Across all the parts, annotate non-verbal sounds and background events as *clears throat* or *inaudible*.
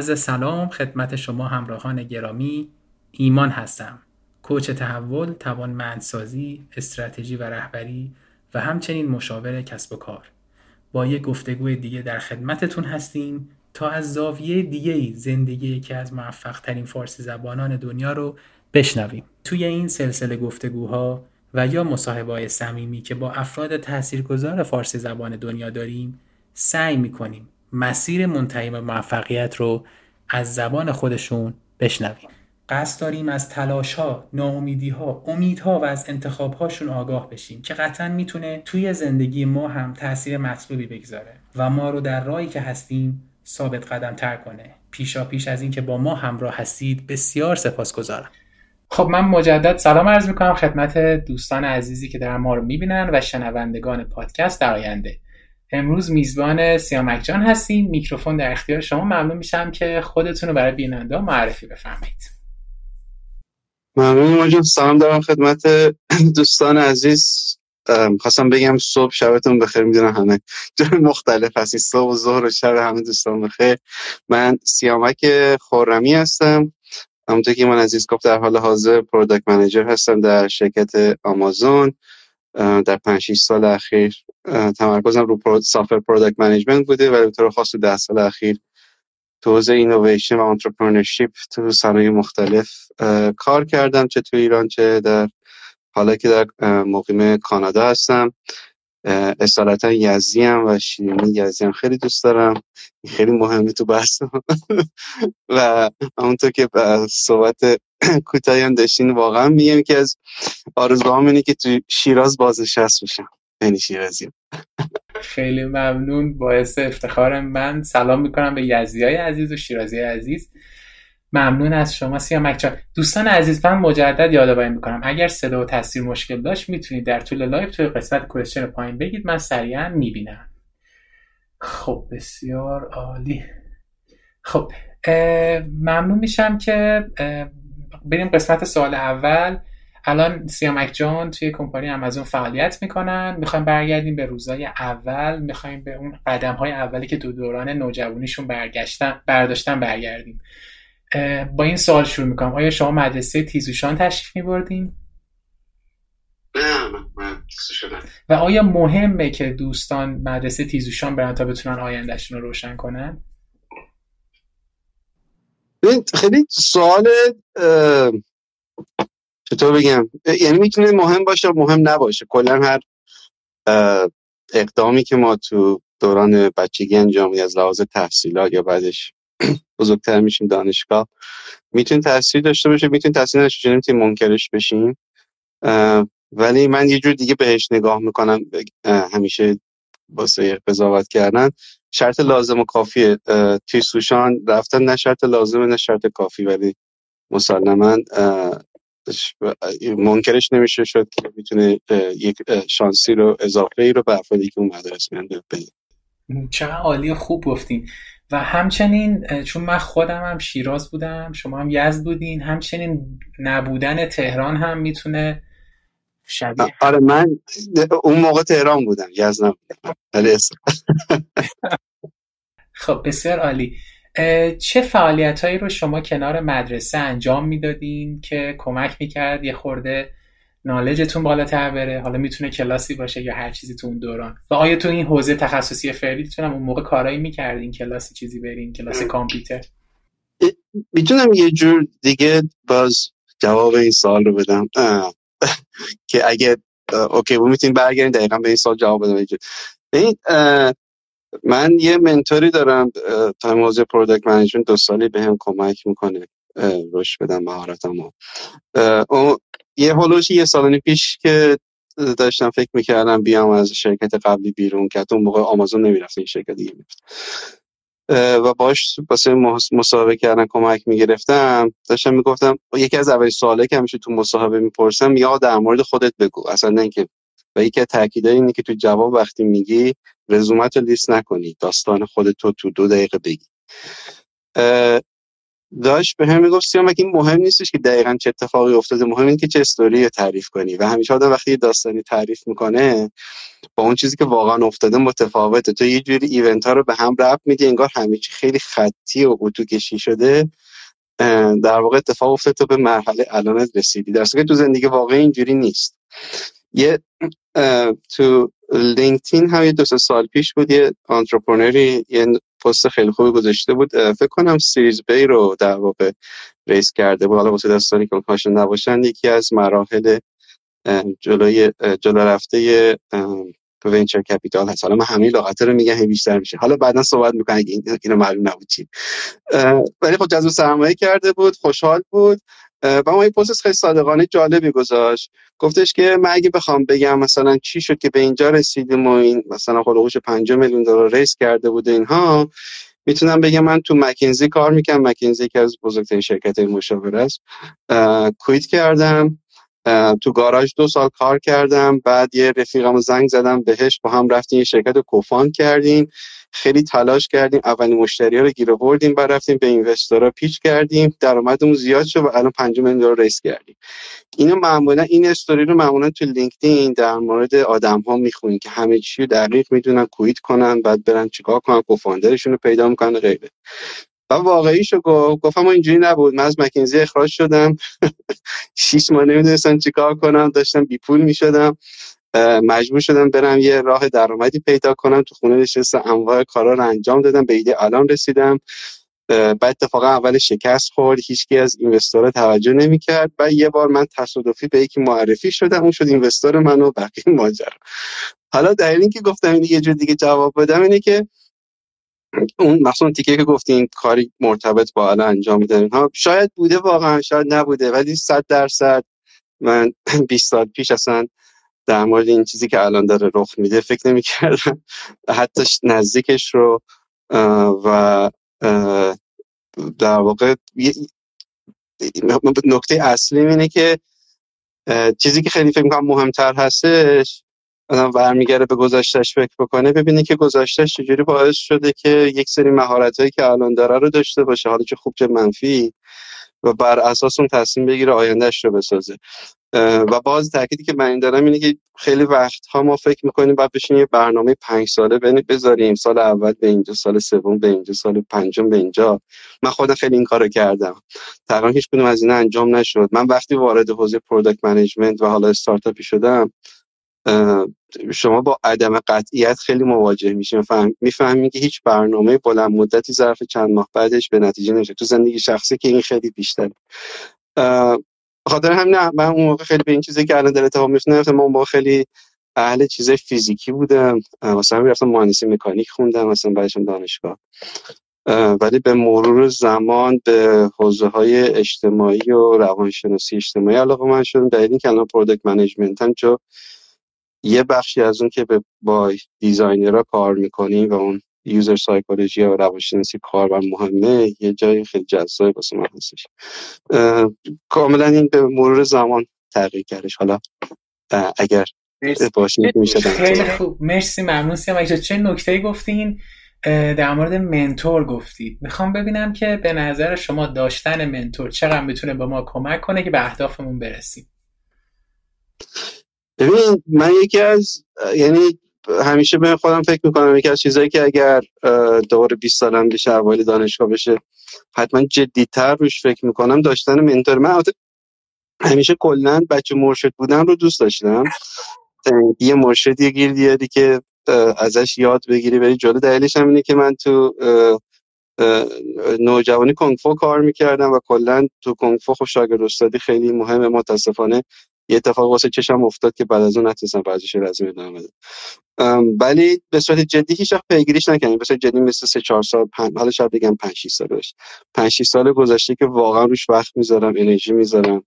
عرض سلام خدمت شما همراهان گرامی. ایمان هستم. کوچ تحول توانمندسازی استراتژی و رهبری و همچنین مشاور کسب و کار. با یک گفتگوی دیگه در خدمتتون هستیم تا از زاویه دیگه زندگی یکی از موفق ترین فارسی زبانان دنیا رو بشنویم. توی این سلسله گفتگوها و یا مصاحبه های صمیمی که با افراد تاثیرگذار فارسی زبان دنیا داریم سعی می‌کنیم مسیر منتهی به موفقیت رو از زبان خودشون بشنویم. قصد داریم از تلاش ها، ناامیدی ها، امیدها و از انتخاب هاشون آگاه بشیم که قطعا می‌تونه توی زندگی ما هم تاثیر مطلوبی بگذاره و ما رو در راهی که هستیم ثابت قدم تر کنه. پیشا پیش از اینکه با ما همراه هستید بسیار سپاسگزارم. خب من مجدد سلام عرض می‌کنم خدمت دوستان عزیزی که در ما رو می‌بینن و شنوندگان پادکست در آینده. امروز میزبان سیامک جان هستیم. میکروفون در اختیار شما ممنون میشم که خودتون رو برای بیننده معرفی بفرمایید. ممنون ماجون سلام دارم خدمت *laughs* دوستان عزیز. خواستم بگم صبح شبتون بخیر می‌دونم همه جای مختلف هستی صبح و ظهر و شب همه دوستان بخیر. من سیامک خرمی هستم. همونطور که من عزیز گفت در حال حاضر product manager هستم در شرکت آمازون. در 5 سال اخیر تمرکزم رو software product management بوده و به طور خاص در سال اخیر تو حوزه اینویشن و entrepreneurship تو صنایع مختلف کار کردم چه تو ایران چه در حالا که در مقیم کانادا هستم. اصالتا یزدی هم و شیرینی یزدی هم خیلی دوست دارم. خیلی مهمه تو بحث. *laughs* و همونطور که صحبت کوتاهی هم داشتین واقعا میگم که از آرزوهام اینه که تو شیراز بازنشست بشم. یعنی شیرازی خیلی ممنون. باعث افتخار من. سلام می‌کنم به یزدی های عزیز و شیرازی عزیز. ممنون از شما. سیامک جان دوستان عزیز من مجدد یادآوری می‌کنم. اگر صدا و تصویر مشکل داشت می‌تونید در طول live توی قسمت question پایین بگید. من سریعا می‌بینم. خب بسیار عالی. خب ممنون میشم که بریم قسمت سوال اول. الان سیامک جان توی کمپانی آمازون فعالیت می‌کنن. می‌خوایم برگردیم به روزای اول. می‌خوایم به اون قدم های اولی که دو دوران نوجوانیشون برگشتن برداشتن برگردیم. با این سوال شروع می‌کنم. آیا شما مدرسه تیزوشان تشریف میبردین؟ نه من و آیا مهمه که دوستان مدرسه تیزوشان برن تا بتونن آیندهشون رو روشن کنن؟ خیلی سوال چطور بگم؟ یعنی می‌تونه مهم باشه مهم نباشه. کلا هر اقدامی که ما تو دوران بچگی انجام از لحاظ تحصیلات یا بعدش بزرگتر میشیم دانشگاه می‌تونه تاثیر داشته باشه می‌تونه تاثیر باشه نمی‌تونیم منکرش بشیم. ولی من یه جور دیگه بهش نگاه می‌کنم همیشه واسه قضاوت کردن. شرط لازم و کافیه. توی سوشان رفتن نه شرط لازمه نه شرط کافی ولی مسلما منکرش نمیشه شد که می‌تونه یک شانسی رو اضافه ای رو به افرادی که اون مدرسه میان بده. چقدر عالی خوب گفتین. و همچنین چون من خودم هم شیراز بودم شما هم یزد بودین همچنین نبودن تهران هم می‌تونه شبیه آره من اون موقع تهران بودم یزد نبودم *laughs* خب بسیار عالی. چه فعالیت هایی رو شما کنار مدرسه انجام می‌دادین که کمک می‌کرد یه خورده نالجتون بالاتر بره؟ حالا می‌تونه کلاسی باشه یا هر چیزی تو اون دوران؟ و آیا تو این حوزه تخصصی فعلیتون اون موقع کارایی می‌کردین؟ کلاسی چیزی برین؟ کلاس کامپیوتر؟ می‌تونم یه جور دیگه باز جواب این سوال رو بدم. *laughs* که اگه okay بود می‌تونیم برگردیم دقیقا به این سوال جواب بدم این من یه mentor ی دارم تا موضوع product management دو سالی به هم کمک می‌کنه رشد بدم مهارتمو. یه هلوش یه سالانی پیش که داشتم فکر می‌کردم بیام از شرکت قبلی بیرون که اون موقع آمازون نمی‌رفت این شرکت دیگه می‌رفت. و باش واسه مصاحبه کردن کمک می‌گرفتم. داشتم می‌گفتم یکی از اولین سواله که همیشه تو مصاحبه می‌پرسم یا در مورد خودت بگو. اصلا نه اینکه و یکی از تاکیدهای اینه که تو جواب وقتی میگی رزومت رو لیست نکنی داستان خودتو تو دو دقیقه بگی. داشت به هم می‌گفت سیامک این مهم نیستش که دقیقا چه اتفاقی افتاده؟ مهم اینه که چه استوری تعریف کنی. و همیشه آدم وقتی داستانی تعریف می‌کنه با اون چیزی که واقعا افتاده متفاوته. تو یه جوری event ها رو به هم ربط میدی انگار همه چی خیلی خطی و اتو کشی شده در واقع اتفاق افتاده تو به مرحله الان رسیدی. در که تو زندگی واقعی اینجوری نیست. یه تو LinkedIn هم یه دو سال پیش بود یه entrepreneur ی یه پست خیلی خوبی گذاشته بود. فکر کنم series B رو در واقع raise کرده بود. حالا واسه دوستانی که نباشن یکی از مراحل جلوی جلو رفته venture capital هست. حالا من همین لغت رو میگم بیشتر میشه. حالا بعدا صحبت می‌کنم اگه اینو معلوم نبود چی. ولی خب جذب سرمایه کرده بود خوشحال بود. و ما این پست خیلی صادقانه جالبی گذاشت. گفتش که من اگه بخوام بگم مثلا چی شد که به اینجا رسیدیم و این مثلا خلوش 5 میلیون دلار raise کرده بود اینها می‌تونم بگم من تو مکینزی کار می‌کنم مکینزی که از بزرگترین شرکت مشاوره است. quit کردم. تو گاراژ دو سال کار کردم. بعد یه رفیقم زنگ زدم بهش با هم رفتیم یه شرکت رو co-found کردیم. خیلی تلاش کردیم اولین مشتری ها رو گیر آوردیم بعد رفتیم به investor ها pitch کردیم درآمدمون زیاد شد و الان 5 میلیون دلار raise کردیم. اینو معمولا این استوری رو معمولا تو لینکدین در مورد آدم ها می‌خونین که همه چی دقیق می‌دونن quit کنن بعد برن چیکار کنن co-founder شون رو پیدا می‌کنن غیره. و واقعیشو گفت گفتم اینجوری نبود. من از مکنزی اخراج شدم. *laughs* شیش ماه نمی‌دونستم چیکار کنم داشتم بی پول می‌شدم. مجبور شدم برم یه راه درآمدی پیدا کنم. تو خونه نشستم انواع کارا رو انجام دادم به ایده الان رسیدم. بعد اتفاقا اول شکست خورد هیچکی از اینوستورها توجه نمی‌کرد. و یه بار من تصادفی به یکی معرفی شدم اون شد اینوستور منو و بقیه ماجرا. حالا در که گفتم این یه جور دیگه جواب بدم اینه که اون مثلا تیکه که گفتین کاری مرتبط با الان انجام میدن ها شاید بوده واقعا شاید نبوده ولی صد درصد من *clears throat* 20 سال پیش اصلا در مورد این چیزی که الان داره رخ میده فکر نمی‌کردم. حتی نزدیکش رو و در واقع نکته اصلی اینه که چیزی که خیلی فکر می‌کنم مهمتر هستش آدم برمیگرده به گذشته‌ش فکر بکنه ببینه که گذشته‌ش چجوری باعث شده که یک سری مهارت هایی که الان داره رو داشته باشه حالا چه خوب چه منفی و بر اساس اون تصمیم بگیره آیندهش رو بسازه. و باز تاکیدی که من دارم اینه که خیلی وقت ها ما فکر می‌کنیم باید بشینیم یه برنامه پنج ساله بذاریم. سال اول به اینجا سال سوم به اینجا سال پنجم به اینجا. من خودم خیلی این کارو کردم. تقریبا هیچ کدوم از اینا انجام نشد. من وقتی وارد حوزه product management و حالا استارتاپی شدم شما با عدم قطعیت خیلی مواجه میشین می‌فهمی که هیچ برنامه بلند مدتی ظرف چند ماه بعدش به نتیجه نمیشه تو زندگی شخصی که این خیلی بیشتر خاطر همین من اون موقع خیلی به این چیزی که الان در اتفاق میفته من اون خیلی اهل چیزای فیزیکی بودم. مثلا رفتم مهندسی مکانیک خوندم مثلا بعدشم دانشگاه. ولی به مرور زمان به حوزه های اجتماعی و روانشناسی اجتماعی علاقه من شدم. در این که الان پرودکت منیجمنت هم چون یه بخشی از اون که با دیزاینرها کار می‌کنیم و اون یوزر سایکولوژی و روانشناسی کاربر مهمه یه جای خیلی جذاب واسه من هستش. کاملا این به مرور زمان تغییر کردش. حالا اگر باشه میشه خیلی خوب. مرسی ممنون سیام چه نکته گفتین؟ در مورد منتور گفتی می‌خوام ببینم که به نظر شما داشتن منتور چقدر می‌تونه به ما کمک کنه که به اهدافمون برسیم؟ ببین من یکی از یعنی همیشه به خودم فکر می‌کنم یکی از چیزایی که اگر دوباره 20 سالم بشه اولی دانشگاه بشه حتما جدیتر روش فکر می‌کنم داشتن منتور. من همیشه کلا بچه مرشد بودن رو دوست داشتم. یه مرشدی گیر دیاری که ازش یاد بگیری بری جلو. دلیلش هم اینه که من تو نوجوانی کنگفو کار می‌کردم و کلا تو کنگفو خب شاگرد استادی خیلی مهمه متاسفانه یه اتفاق واسه چشم افتاد که بعد از اون نتونستم ورزش رزمی ادامه بدم. ولی به صورت جدی هیچ وقت پیگیریش نکردم. به صورت جدی مثل سه چهار سال پن... حالا شاید بگم 5 6 سال باشه 5 6 سال گذشته که واقعا روش وقت می‌ذارم انرژی می‌ذارم.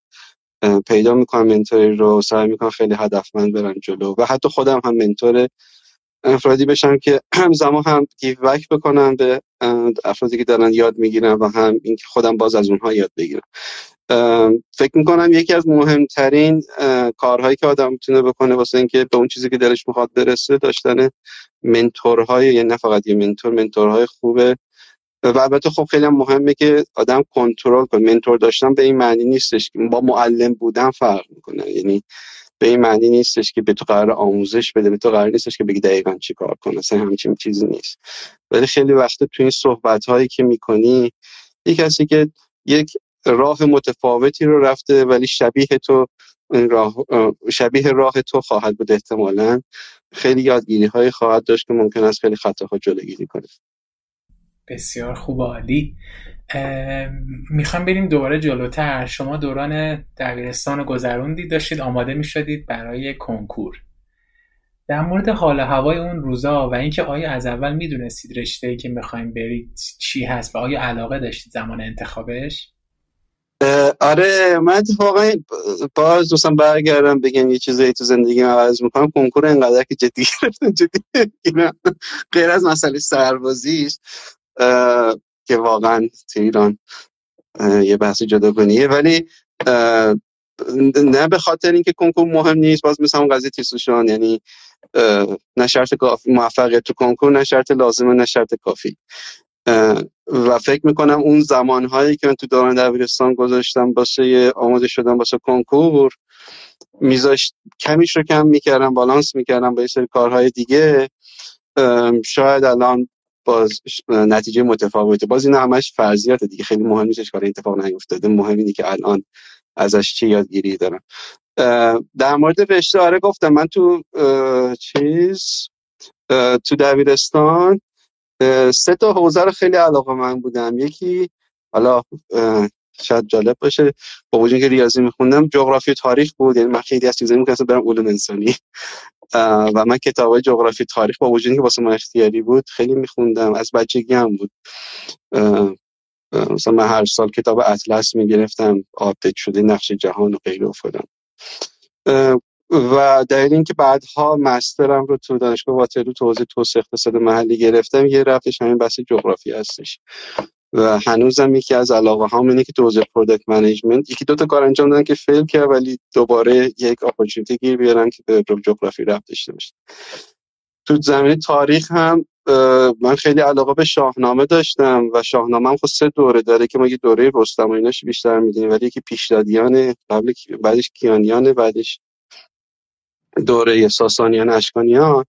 پیدا می‌کنم منتوری رو سعی می‌کنم خیلی هدفمند برم جلو. و حتی خودم هم منتور افرادی بشم که همزمان هم گیو بک بکنم به افرادی که دارن یاد می‌گیرن و هم اینکه خودم باز از اونها یاد بگیرم. فکر می‌کنم یکی از مهمترین کارهایی که آدم می‌تونه بکنه واسه اینکه به اون چیزی که دلش می‌خواد برسه داشتن منتورهای یعنی نه فقط یه منتور منتورهای خوبه و البته خب خیلی هم مهمه که آدم کنترل کنه. منتور داشتن به این معنی نیستش. که با معلم بودن فرق می‌کنه. یعنی به این معنی نیستش که به تو قرار آموزش بده به تو قرار نیستش که بگی دقیقا چی کار کنه اصلا همچین چیزی نیست. ولی خیلی وقت تو این صحبت هایی که می‌کنی یک کسی که یک راه متفاوتی رو رفته ولی شبیه تو راه شبیه راه تو خواهد بود احتمالا خیلی یادگیری های خواهد داشت که ممکن است خیلی خطاها جلوگیری کنه. بسیار خوب عالی. می‌خوام بریم دوباره جلوتر. شما دوران دبیرستان گذروندید داشتید آماده می‌شدید برای کنکور. در مورد حال هوای اون روزا و اینکه آیا از اول می‌دونستید رشته ای که می‌خوایم برید چی هست و آیا علاقه داشتید زمان انتخابش؟ آره من اتفاقا باز دوستم برگردم بگم یه چیزایی تو زندگی عوض می‌کنم. کنکور انقدر که جدی گرفتم جدی غیر از مسئله سربازیش. که واقعا تو ایران یه بحث جداگانیه ولی نه به خاطر اینکه کنکور مهم نیست باز مثل اون قضیه تیسوشان یعنی نه شرط کافی موفقیت تو کنکور نه شرط لازمه نه شرط کافی. و فکر می‌کنم اون زمانهایی که من تو دوران دبیرستان گذاشتم واسه آماده شدم واسه کنکور میذاشت کمیش رو کم می‌کردم بالانس می‌کردم با یه سری کارهای دیگه. شاید الان باز نتیجه متفاوته. باز این همش فرضیات دیگه. خیلی مهم نیستش کار اتفاق نیفتاده. مهم اینه که الان ازش چی یادگیری دارم. در مورد رشته آره گفتم من تو چیز تو دبیرستان سه تا حوزه رو خیلی علاقه من بودم. یکی حالا شاید جالب باشه با وجود که ریاضی میخوندم جغرافی تاریخ بود. یعنی من خیلی از چیزایی می‌کنم برم علوم انسانی. و من کتاب جغرافی تاریخ با وجودی که واسه من اختیاری بود خیلی میخوندم. از بچگی هم بود مثلا من هر سال کتاب اطلس می‌گرفتم آپدیت شده نقش جهان و غیره افتادم و دلیل اینکه بعدها master م رو تو دانشگاه واترلو تو حوزه توسعه اقتصاد محلی گرفتم یه ربطش همین بحث جغرافی هستش. و هنوزم یکی از علاقه‌هام اینه که تو حوزه product management یکی دو تا کار انجام دادن که fail کرد ولی دوباره یک opportunity گیر بیارن که به جغرافی ربط داشته باشه. تو زمینه تاریخ هم من خیلی علاقه به شاهنامه داشتم و شاهنامه هم خب سه دوره داره که ما یه دوره رستم و ایناش بیشتر می‌دونیم ولی یکی پیشدادیانه قبل بعدش کیانیانه بعدش دوره ساسانیان اشکانیان.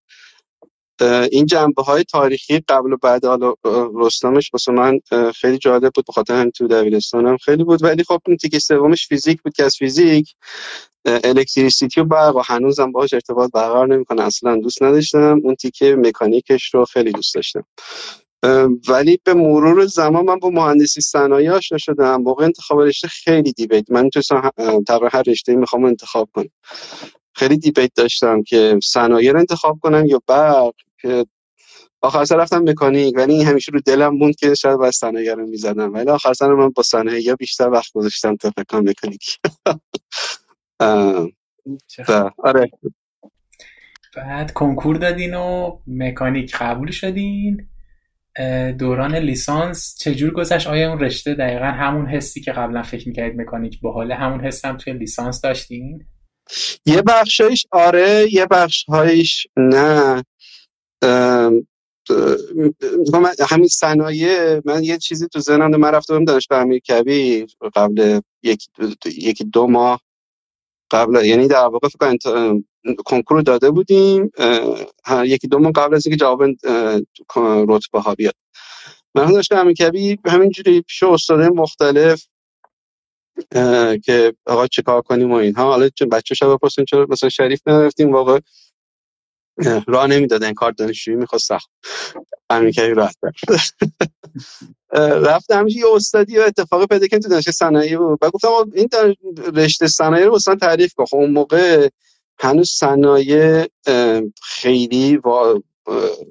این جنبه های تاریخی قبل و بعد حالا رستمش واسه من خیلی جالب بود بخاطر هم تو دبیرستانم خیلی بود. ولی خب این تیکه سومش فیزیک بود که از فیزیک الکتریسیتی و برق و هنوزم باهاش ارتباط برقرار نمی‌کنه. اصلا دوست نداشتم. اون تیکه مکانیکش رو خیلی دوست داشتم. ولی به مرور زمان من با مهندسی صنایع آشنا شدم. موقع انتخاب رشته خیلی دیبیت. من می‌تونستم تقریبا هر رشته می‌خوام انتخاب کنم. خیلی دیبیت داشتم که صنایع رو انتخاب کنم یا برق که آخر سر رفتم مکانیک ولی این همیشه رو دلم موند که شاید باید صنایع رو می‌زدم. ولی آخر سر من با صنایع بیشتر وقت گذاشتم تا فکر مکانیک. *laughs* آره. بعد کنکور دادین و مکانیک قبول شدین. دوران لیسانس چجور گذشت؟ آیا اون رشته دقیقا همون حسی که قبلا فکر می‌کردید مکانیک باحاله؟ همون حس هم توی لیسانس داشتین؟ یه بخشش آره یه بخشهایش نه. همین صنایع من یه چیزی تو ذهنم من رفته بودم دانشگاه امیرکبیر قبل یکی دو, یکی دو ماه قبل یعنی در واقع فکر کنکور داده بودیم یکی دو ماه قبل از اینکه جواب رتبه ها بیاد. من دانشگاه امیرکبیر همینجوری پیش استادای مختلف که آقا چیکار کنیم و اینها. حالا بچه شب بپرسین چرا مثلا شریف نرفتیم. واقع راه نمی‌دادن کار دانشجویی می‌خواست سخت. امیرکبی راحت رفت همیشه یه استادی و اتفاقی پیدا کردم تو دانشگاه صنایع بود و گفتم این رشته صنایع رو اصلا تعریف کن. خب اون موقع هنوز صنایع خیلی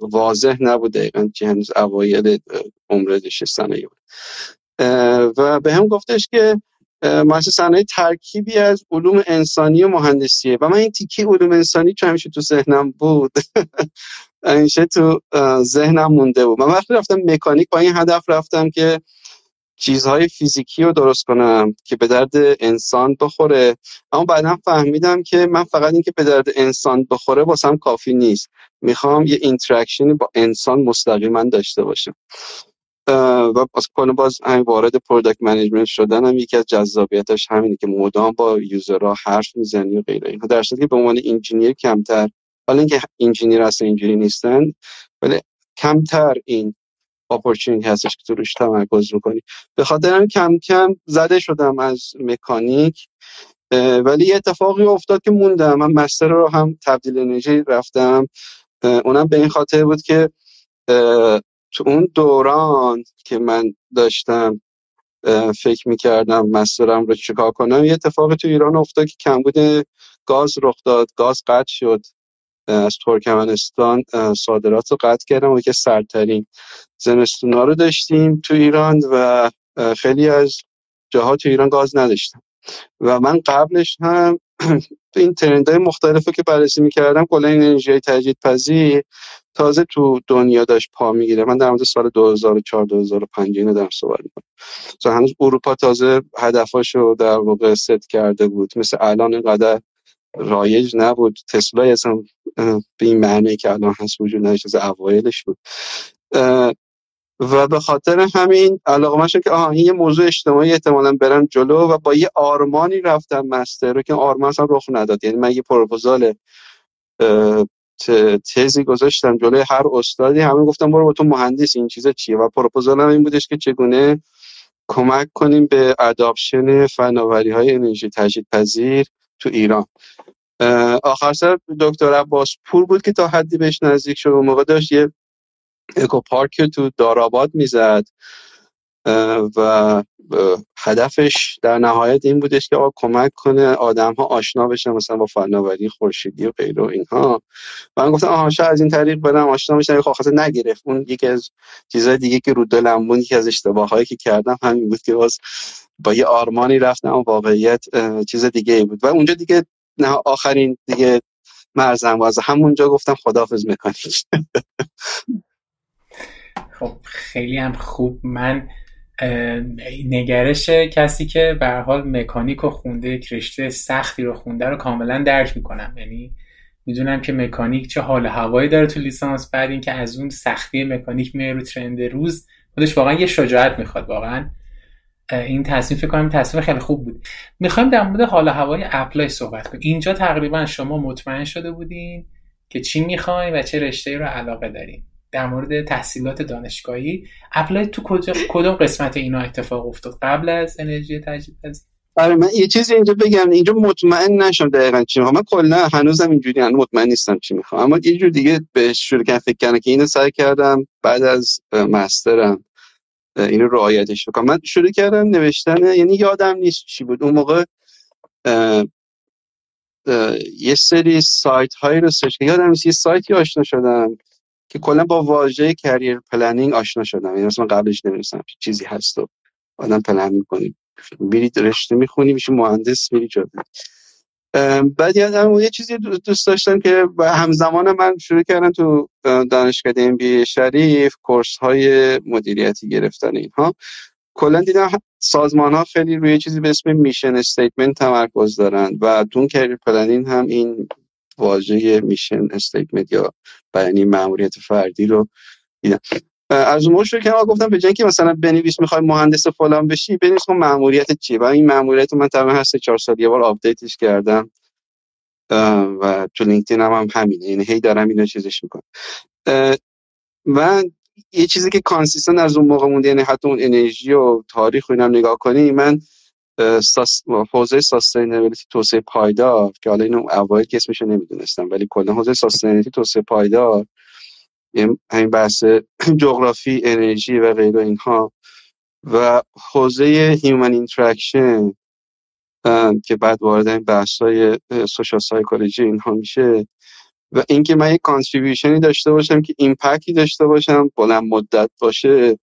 واضح نبود دقیقا که هنوز اوایل عمر رشته صنایع بود. و به هم گفتش که مؤسسه صنایع ترکیبی از علوم انسانی و مهندسیه. و من این تیکی علوم انسانی چون همیشه تو ذهنم بود *laughs* همیشه تو ذهنم مونده بود. من وقتی رفتم مکانیک با این هدف رفتم که چیزهای فیزیکی رو درست کنم که به درد انسان بخوره. اما بعدا فهمیدم که من فقط اینکه به درد انسان بخوره واسم کافی نیست. می‌خوام یه interaction ی با انسان مستقیما داشته باشم. و کنه باز همین وارد product management شدن هم یکی از جذابیتش همینه که مدام با user ها حرف می‌زنی و غیره اینها. در که به عنوان engineer کمتر حالا اینکه engineer اصلا اینجوری نیستن ولی کمتر این opportunity هستش که تو روش تمرکز می‌کنی به خاطر کم کم زده شدم از مکانیک ولی یه اتفاقی افتاد که موندم. من مستر رو هم تبدیل انرژی رفتم. اونم به این خاطر بود که تو اون دوران که من داشتم فکر می‌کردم مسترم رو چیکار کنم یه اتفاقی تو ایران افتاد که کمبود گاز رخ داد گاز قطع شد. از ترکمنستان صادرات رو قطع کردم و که سرترین زمستونا رو داشتیم تو ایران و خیلی از جاها تو ایران گاز نداشتم. و من قبلش هم *clears throat* این ترند مختلفی که بررسی می‌کردم کلا انرژی تجدید پذیر تازه تو دنیا داشت پا می‌گیره. من در مورد سال 2004 2005 اینو دارم صحبت می‌کنم. هنوز اروپا تازه هدفاشو در واقع ست کرده بود. مثل الان اینقدر رایج نبود. تسلا اصلا به این معنی که الان هست وجود نداشت از اوایلش بود. و به خاطر همین علاقه من که آها این یه موضوع اجتماعی احتمالا برم جلو و با یه آرمانی رفتم مستر رو که آرمان اصلا رخ نداد. یعنی من یه پروپوزال تزی گذاشتم جلوی هر استادی. همه گفتم برو با تو مهندس این چیزا چیه؟ و پروپوزال هم این بودش که چگونه کمک کنیم به اداپشن فناوری های انرژی تجدید پذیر تو ایران. آخر سر دکتر عباس پور بود که تا حدی بهش نزدیک شد. و موقع داشت یه اکو پارک تو داراباد می‌زد. و هدفش در نهایت این بودش که آقا کمک کنه آدم ها آشنا بشن مثلا با فناوری خورشیدی و غیر و اینها. من گفتم آها شاید از این طریق برم آشنا بشن خب نگرفت. اون یکی از چیزهای دیگه که رو دلم بود یکی از اشتباهایی که کردم همین بود که باز با یه آرمانی رفتم و واقعیت چیز دیگه بود. و اونجا دیگه نه آخرین دیگه مرزم واز همونجا گفتم خداحافظ مکانیک. خب خیلی هم خوب. من نگرش کسی که به حال مکانیک رو خونده رشته سختی رو خونده رو کاملا درک می‌کنم. یعنی می‌دونم که مکانیک چه حال هوایی داره تو لیسانس بعد اینکه از اون سختی مکانیک میره رو ترند روز خودش واقعا یه شجاعت می‌خواد واقعا. این تصمیم فکر کنم تصمیم خیلی خوب بود. می‌خوایم در مورد حال هوای apply صحبت کنیم. اینجا تقریبا شما مطمئن شده بودین که چی می‌خواین و چه رشته رو علاقه دارین. در مورد تحصیلات دانشگاهی. apply تو کدوم قسمت اینا اتفاق افتاد؟ قبل از انرژی تجدید آره من یه چیزی اینجا بگم. اینجا مطمئن نشدم دقیقا چی می‌خوام. من کلا هنوزم اینجوری هنوز مطمئن نیستم چی می‌خوام. اما یه جور دیگه به شروع کردم فکر کردم که اینو سعی کردم. بعد از master م اینو رعایتش بکنم. من شروع کردم نوشتن یعنی یادم نیست چی بود. اون موقع یه سری سایت هایی رو search یادم نیست یه سایتی آشنا شدم. که کلا با واژه career planning آشنا شدم. یعنی مثلا قبلش نمی‌دونستم چیزی هست و آدم پلن می‌کنی میری رشته می‌خونی میشه مهندس میری جا. بعد یادم یه چیزی دوست داشتم که همزمان من شروع کردم تو دانشگاه MBA شریف course های مدیریتی گرفتن اینها. کلا دیدم سازمان ها خیلی روی چیزی به اسم mission statement تمرکز دارن و تو career planning هم این واژه mission statement یا بیانیه ماموریت فردی رو دیدم. از اون شروع کردم گفتم به جای مثلا بنویس می‌خوای مهندس فلان بشی بنویس که ماموریتت چیه؟ و این ماموریت من تقریبا هست چهار سال یه بار update ش کردم. و تو لینکدین هم, هم همینه یعنی هی دارم اینو چیزش می‌کنم. و یه چیزی که consistent از اون موقع مونده یعنی حتی اون انرژی و تاریخ و اینم نگاه کنی من حوزه sustainability توسعه پایدار که حالا اینو اوایل که اسمش نمی‌دونستم ولی کلا حوزه sustainability توسعه پایدار همین بحث *clears throat* جغرافی انرژی و غیره اینها. و حوزه human interaction که بعد وارد این بحث های social psychology اینها میشه. و اینکه من یک contribution ی داشته باشم که impact ی داشته باشم بلند مدت باشه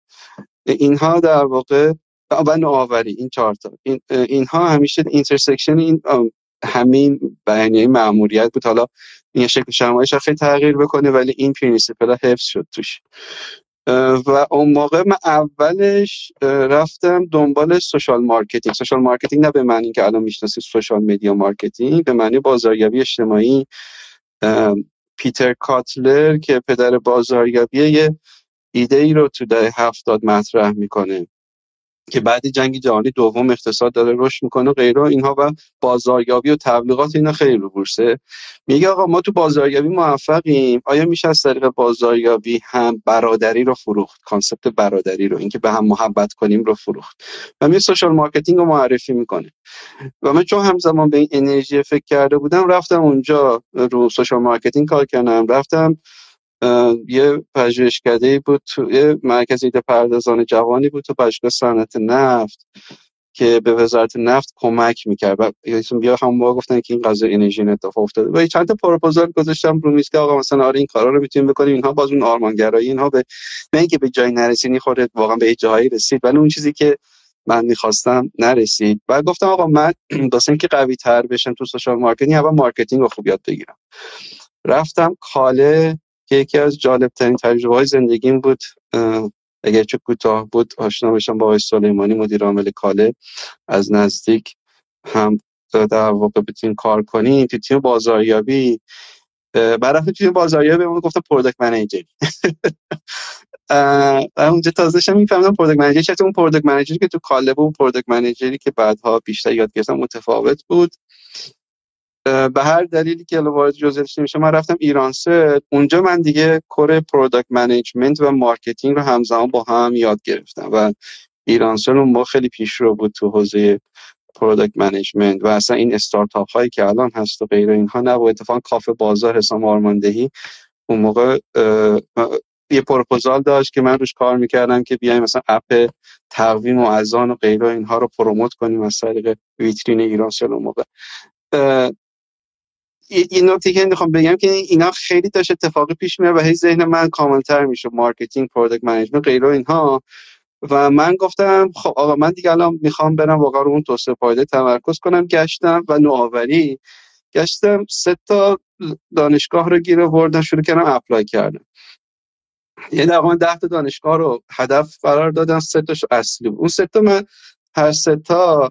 اینها در واقع و نوآوری این چهار تا. این اینها همیشه intersection این همین بیانیه ماموریت بود. حالا این شکل شمایلش خیلی تغییر بکنه ولی این principle حفظ شد توش. و اون موقع من اولش رفتم دنبال social marketing social marketing نه به معنی که الان می‌شناسید social media marketing به معنی بازاریابی اجتماعی. پیتر کاتلر که پدر بازاریابی یه ایده ای رو تو دهه هفتاد مطرح می‌کنه. که بعد جنگ جهانی دوم اقتصاد داره رشد می‌کنه و غیره اینها و بازاریابی و تبلیغات اینا خیلی رو بورسه. میگه آقا ما تو بازاریابی موفقیم. آیا میشه از طریق بازاریابی هم برادری رو فروخت؟ concept برادری رو اینکه به هم محبت کنیم رو فروخت. و میاد social marketing رو معرفی می‌کنه. و من چون همزمان به این انرژی فکر کرده بودم رفتم اونجا رو social marketing کار کردم. رفتم یه پژوهشکده بود تو یه مرکز ایده پردازان جوانی بود تو پژوهشگاه صنعت نفت که به وزارت نفت کمک می‌کرد. و بیا هم با گفتن که این قضیه انرژی اتفاق افتاده. و چند تا پروپوزال گذاشتم رو میز که آقا مثلا آره این کارا رو می‌تونیم بکنیم. اینها باز اون آرمانگرایی اینها به نه اینکه به جایی نرسید خب واقعا به جایی رسید ولی اون چیزی که من می‌خواستم نرسید. و گفتم آقا من *clears throat* واسه اینکه قوی تر بشم تو social marketing اول marketing رو خوب یاد بگیرم. رفتم کاله که یکی از جالب ترین تجربه های زندگیم بود. اگر چه کوتاه بود آشنا بشم با آقای سلیمانی مدیر عامل کاله. از نزدیک هم در واقع بتونیم کار کنیم تو تیم بازاریابی. برای تیم بازاریابی بهمون گفت product manager اونجا تازه شم میفهمیدم product manager چیه اون product manager ی که تو کاله بود product manager ی که بعدها بیشتر یاد گرفتم متفاوت بود. به هر دلیلی که وارد جزئیاتش نمیشه من رفتم ایرانسل اونجا من دیگه core product management و marketing رو همزمان با هم یاد گرفتم و ایرانسل ما خیلی پیشرو بود تو حوزه product management و اصلا این استارتاپ هایی که الان هست و غیر اینها نه و کافه بازار حسام آرمندهی اون موقع یه پروپوزال داشت که من روش کار می‌کردم که بیایم مثلا اپ تقویم و اذان و غیره اینها رو promote کنیم از طریق ویترین ایرانسل اون موقع. این نکته که می‌خوام بگم که اینا خیلی داشت اتفاقی پیش میاد و هی ذهن من کاملتر میشه marketing product management غیره اینها. و من گفتم خب آقا من دیگه الان می‌خوام برم واقعا رو اون توسعه پایدار تمرکز کنم. گشتم و نوآوری. گشتم سه تا دانشگاه رو گیر آوردم شروع کردم apply کردم یه دقیقا ده تا دانشگاه رو هدف قرار دادم سه تاشو اصلی بود. اون سه تا من هر سه تا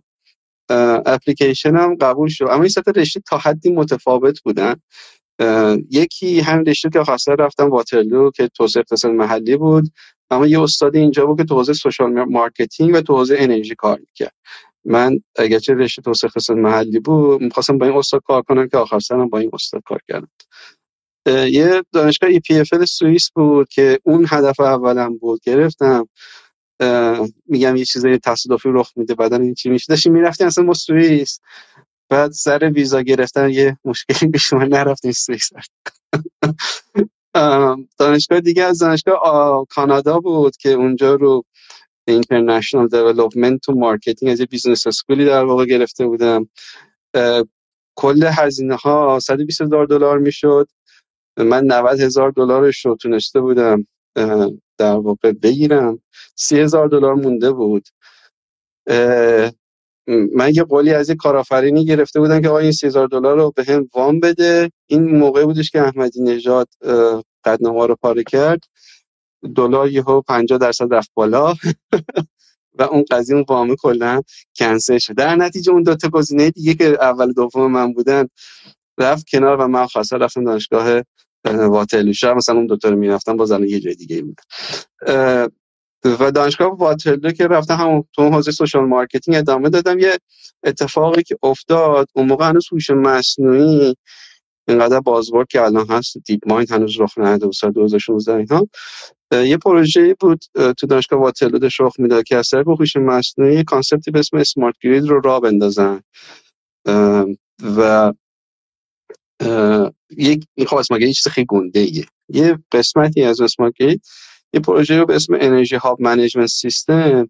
اپلیکیشن هم قبول شد. اما این سه رشته تا حدی متفاوت بودن. یکی همین رشته که خلاصه رفتم واترلو که توسعه اقتصاد محلی بود. اما یه استاد اینجا بود که تو حوزه social marketing و تو حوزه انرژی کار می‌کرد. من اگرچه رشته توسعه اقتصاد محلی بود می‌خواستم با این استاد کار کنم که آخر سرم با این استاد کار کردم. یه دانشگاه EPFL سوئیس بود که اون هدف اولم بود. گرفتم. میگم یه چیزای تصادفی رخ میده بعدا این چی میشه. داشتیم می‌رفتیم اصلا ما سوئیس. بعد سر ویزا گرفتن یه مشکلی پیش من نرفتیم سوئیس. دانشگاه دیگه از دانشگاه کانادا بود که اونجا رو international development تو marketing از یه business school ی در واقع گرفته بودم. کل هزینه ها 120 هزار دلار می‌شد. من 90 هزار دلارش رو تونسته بودم. در واقع بگیرم. سی هزار دلار مونده بود. من یه قولی از یه کارآفرینی گرفته بودم که آقا این سی هزار دلار رو بهم وام بده. این موقع بودش که احمدی نژاد قطعنامه رو پاره کرد. دلار یهو 50 درصد رفت بالا. *laughs* و اون قضیه اون وامه کلا کنسل شد. در نتیجه اون دو تا گزینه دیگه که اول دوم من بودن رفت کنار و من خلاصه رفتم دانشگاه واترلو شهر مثلا اون دوتا رو می‌رفتم باز الان یه جای دیگه بود و دانشگاه واترلو که رفتم همون تو حوزه social marketing ادامه دادم یه اتفاقی که افتاد اون موقع هنوز هوش مصنوعی اینقدر buzzword که الان هست DeepMind هنوز رخ نداده بود سال 2016 اینها یه پروژه بود تو دانشگاه واترلو داشت رخ می‌داد که از طریق هوش مصنوعی concept ی به اسم smart grid رو راه بندازن. و یک این یه چیز خیلی گنده ایه. یه قسمتی از smart یه پروژه رو به اسم Energy Hub Management System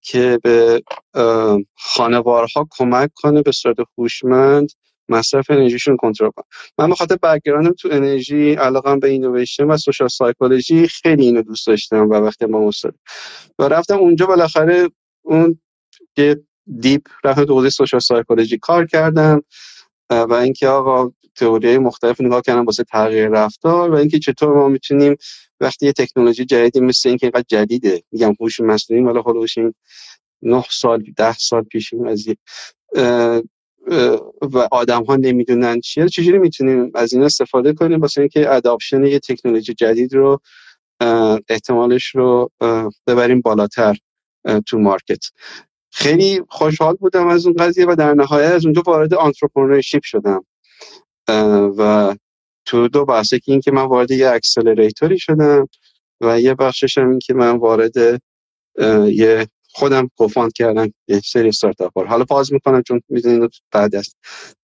که به خانوارها کمک کنه به صورت هوشمند مصرف انرژیشون کنترل کنه من به خاطر background م تو انرژی علاقم به اینویشن و social psychology خیلی اینو دوست داشتم و وقتی ما استاد و رفتم اونجا بالاخره اون deep رفتم تو social psychology کار کردم و اینکه آقا تئوری مختلف نگاه کردن واسه تغییر رفتار و اینکه چطور ما می‌تونیم وقتی یه تکنولوژی جدیدی مثل اینکه اینقدر جدیده میگم هوش مصنوعی مال خودش این 9 سال ده سال پیش قضیه و آدم ها نمی‌دونن چیه چجوری می‌تونیم از این استفاده کنیم واسه اینکه adoption یه تکنولوژی جدید رو احتمالش رو ببریم بالاتر تو market. خیلی خوشحال بودم از اون قضیه و در نهایت از اونجا وارد entrepreneurship شدم. و تو دو بحثه که این که من وارد یه accelerator ی شدم و یه بخشش هم این که من وارد یه خودم کوفاند کردم یه سری استارتاپ حالا پاز می‌کنم چون می‌دونید بعد از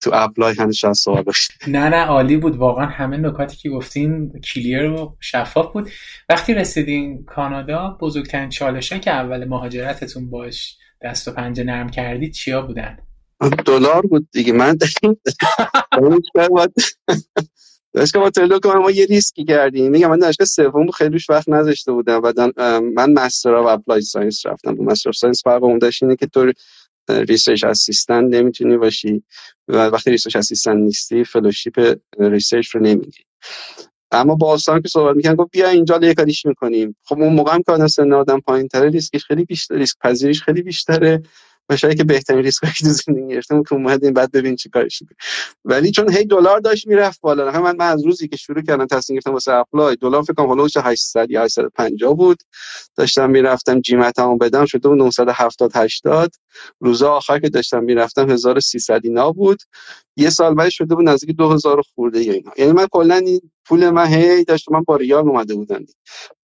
تو اپلای هنوز شاید سوال نه نه عالی بود. واقعا همه نکاتی که گفتین کلیر و شفاف بود. وقتی رسیدین کانادا بزرگترین چالشه که اول مهاجرتتون باش دست و پنجه نرم کردید چیا بودن؟ دلار بود دیگه. من دانشگاه با که ما یه ریسکی کردیم. میگم من دانشگاه سوم خیلی وقت نذاشته بودم و من Master of Applied Science رفتم. و Master Science فرق اون داشت اینه که تو research assistant نمی‌تونی باشی و وقتی research assistant نیستی fellowship research رو نمیگیری اما با آسان که صحبت می‌کنن گفت بیا اینجا یه کاریش می‌کنیم. خب اون موقع هم که آدم سن آدم پایین تره ریسکش خیلی بیشتر ریسک پذیریش خیلی بیشتره. و شاید که بهترین ریسک که تو زندگی گرفتم که اومدیم بعد ببین چی کارش ولی چون هی دلار داشت می‌رفت بالا. من, من از روزی که شروع کردم تصمیم گرفتم واسه اپلای دلار فکر کنم حدود 800 یا 850 بود. داشتم می‌رفتم جیمتمو بدم شده بود 970 80 روزا آخر که داشتم می‌رفتم 1300 اینا بود. یه سال بعد شده بود نزدیک 2000 خورده یا اینا. یعنی من کلا این پول من هی داشت من با ریال اومده بودم.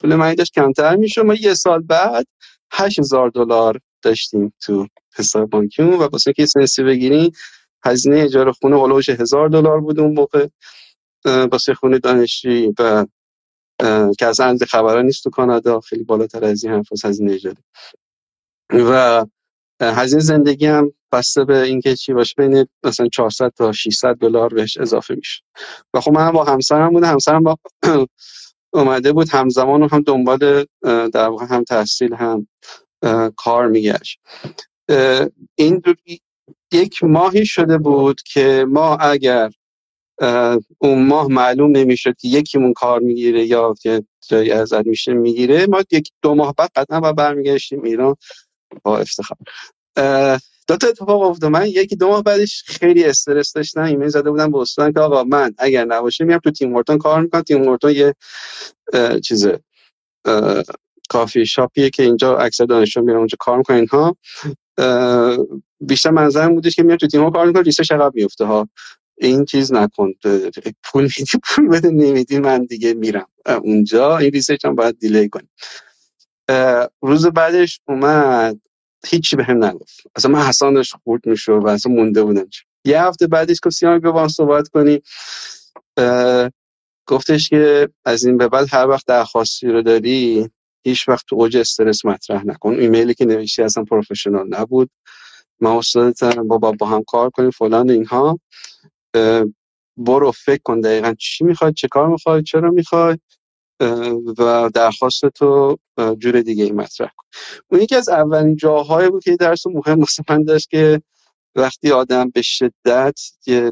پول من داشت کمتر می‌شد. ما یه سال بعد 8000 دلار داشتیم تو حساب بانکیمون و واسه که سنسی بگیریم هزینه اجاره خونه هلوش هزار دلار بود اون موقع واسه خونه دانشجویی و که از اند نیست تو کانادا خیلی بالاتر از این حرف هزینه اجاره. و هزینه زندگی هم بسته به اینکه چی باشه بین مثلا 400 تا 600 دلار بهش اضافه میشه. و خب من با همسرم بوده همسرم با *clears throat* اومده بود همزمان هم دنبال در واقع هم تحصیل هم کار میگشت. این یک ماهی شده بود که ما اگر اون ماه معلوم نمی‌شد که یکیمون کار می‌گیره یا که جایی ازت میشه می‌گیره ما یک دو ماه بعد قطعا با برمیگشتیم ایران با افتخار. دو تا اتفاق افتاد. من یکی دو ماه بعدش خیلی استرس داشتم. ایمیل زده بودم به استاد که آقا من اگر نباشه میام تو تیم مورتون کار می‌کنم. تیم مورتون یه چیزه کافی شاپیه که اینجا اکثر دانشجو میرن اونجا کار می‌کنن اینها. بیشتر منظرم بودش که میاد تو تیم کار می‌کنه ریسش عقب میفته ها. این چیز نکن پول میدی پول بده نمیدی من دیگه میرم. اونجا این ریسرچ هم باید دیلی کنیم روز بعدش اومد هیچی به هم نگفت. اصلا من حسان داشت خورد میشو و اصلا مونده بودم. یه هفته بعدش گفت سیان بیا با صحبت کنی. گفتش که از این به بعد هر وقت درخواستی رو داری هیچ وقت تو اوج استرس مطرح نکن. ایمیلی که نوشتی اصلا پروفشنال نبود. ما استادتم با با هم کار کنیم فلان اینها. برو فکر کن دقیقا چی می‌خوای چه کار می‌خوای چرا می‌خوای و درخواست تو جور دیگه ای مطرح کن. اون یکی از اولین جاهایی بود که درس مهم واسه من داشت که وقتی آدم به شدت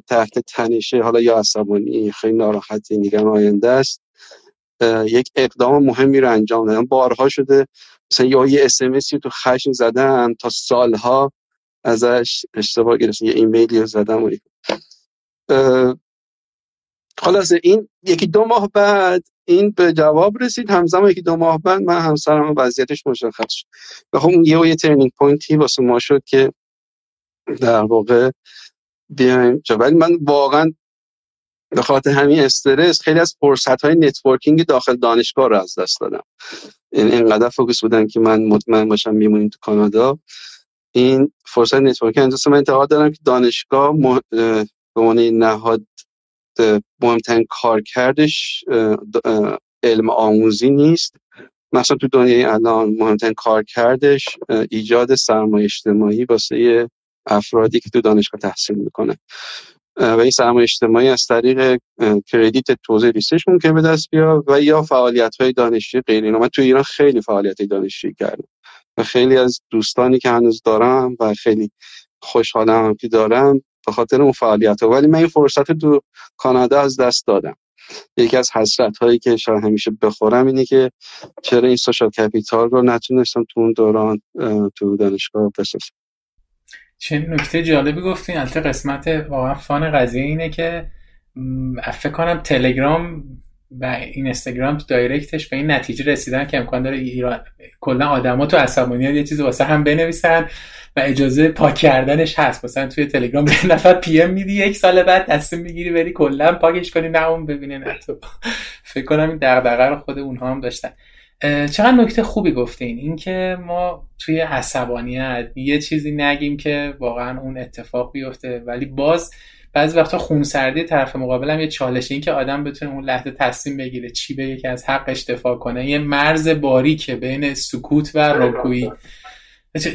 تحت تنشه حالا یا عصبانی خیلی ناراحتی نگران آینده است یک اقدام مهمی رو انجام دادن. بارها شده مثلا یا یه SMS ی تو خشم زدن تا سالها ازش اشتباه گرفتن یه ایمیلی رو زدم و خلاصه این یکی دو ماه بعد این به جواب رسید. همزمان یکی دو ماه بعد من همسرم وضعیتش مشخص شد. و خب یه یه turning point ی واسه ما شد که در واقع بیایم ولی من واقعا به خاطر همین استرس خیلی از فرصت های networking داخل دانشگاه رو از دست دادم. این اینقدر focus بودن که من مطمئن باشم میمونیم تو کانادا. این فرصت networking. اینجاست من انتقاد دارم که دانشگاه به عنوان نهاد مهمترین کار کردش علم آموزی نیست. مثلا تو دنیای الان مهمترین کار کردش ایجاد سرمایه اجتماعی واسه افرادی که تو دانشگاه تحصیل می‌کنه و این سرمایه اجتماعی از طریق کردیت توزیع ریسش ممکن به دست بیاد و یا فعالیت های دانشجویی غیر من تو ایران خیلی فعالیت دانشجویی کردم و خیلی از دوستانی که هنوز دارم و خیلی خوشحالم که دارم به خاطر اون فعالیت ها ولی من این فرصت تو کانادا از دست دادم. یکی از حسرت هایی که شاید همیشه بخورم اینه که چرا این social capital رو نتونستم تو اون دوران تو دانشگاه بسازم چه نکته جالبی گفتین البته قسمت واقعا fun قضیه اینه که فکر کنم تلگرام و این اینستاگرام تو direct ش به این نتیجه رسیدن که امکان داره ایران کلا آدما تو عصبانیت یه چیزی واسه هم بنویسن و اجازه پاک کردنش هست. مثلا توی تلگرام یه نفر PM میدی یک سال بعد تصمیم می‌گیری بری کلا پاکش کنی نه اون ببینه نه تو. *laughs* فکر کنم این دغدغه رو خود اونها هم داشتن. چقدر نکته خوبی گفتین. اینکه ما توی عصبانیت یه چیزی نگیم که واقعا اون اتفاق بیفته. ولی باز بعضی وقتا خونسردی طرف مقابل هم یه چالشه. این که آدم بتونه اون لحظه تصمیم بگیره چی بگه که از حقش دفاع کنه. یه مرز باریکه بین سکوت و رکویی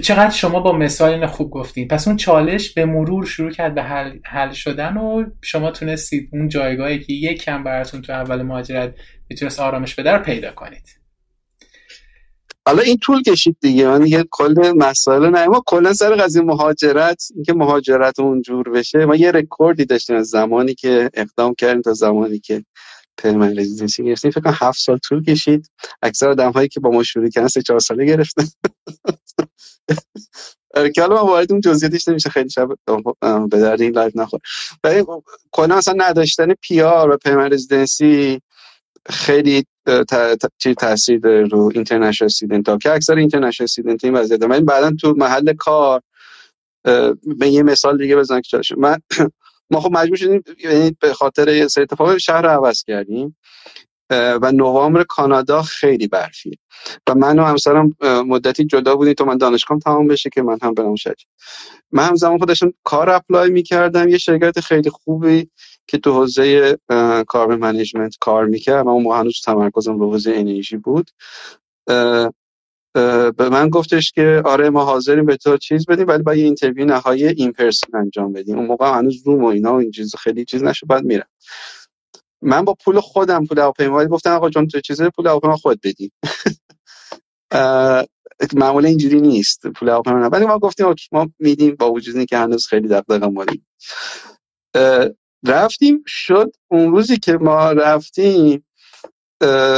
چقدر شما با مثال خوب گفتین. پس اون چالش به مرور شروع کرد به حل, حل شدن و شما تونستید اون جایگاهی که یک کم براتون تو اول مهاجرت می‌تونست آرامش بده رو پیدا کنید. حالا این طول کشید دیگه. من دیگه کل مسائل نه. ما کلا سر قضیه مهاجرت اینکه مهاجرت اونجور بشه ما یه رکوردی داشتیم از زمانی که اقدام کردیم تا زمانی که permanent residency گرفتیم. فکر کنم هفت سال طول کشید. اکثر آدم هایی که با ما شروع کردن سه چهار ساله گرفتن. *laughs* که حالا من وارد اون جزئیاتش نمیشه. خیلی شاید به درد این live نخور. ولی کلا اصلا نداشتن پی آر و پرمن رزیدنسی خیلی چی تاثیر داره رو اینترنشنال استودنت ها؟ که اکثر اینترنشنال استودنت این وضعیت من بعدا تو محل کار به یه مثال دیگه بزنم که من *clears throat* ما خب مجبور شدیم یعنی به خاطر یه سری اتفاق شهر رو عوض کردیم. و نوامبر کانادا خیلی برفیه و من و همسرم مدتی جدا بودیم تا من دانشگاه تمام بشه که من هم برم شد من هم زمان خودشون کار apply می‌کردم یه شرکت خیلی خوبی که تو حوزه carbon management کار می‌کرد. اون هنوز تمرکزم به حوزه انرژی بود. به من گفتش که آره ما حاضریم به تو چیز بدیم ولی باید یه interview نهایی in person انجام بدیم. اون موقع هنوز روم و اینا و این چیز خیلی چیز نشد بعد میرم من با پول خودم پول هواپیما گفتم آقا جون تو چیز پول هواپیما خود بدی. *laughs* معمولا اینجوری نیست. پول هواپیما ولی ما گفتیم اوکی ما میدیم. با وجود که هنوز خیلی دغدغه مالی رفتیم. شد اون روزی که ما رفتیم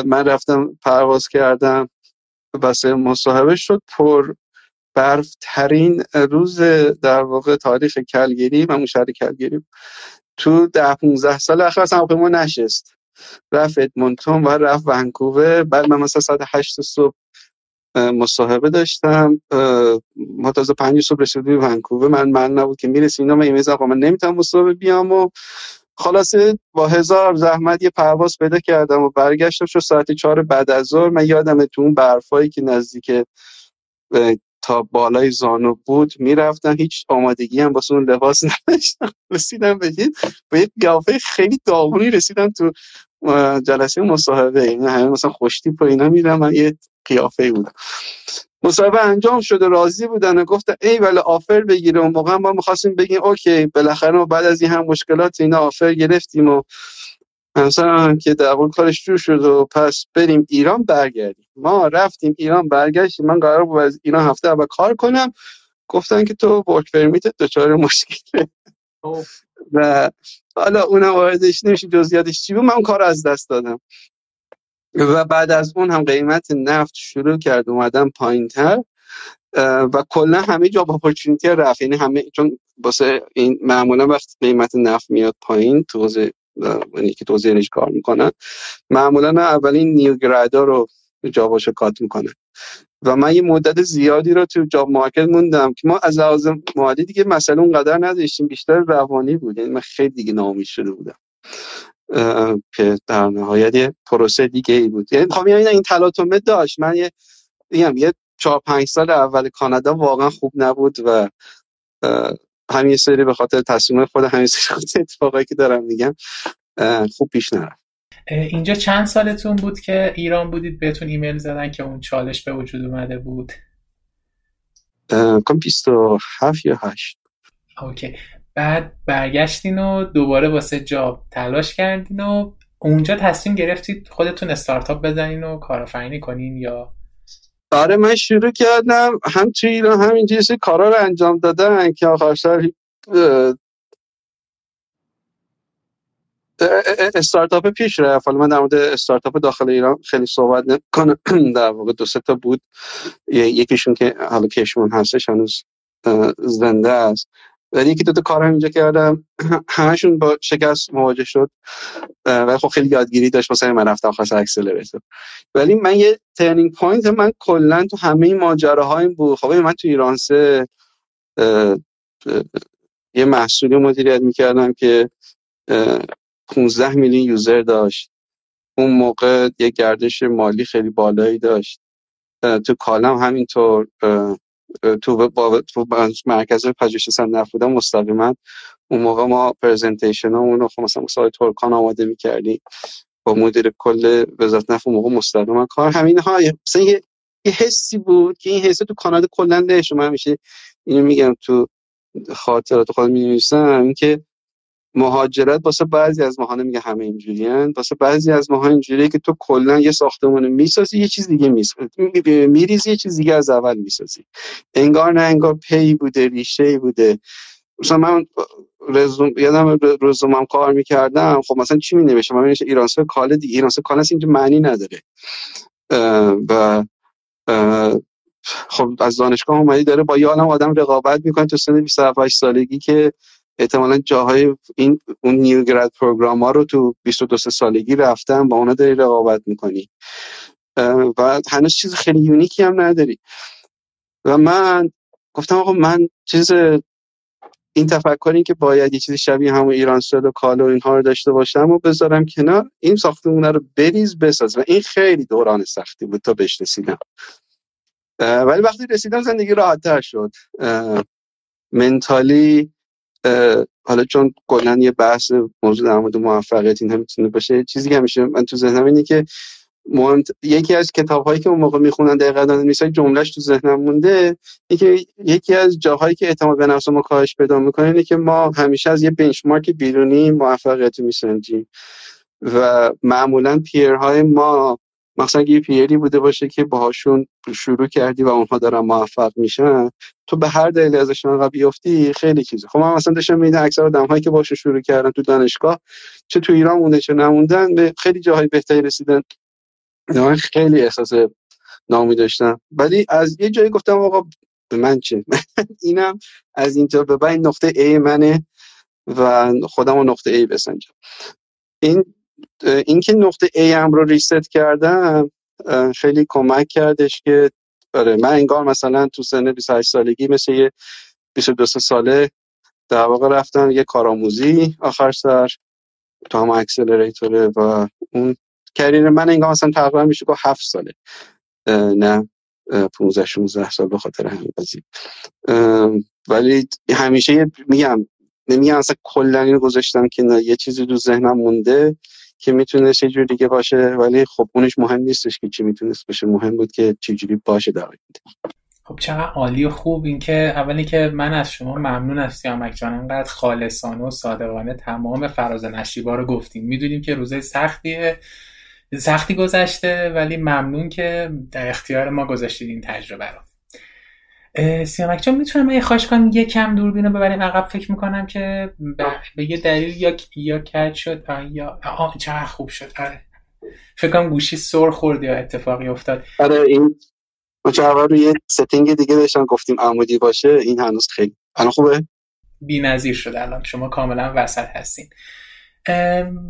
من رفتم پرواز کردم. واسه مصاحبه شد. پر برف ترین روز در واقع تاریخ کلگیری. من شهر کلگیری تو ده 15 سال اخیر اصلا ما نشست. رفت ادمونتون و رفت ونکوور. بعد من مثلا ساعت هشت صبح مصاحبه داشتم. ما تازه پنج صبح رسیدیم ونکوور. من من نبود که می‌رسیم اینا من ایمیز آقا من نمی‌تونم مصاحبه بیام و خلاصه با هزار زحمت یه پرواز پیدا کردم و برگشتم. شد ساعت چهار بعد از ظهر. من یادم تو اون برفایی که نزدیک تا بالای زانو بود می‌رفتم. هیچ آمادگی هم واسه اون لباس *laughs* نداشتم. رسیدم به با یه قیافه خیلی داغونی رسیدم تو جلسه مصاحبه. این همه مثلا خوشتی و اینا میرم. من یه قیافه بودم. مصاحبه انجام شده راضی بودن و گفتن ای ولی آفر بگیره. اون موقع ما می‌خواستیم بگیم اوکی بالاخره ما بعد از این هم مشکلات اینا آفر گرفتیم و مثلا که در کارش جور شد و پس بریم ایران برگردیم. ما رفتیم ایران برگشتیم. من قرار بود از ایران هفته اول کار کنم. گفتن که تو ورک پرمیت دچار مشکله. خب. و حالا اونم واردش نمیشه جزئیاتش چی بود؟ من کار از دست دادم. و بعد از اون هم قیمت نفت شروع کرد اومدن پایین تر. و کلا همه جاب اپورتونتی رفت. یعنی همه چون واسه این معمولا وقت قیمت نفت میاد پایین تو یعنی که توضیح کار می‌کنن. معمولا اولین نیوگرادا رو جاباشو کات می‌کنن و من یه مدت زیادی رو تو جاب مارکت موندم که ما از لحاظ مالی دیگه مسئله اونقدر نداشتیم بیشتر روانی بود. یعنی من خیلی دیگه ناامید شده بودم. که در نهایت یه پروسه دیگه ای بود. یعنی خب این تلاطمه داشت. من یه یه چهار پنج سال اول کانادا واقعا خوب نبود و همین سری به خاطر تصمیم خود همین سری *laughs* اتفاقایی که دارم میگم خوب پیش نرفت. اینجا چند سالتون بود که ایران بودید؟ بهتون ایمیل زدن که اون چالش به وجود اومده بود. کم 27 یا 8 okay. بعد برگشتین و دوباره واسه job تلاش کردین و اونجا تصمیم گرفتید خودتون استارتاپ بزنین و کارآفرینی کنین یا آره من شروع کردم هم توی ایران هم اینجا یه کارا رو انجام دادن که آخرسر استارتاپ پیش رفت. حالا من در مورد استارتاپ داخل ایران خیلی صحبت نکنم *clears throat* در واقع دو سه تا بود. یکیشون که حالا کشمون هستش هنوز زنده است. ولی یکی دو تا کار هم اینجا کردم. *clears throat* همشون با شکست مواجه شد. ولی خب خیلی یادگیری داشت مثلا من رفتم خواست accelerator ولی من یه turning point من کلا تو همه این بود. خب من تو ایران سه یه محصولی مدیریت می‌کردم که 15 میلیون یوزر داشت. اون موقع یه گردش مالی خیلی بالایی داشت. تو کالم همینطور تو با تو مرکز پژوهش صنعت بودم مستقیما اون موقع ما پرزنتیشن اون رو خب مثلا سایت ترکان آماده می‌کردیم. با مدیر کل وزارت نفت اون موقع مستقیما کار همین ها مثلا یه, حسی بود که این حس تو کانادا کلا لهش من میشه اینو میگم تو خاطرات خودم می نویسم که مهاجرت واسه بعضی از ماها نمیگه همه اینجوریان واسه بعضی از ماها اینجوریه که تو کلا یه ساختمان می‌سازی یه چیز دیگه می‌سازی میریزی یه چیز دیگه از اول می‌سازی. انگار نه انگار پی بوده ریشه بوده. مثلا من رزوم یادم رزومم کار می‌کردم. خب مثلا چی می نوشتم من ایرانسه کال دیگه. ایرانسه کال هست اینجا معنی نداره. و خب از دانشگاه اومدی داره با یه آدم رقابت می‌کنه تو سن 27 سالگی که احتمالا جاهای این اون new grad program ها رو تو 22 سالگی رفتن با اونا داری رقابت می‌کنی. و هنوز چیز خیلی unique ی هم نداری. و من گفتم آقا من چیز این تفکری که باید یه چیزی شبیه همون ایران سل و کال و اینها رو داشته باشم و بذارم کنار این ساختمونه رو بریز بساز. و این خیلی دوران سختی بود تا بهش رسیدم. ولی وقتی رسیدم زندگی راحت شد. منتالی حالا چون کلا یه بحث موضوع در مورد موفقیت این هم می‌تونه باشه چیزی که همیشه من تو ذهنم اینه که مهمت... یکی از کتاب هایی که اون موقع می‌خونن دقیقا نیست جملهش تو ذهنم مونده اینکه یکی از جاهایی که اعتماد به نفس ما کاهش پیدا می‌کنه اینه که ما همیشه از یه بنچمارک بیرونی موفقیت میسنجیم و معمولا پیرهای ما مثلا یه پیری بوده باشه که باهاشون شروع کردی و اونها دارن موفق میشن تو به هر دلیل ازشون عقب بیفتی خیلی چیزه. خب من مثلا داشتم میدن اکثر آدم هایی که باشون شروع کردن تو دانشگاه چه تو ایران مونده چه نموندن به خیلی جاهای بهتری رسیدن. من خیلی احساس نامی داشتم. ولی از یه جایی گفتم آقا به من چه؟ *laughs* اینم از اینجا به بعد نقطه A منه و خودم نقطه A بسنجم. این اینکه نقطه A هم رو ریست کردم خیلی کمک کردش که آره من انگار مثلا تو سن 28 سالگی مثل یه 22 ساله در واقع رفتم یه کارآموزی آخر سر تو هم اکسلریتوره و اون کریر من انگار مثلا تقریبا میشه که 7 ساله. نه 15 16 سال به خاطر همین قضیه. ولی همیشه میگم نمیگم اصلا کلا اینو گذاشتم که یه چیزی تو ذهنم مونده. که می‌تونست یه جور دیگه باشه ولی خب اونش مهم نیستش که چی می‌تونست باشه. مهم بود که چه جوری باشه در خب چقدر عالی و خوب این که اولی که من از شما ممنون از سیامک جان. انقدر خالصانه و صادقانه تمام فراز نشیبا رو گفتیم می‌دونیم که روزه سختیه. سختی گذشته ولی ممنون که در اختیار ما گذاشتید این تجربه رو. سیامک جان می‌تونم یه خواهش کنم یه کم دوربین رو ببریم؟ عقب فکر می‌کنم که به یه دلیل یا یا کج شد یا آه چقدر خوب شد آره. فکر کنم گوشی سر خورد یا اتفاقی افتاد. آره این مجرد رو یه setting دیگه داشتم گفتیم عمودی باشه این هنوز خیلی الان خوبه؟ بی نظیر شد الان شما کاملا وسط هستین.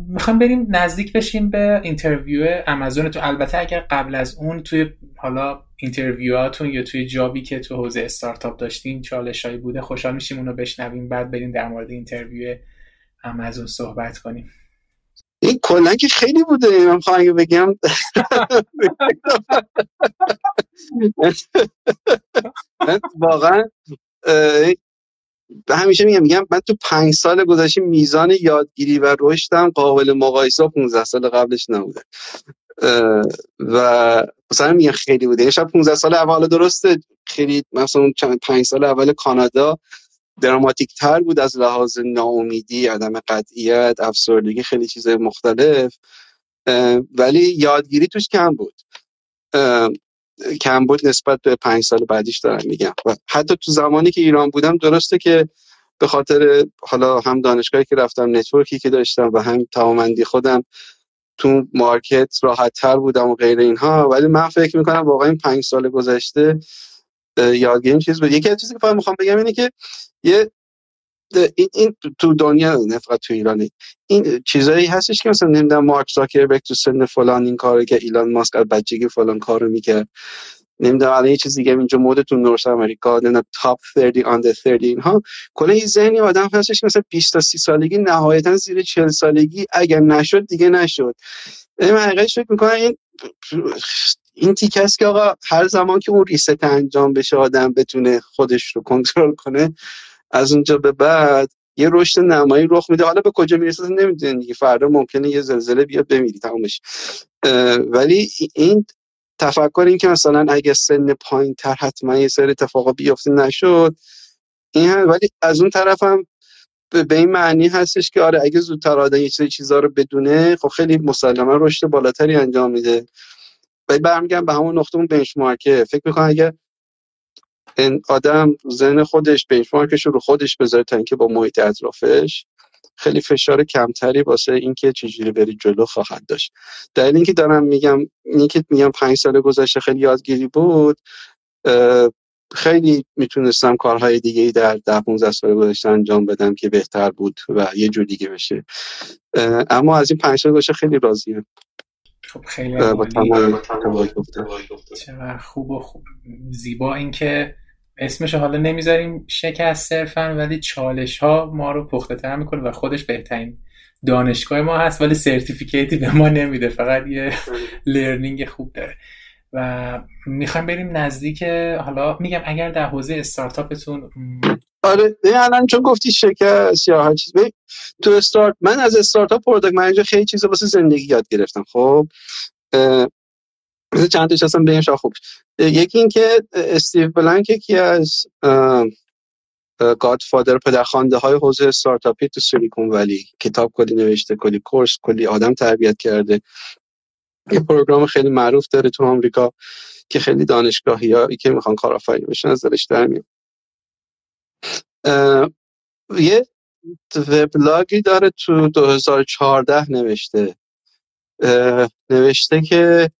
می‌خوام بریم نزدیک بشیم به interview امازون تو. البته اگر قبل از اون توی حالا interview هاتون یا توی job ی که تو حوزه استارتاپ داشتین چالشایی بوده خوشحال میشیم اونو بشنویم بعد بریم در مورد interview امازون صحبت کنیم. این کلا که خیلی بوده من خواهم بگم. *laughs* واقعا همیشه میگم میگم من تو پنج سال گذشته میزان یادگیری و رشدم قابل مقایسه 15 سال قبلش نبوده. و مثلا میگم خیلی بوده. شب 15 سال اول درسته. خیلی مثلا چند پنج سال اول کانادا دراماتیک تر بود از لحاظ ناامیدی عدم قطعیت افسردگی خیلی چیز مختلف. ولی یادگیری توش کم بود. کم بود نسبت به پنج سال بعدیش دارم میگم. و حتی تو زمانی که ایران بودم درسته که به خاطر حالا هم دانشگاهی که رفتم نتورکی که داشتم و هم توامندی خودم تو مارکت راحت تر بودم و غیر اینها ولی من فکر می‌کنم واقعا این پنج سال گذشته یادگیری چیز بود. یکی از چیزی که فقط می‌خوام بگم اینه که یه این, این تو دنیا نه فقط تو ایرانی این چیزایی هستش که مثلا نمی‌دونم مارک زاکربرگ تو سن فلان این کارو که ایلان ماسک از بچگی فلان کارو می‌کرد. نمی‌دونم الان یه چیز دیگه اینجا مود تو نورس امریکا نه تاپ 30 آن 30 اینها. کلا این ذهنی آدم هستش مثلا 20 تا 30 سالگی نهایتا زیر 40 سالگی اگر نشد دیگه نشد. من حقیقتش فکر می‌کنم این این تیکه است که آقا هر زمان که اون ریست انجام بشه آدم بتونه خودش رو کنترل کنه از اونجا به بعد یه رشد نمایی رخ میده. حالا به کجا می‌رسه نمی‌دونی دیگه. فردا ممکنه یه زلزله بیاد بمیری. تمامش. ولی این تفکر این که مثلا اگه سن پایین تر حتما یه سری اتفاقا بیفته نشد این هم ولی از اون طرف هم به این معنی هستش که آره اگه زودتر آدم یه سری چیزا رو بدونه خب خیلی مسلما رشد بالاتری انجام میده. ولی برمیگردم به همون نقطه اون بنچمارکه فکر می‌کنم اگه این آدم ذهن خودش بنچمارکش رو خودش بذاره تا اینکه با محیط اطرافش خیلی فشار کمتری واسه اینکه چجوری بری جلو خواهد داشت. دلیل اینکه دارم میگم اینکه میگم پنج سال گذشته خیلی یادگیری بود خیلی می‌تونستم کارهای دیگه ای در ده 15 سال گذشته انجام بدم که بهتر بود و یه جور دیگه بشه. اما از این پنج سال گذشته خیلی راضیم. خب خیلی چقدر خوب و خوب. زیبا اینکه اسمش حالا نمی‌ذاریم شکست صرفا ولی چالش ها ما رو پخته تر می‌کنه و خودش بهترین دانشگاه ما هست ولی سرتیفیکیتی به ما نمیده. فقط یه learning خوب داره. و می‌خوایم بریم نزدیک حالا میگم اگر در حوزه استارتاپتون آره الان چون گفتی شکست یا هر چیز تو استارت من از استارتاپ product manager خیلی چیزا واسه زندگی یاد گرفتم خب؟ چند تاش اصلا بگم خوب یکی اینکه استیو بلانک یکی از godfather پدرخوانده های حوزه استارتاپی تو سیلیکون ولی. کتاب کلی نوشته کلی course کلی آدم تربیت کرده. یه پروگرام خیلی معروف داره تو آمریکا که خیلی دانشگاهی ها که می‌خوان کارآفرین بشن از دلش در میاد. یه وبلاگی داره تو 2014 نوشته. نوشته که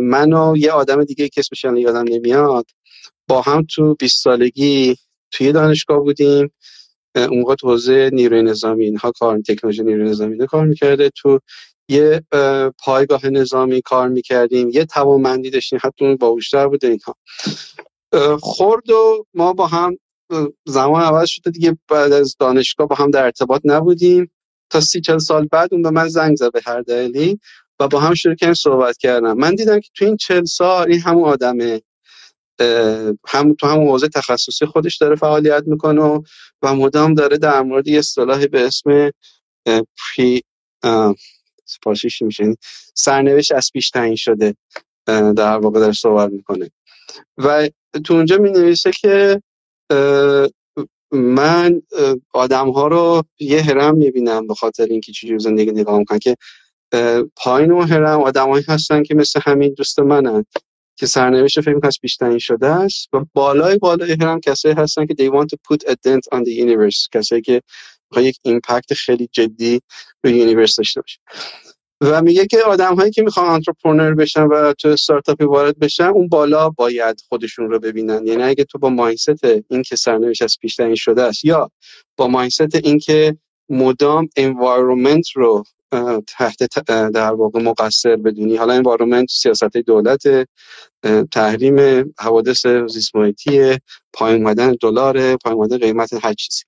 من و یه آدم دیگه که اسمش یادم نمیاد با هم تو 20 سالگی توی دانشگاه بودیم. اون تو حوزه نیروی نظامی اینها کار تکنولوژی نیروی نظامی کار می‌کرده. تو یه پایگاه نظامی کار می‌کردیم یه توانمندی داشتیم حتی اون باوشتر بوده اینها. خورد و ما با هم زمان عوض شده دیگه بعد از دانشگاه با هم در ارتباط نبودیم. تا سی چل سال بعد اون به من زنگ زد به هر دلیلی. و با هم شروع کردیم صحبت کردم من دیدم که تو این چل سال این همون آدمه هم تو همون حوزه تخصصی خودش داره فعالیت می‌کنه و مدام داره در مورد یه اصطلاحی به اسم پری سپاسیش میشه؟ سرنوشت از پیش تعیین شده در واقع داره صحبت می‌کنه. و تو اونجا می نویسه که من آدم ها رو یه هرم می‌بینم به خاطر اینکه چجوری زندگی نگاه می‌کنن که پایین اون هرم آدمایی هستن که مثل همین دوست منن که سرنوشت فکر کنم بیشترین شده است و بالای بالای هرم کسایی هستن که they want to put a dent on the universe کسایی که یک impact خیلی جدی روی universe داشته باشه و میگه که آدم هایی که می‌خوان entrepreneur بشن و تو استارتاپی وارد بشن اون بالا باید خودشون رو ببینن. یعنی اگه تو با mindset این که سرنوشت از پیش شده است یا با mindset این که مدام environment رو تحت در واقع مقصر بدونی. حالا environment سیاست دولت تحریم حوادث زیست پایین اومدن دلار پایین اومدن قیمت هر چیزی.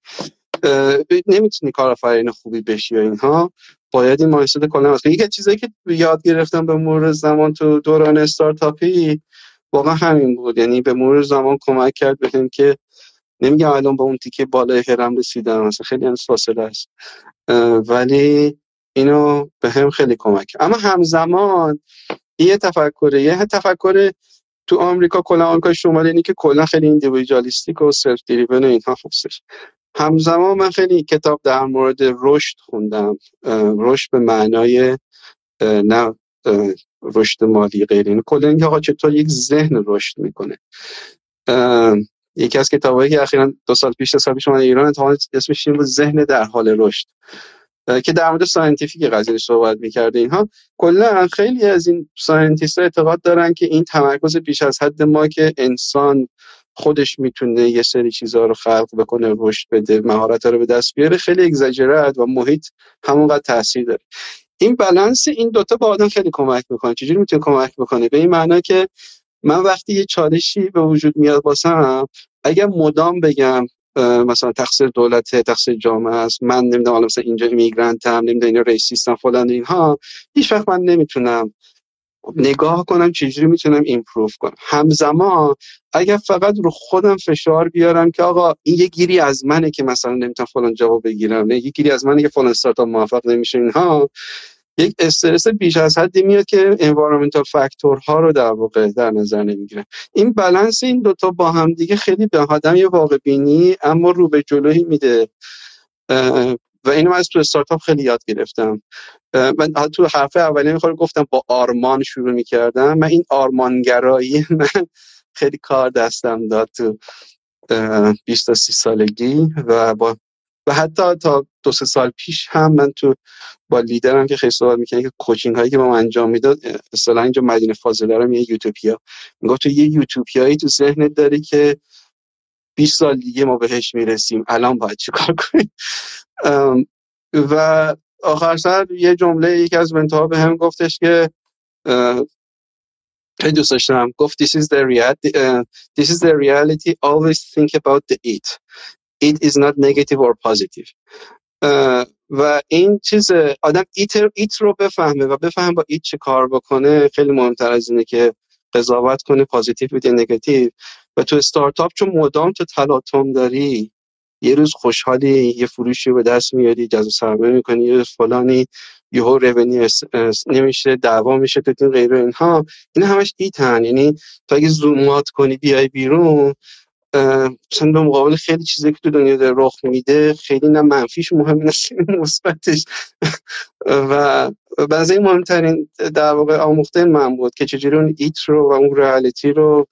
نمی‌تونی کارآفرین خوبی بشی و اینها. باید این مایندست کلا یکی چیزایی که یاد گرفتم به مرور زمان تو دوران استارتاپی واقعا همین بود. یعنی به مرور زمان کمک کرد بهم که نمیگم الان با اون تیکه بالای هرم رسیدم مثلا خیلی فاصله است. ولی اینو به هم خیلی کمک اما همزمان یه تفکره یه تفکر تو آمریکا کلا آمریکا شمالی اینی که کلا خیلی individualistic و self-driven و اینها هستش. همزمان من خیلی کتاب در مورد رشد خوندم. رشد به معنای نه رشد مالی غیر. این کلا اینکه آقا چطور یک ذهن رشد می‌کنه. یکی از کتابایی که اخیرا دو سال پیش سال پیش من ایران اسمش این بود ذهن در حال رشد. که در مورد scientific قضیه صحبت می‌کرده اینها. کلا خیلی از این scientist اعتقاد دارن که این تمرکز بیش از حد ما که انسان خودش می‌تونه یه سری چیزها رو خلق بکنه رشد بده مهارت رو به دست بیاره خیلی exaggerated و محیط همونقدر تاثیر داره. این بالانس این دوتا با آدم خیلی کمک می‌کنه. چجوری می‌تونه کمک بکنه؟ به این معنا که من وقتی یه چالشی به وجود میاد واسم اگر مدام بگم مثلا تقصیر دولت تقصیر جامعه است. من نمی‌دونم حالا مثلا اینجا immigrant هم نمی‌دونم اینا racist ن فلان اینها. هیچ وقت من نمی‌تونم نگاه کنم چجوری می‌تونم improve کنم. همزمان اگر فقط رو خودم فشار بیارم که آقا این یه گیری از منه که مثلا نمی‌تونم فلان جواب بگیرم نه یه گیری از منه که فلان استارتاپ موفق نمیشه اینها. یک استرس بیش از حدی میاد که environmental factor ها رو در واقع در نظر نمی‌گیره این بالانس این دوتا با هم دیگه خیلی به آدم یه واقع بینی اما رو به جلوی میده. و اینو من از تو استارتاپ خیلی یاد گرفتم. من تو حرف اولی می‌خوام گفتم با آرمان شروع می‌کردم. من این آرمانگرایی *laughs* من خیلی کار دستم داد تو 20 تا 30 سالگی و با و حتی تا دو سه سال پیش هم من تو با لیدرم که خیلی صحبت می‌کنه که کوچینگ هایی که ما انجام می‌داد اصلا اینجا مدینه فاضله رو یه یوتوپیا. می‌گفت تو یه یوتوپیایی تو ذهنت داری که 20 سال دیگه ما بهش می‌رسیم. الان باید چیکار کنیم؟ و آخر سر یه جمله یکی از منتها به هم گفتش که خیلی دوست داشتم. گفت this is the reality this is the reality. Always think about the it. It is not negative or positive. و این چیز آدم ایت, ایت رو بفهمه و بفهمه با ایت چه کار بکنه. خیلی مهمتر از اینه که قضاوت کنه پازیتیو یا نگاتیو و تو استارتاپ چون مدام تو تلاطم داری یه روز خوشحالی یه فروشی به دست میاری جذب سرمایه می‌کنی یه فلانی یهو رونی نمیشه دعوا میشه تو غیره اینها. این همش ایتن. یعنی تو اگه زومات کنی بیای بیرون مثلا به مقابل خیلی چیزی که تو دنیا داره رخ میده خیلی نه منفیش مهم نیست مثبتش. *laughs* و بعضی مهمترین در واقع آموخته من بود که چجوری اون ایت رو و اون رئالیتی رو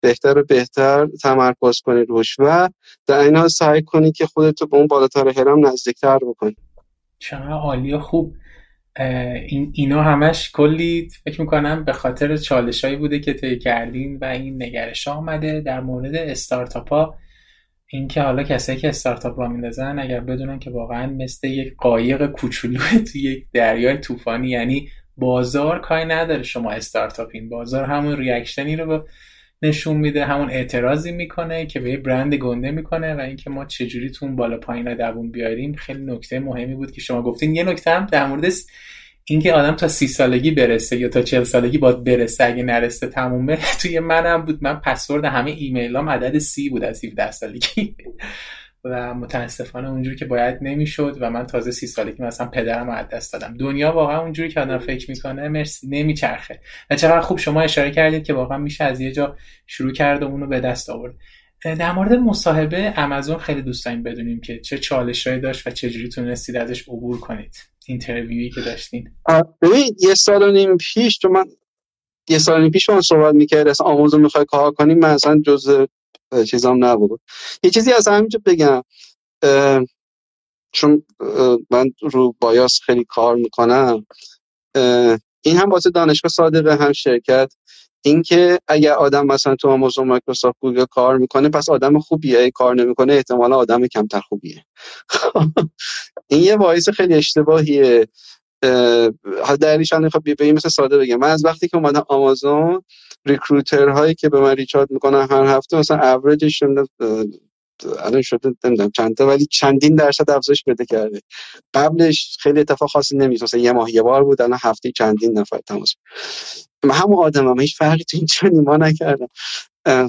بهتر و بهتر تمرکز کنی روش و در این سعی کنی که خودتو به اون بالاتر هرم نزدیکتر بکنی. چقدر عالی خوب. این اینا همش کلی فکر می‌کنم به خاطر چالشایی بوده که طی کردین و این نگرش آمده در مورد استارتاپ ها اینکه حالا کسایی که استارتاپ را میندازن اگر بدونن که واقعا مثل یک قایق کوچولو *laughs* تو یک دریای طوفانی یعنی بازار کاری نداره شما استارتاپین. بازار همون ریاکشنی رو نشون میده همون اعتراضی می‌کنه که به برند گنده می‌کنه و اینکه ما چجوری تو بالا پایین دووم بیاریم. خیلی نکته مهمی بود که شما گفتین. یه نکته هم در مورد اینکه آدم تا سی سالگی برسه یا تا چل سالگی باید برسه اگه نرسته تمومه *laughs* توی منم بود. من پسورد همه ایمیلام عدد سی بود از 17 سالگی. و متاسفانه اونجوری که باید نمی‌شد و من تازه سی سالگی مثلا پدرم از دست دادم. دنیا واقعا اونجوری که آدم فکر می‌کنه مرسی نمیچرخه. و چقدر خوب شما اشاره کردید که واقعا میشه از یه جا شروع کرد و اونو به دست آورد. در مورد مصاحبه امازون خیلی دوست داریم بدونیم که چه چالشهایی داشت و چجوری تونستید ازش عبور کنید. اینترویویی که داشتین. ببین یه سال و نیم پیش تو من یه سال و نیم پیش من صحبت می‌کرد اصلا آموزو می‌خوای کار کنیم من اصلا جز چیزام نبود. یه چیزی از همینجا بگم. چون من رو بایاس خیلی کار می‌کنم. این هم واسه دانشگاه صادقه هم شرکت. اینکه اگر آدم مثلا تو آمازون مایکروسافت گوگل کار می‌کنه پس آدم خوبیه. کار نمی‌کنه احتمالا آدم کمتر خوبیه. *laughs* این یه bias خیلی اشتباهیه. دلیلش هم خب یه مثال ساده بگم. من از وقتی که اومدم آمازون recruiter هایی که به من reach out می‌کنن هر هفته مثلا اوریجش الان شده نمی‌دونم چند تا ولی چندین درصد افزایش پیدا کرده. قبلش خیلی اتفاق خاصی نمیشه مثلا یه ماه یه بار بود الان هفته چندین نفر تماس. همون آدم هم هیچ فرقی تو این چند ماه نکردم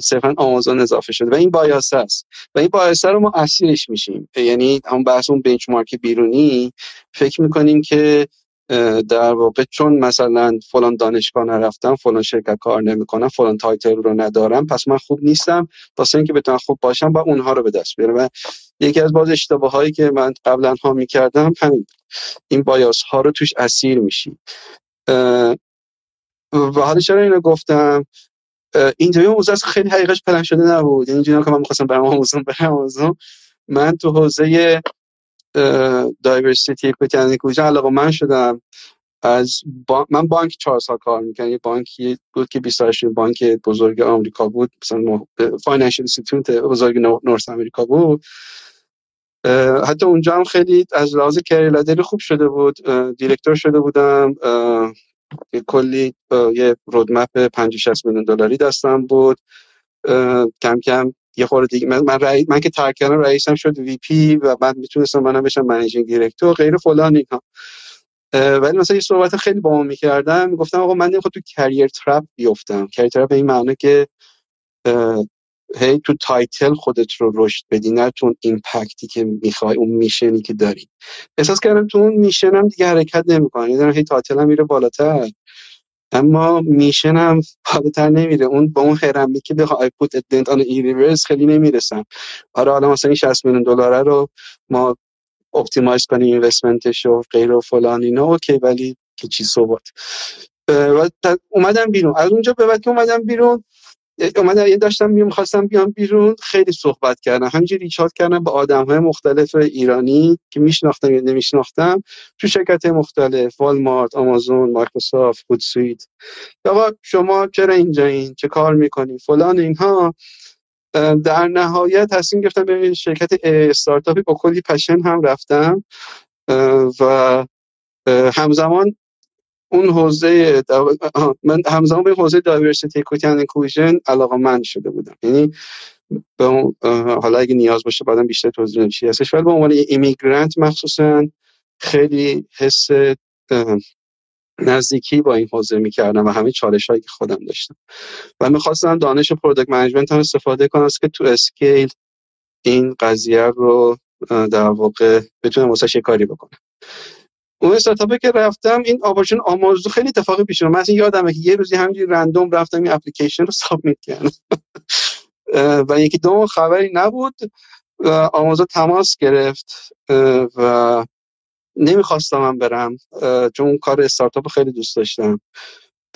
صرفا آمازون اضافه شده. و این bias ه است. و این bias ه رو ما اسیرش میشیم. یعنی هم بحث اون benchmark بیرونی فکر می‌کنیم که در واقع چون مثلا فلان دانشگاه نرفتم فلان شرکت کار نمی‌کنم فلان title رو ندارم پس من خوب نیستم. واسه اینکه بتونم خوب باشم باید اونها رو به دست بیارم. و یکی از باز اشتباه هایی که من قبلا ها می‌کردم همین این bias ها رو توش اسیر میشی. و حالا چرا اینو گفتم؟ interview موضوع خیلی حقیقتش پلن شده نبود. یعنی که من می‌خواستم برم آمازون برم آمازون من تو حوزه diversity equity inclusion علاقه‌مند شدم. از با... من بانک چهار سال کار می‌کنم یه بانکی بود که 28 بانک بزرگ آمریکا بود. مثلا financial institute بزرگ North America بود. حتی اونجا هم خیلی از لحاظ career خوب شده بود. director شده بودم. کلی یه roadmap 50 60 میلیون دلاری دستم بود. کم کم یه خورده دیگه. من من, من که ترک رئیسم شد VP و بعد می‌تونستم منم بشم managing director غیره فلان اینا ولی مثلا یه صحبت خیلی با ما می‌کردم. می‌گفتم آقا من نمی‌خوام تو career trap بیفتم. career trap به این معنی که هی تو title خودت رو رشد بدی نه تو impact ی که می‌خوای اون mission ی که داری. احساس کردم تو اون میشنم دیگه حرکت نمی‌کنه یعنی هی title هم میره بالاتر. اما میشنم بالاتر نمیره. اون با اون هرمی که به I put a dent on universe خیلی نمی‌رسم آره حالا مثلا این 60 میلیون دلار رو ما optimize کنیم investment ش و غیره و فلان اینا اوکی ولی که چی صحبت اومدم بیرون. از اونجا به که اومدم بیرون اومدم یه داشتم میام خواستم بیام بیرون. خیلی صحبت کردم. همینجوری ریچارد کردم با آدم های مختلف ایرانی که میشناختم یا نمیشناختم. تو شرکت مختلف والمارت آمازون مایکروسافت فود آقا شما چرا اینجایین چه کار می‌کنین فلان اینها. در نهایت تصمیم گرفتم به شرکت استارتاپی با کلی پشن هم رفتم. و همزمان اون حوزه من همزمان به حوزه diversity and inclusion علاقه‌مند شده بودم. یعنی به حالا اگه نیاز باشه بعدم بیشتر توضیح چی هستش. ولی به عنوان immigrant مخصوصا خیلی حس نزدیکی با این حوزه می‌کردم و همه چالش هایی که خودم داشتم. و می‌خواستم دانش product management هم استفاده کنم که تو scale این قضیه رو در واقع بتونم واسه کاری بکنم. اون استارتاپی که رفتم این آپورچون آمازون خیلی اتفاقی پیش اومد. مثلا یادمه که یه روزی همینجوری رندوم رفتم این اپلیکیشن رو سابمیت کردم. و یکی دو خبری نبود. آمازون تماس گرفت. و نمی‌خواستم من برم چون کار استارتاپ خیلی دوست داشتم.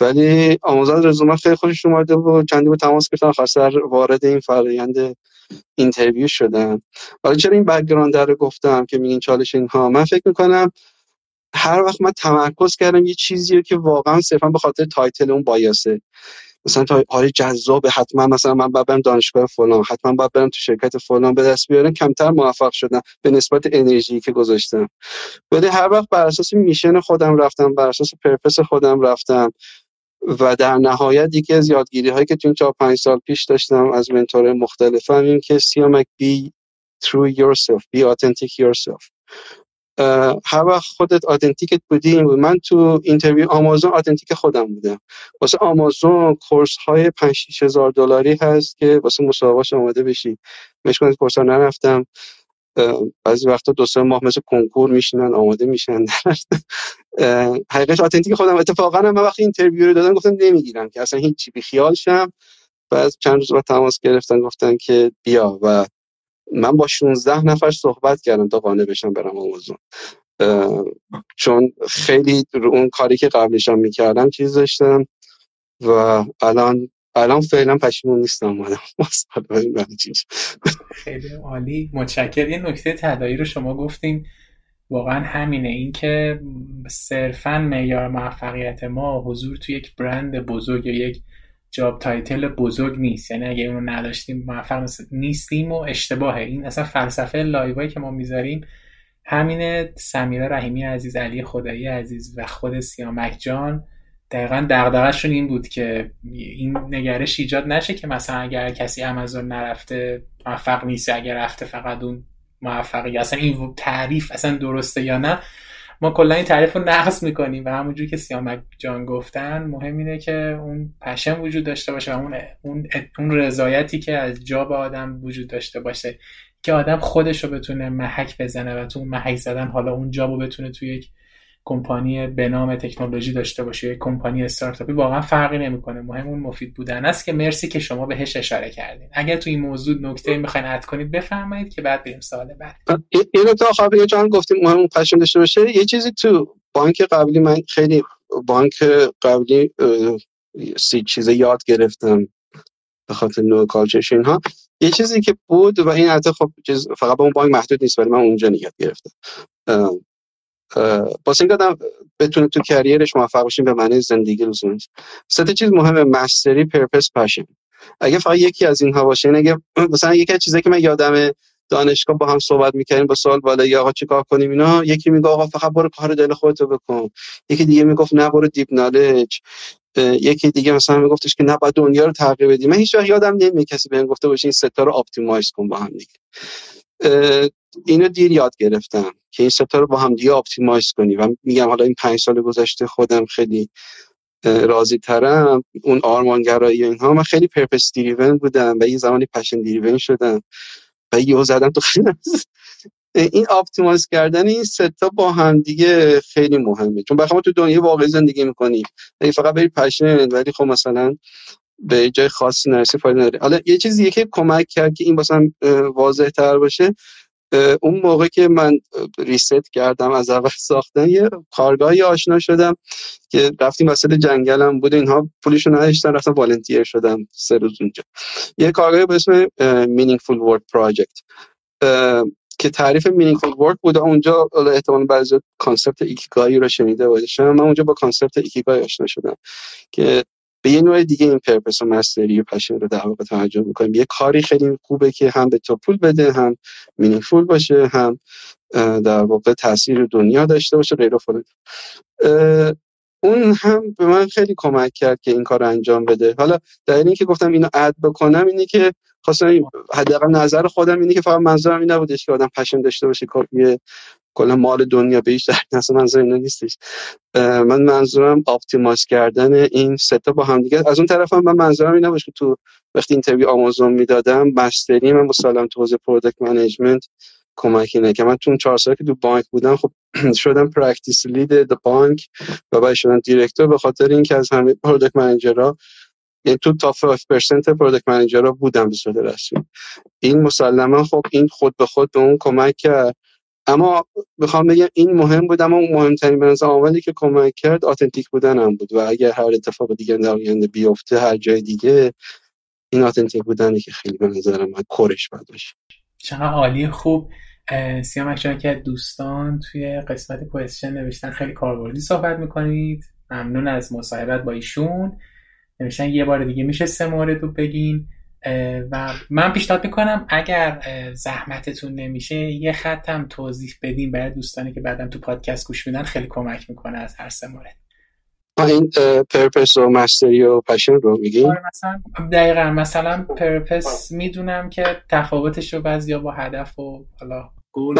ولی آموزان رزومه خیلی خوشش اومده و چندی با تماس گرفتن خواستر وارد این فرآیند interview شدن ولی چرا این background رو گفتم که میگین چالش اینها؟ من فکر می‌کنم هر وقت من تمرکز کردم یه چیزی که واقعا صرفا به خاطر title اون bias ه. مثلا تا آره جذاب حتما مثلا من باید برم دانشگاه فلان حتما باید برم تو شرکت فلان به دست بیارم کمتر موفق شدم به نسبت انرژی که گذاشتم. ولی هر وقت بر اساس mission خودم رفتم بر اساس purpose خودم رفتم و در نهایت یکی از یادگیری هایی که تو این 4 5 سال پیش داشتم از mentor مختلفم این که سیامک be true yourself be authentic yourself. هر وقت خودت authentic ت بودی من تو interview آمازون authentic خودم بودم. واسه آمازون course های 5 هزار دلاری هست که واسه مصاحبه آماده بشی. مشکل course ها نرفتم. بعضی وقتا دو سه ماه مثل کنکور میشینن آماده میشن. *laughs* حقیقت authentic خودم. اتفاقا من وقتی interview رو دادم گفتم نمی‌گیرم که اصلا هیچ چی بیخیال شم بعد چند روز بعد تماس گرفتن گفتن که بیا و من با 16 نفر صحبت کردم تا قانع بشم برم آمازون چون خیلی رو اون کاری که قبلشم می‌کردم چیز داشتم و الان الان فعلا پشیمون نیستم اومدم. *laughs* خیلی عالی. متشکر یه نکته تدایی رو شما گفتیم واقعا همینه. اینکه صرفا معیار موفقیت ما حضور تو یک برند بزرگ یا یک job title بزرگ نیست. یعنی اگه اونو نداشتیم موفق نیستیم و اشتباهه. این اصلا فلسفه live هایی که ما می‌ذاریم همینه سمیرا رحیمی عزیز علی خدایی عزیز و خود سیامک جان. دقیقا دغدغشون این بود که این نگرش ایجاد نشه که مثلا اگر کسی آمازون نرفته موفق نیست. اگر رفته فقط اون موفقی. اصلا این تعریف اصلا درسته یا نه؟ ما کلا این تعریف رو نقض می‌کنیم و همونجور که سیامک جان گفتن مهم اینه که اون passion وجود داشته باشه و اون اون, اون رضایتی که از جا به آدم وجود داشته باشه که آدم خودش رو بتونه محک بزنه و تو اون محک زدن حالا اون جا رو بتونه توی یک کمپانی به نام تکنولوژی داشته باشه یک کمپانی استارتاپی واقعا فرقی نمی‌کنه. مهم اون مفید بودن است که مرسی که شما بهش اشاره کردین. اگر تو این موضوع نکته می‌خواین اد کنید بفرمایید که بعد بریم سوال بعد. این تا خب یه جان گفتیم مهم پشن داشته باشه. یه چیزی تو بانک قبلی من خیلی بانک قبلی سی چیز یاد گرفتم به خاطر نو کالچرش اینها. یه چیزی که بود و این حتی خب فقط به اون بانک محدود نیست ولی من اونجا نیت گرفتم. با اینکه آدم بتونه تو کریرش موفق باشیم به معنی زندگی لزوما سه چیز مهمه مستری پرپس پاشن اگه فقط یکی از اینها باشه این اگه مثلا یکی از چیزایی که من یادم دانشگاه با هم صحبت می‌کردیم با سوال بالا یا آقا چیکار کنیم اینا یکی میگه آقا فقط برو کار دل خودتو بکن. یکی دیگه می‌گفت نه برو deep knowledge یکی دیگه مثلا میگفتش که نه باید دنیا رو تغییر بدی من هیچ وقت یادم نمیاد کسی بهم گفته باشه این سه تا رو optimize کن با هم دیگه. اینو دیر یاد گرفتم که این سه تا رو با هم دیگه optimize کنی. و میگم حالا این پنج سال گذشته خودم خیلی راضی ترم. اون آرمانگرایی و اینها من خیلی purpose driven بودم و یه زمانی passion driven شدم. و یهو زدم تو خیلی این optimize کردن این ستا با هم دیگه خیلی مهمه. چون بخاطر تو دنیا واقعی زندگی می‌کنی اگه فقط بری passion ولی خب مثلا به جای خاصی نرسی فایده نداره. حالا یه چیزی که کمک کرد که این مثلا واضح تر باشه اون موقع که من reset کردم از اول ساختن یه کارگاهی آشنا شدم که رفتیم وسط جنگلم بود. اینها پولشو نداشتم رفتم volunteer شدم سه روز اونجا. یه کارگاهی به اسم Meaningful Work Project که تعریف meaningful work بود. اونجا احتمال بعضی concept ikigai یی رو شنیده باشم. من اونجا با concept ikigai آشنا شدم که به یه نوع دیگه این purpose و mastery و passion رو در واقع توجه می‌کنیم. یه کاری خیلی خوبه که هم به تو پول بده هم meaningful باشه هم در واقع تاثیر دنیا داشته باشه غیر فلان اون هم به من خیلی کمک کرد که این کار رو انجام بده. حالا در این که گفتم اینو add بکنم اینه که خواستم حداقل نظر خودم اینه که فقط منظورم این نبودش که آدم passion داشته باشه یه کلا مال دنیا به هیچ اصلا منظور اینا نیستش. من منظورم optimize کردن این ستا با هم دیگه از اون طرف هم من منظورم این نباشه که تو وقتی interview آمازون می‌دادم mastery من مسلم تو حوزه product management کمکی نه که من تو اون چهار سال که تو بانک بودم خب *clears throat* شدم practice lead بانک و بعد شدم director به خاطر اینکه از همه product manager ها یعنی تو top 5% product manager ها بودم به صورت رسمی. این مسلما خب این خود به خود به اون کمک کرد. اما بخوام بگم این مهم بود اما مهمترین به عاملی که کمک کرد authentic بودن هم بود و اگر هر اتفاق دیگه در آینده بیفته هر جای دیگه این authentic بودنی که خیلی به نظر من باید باشه. چقدر عالی خوب. سیامک جان که دوستان توی قسمت کوشن نوشتن خیلی کاربردی صحبت می‌کنید. ممنون از مصاحبت با ایشون. نوشتن یه بار دیگه میشه سه مورد رو بگین. و من پیشنهاد می‌کنم اگر زحمتتون نمیشه یه خطم توضیح بدین برای دوستانی که بعدم تو پادکست گوش میدن خیلی کمک می‌کنه از هر سه مورد. این پرپس و مستری و پشن رو میگیم آره، مثلا دقیقا مثلا پرپس می‌دونم که تفاوتش رو بعضی با هدف و حالا goal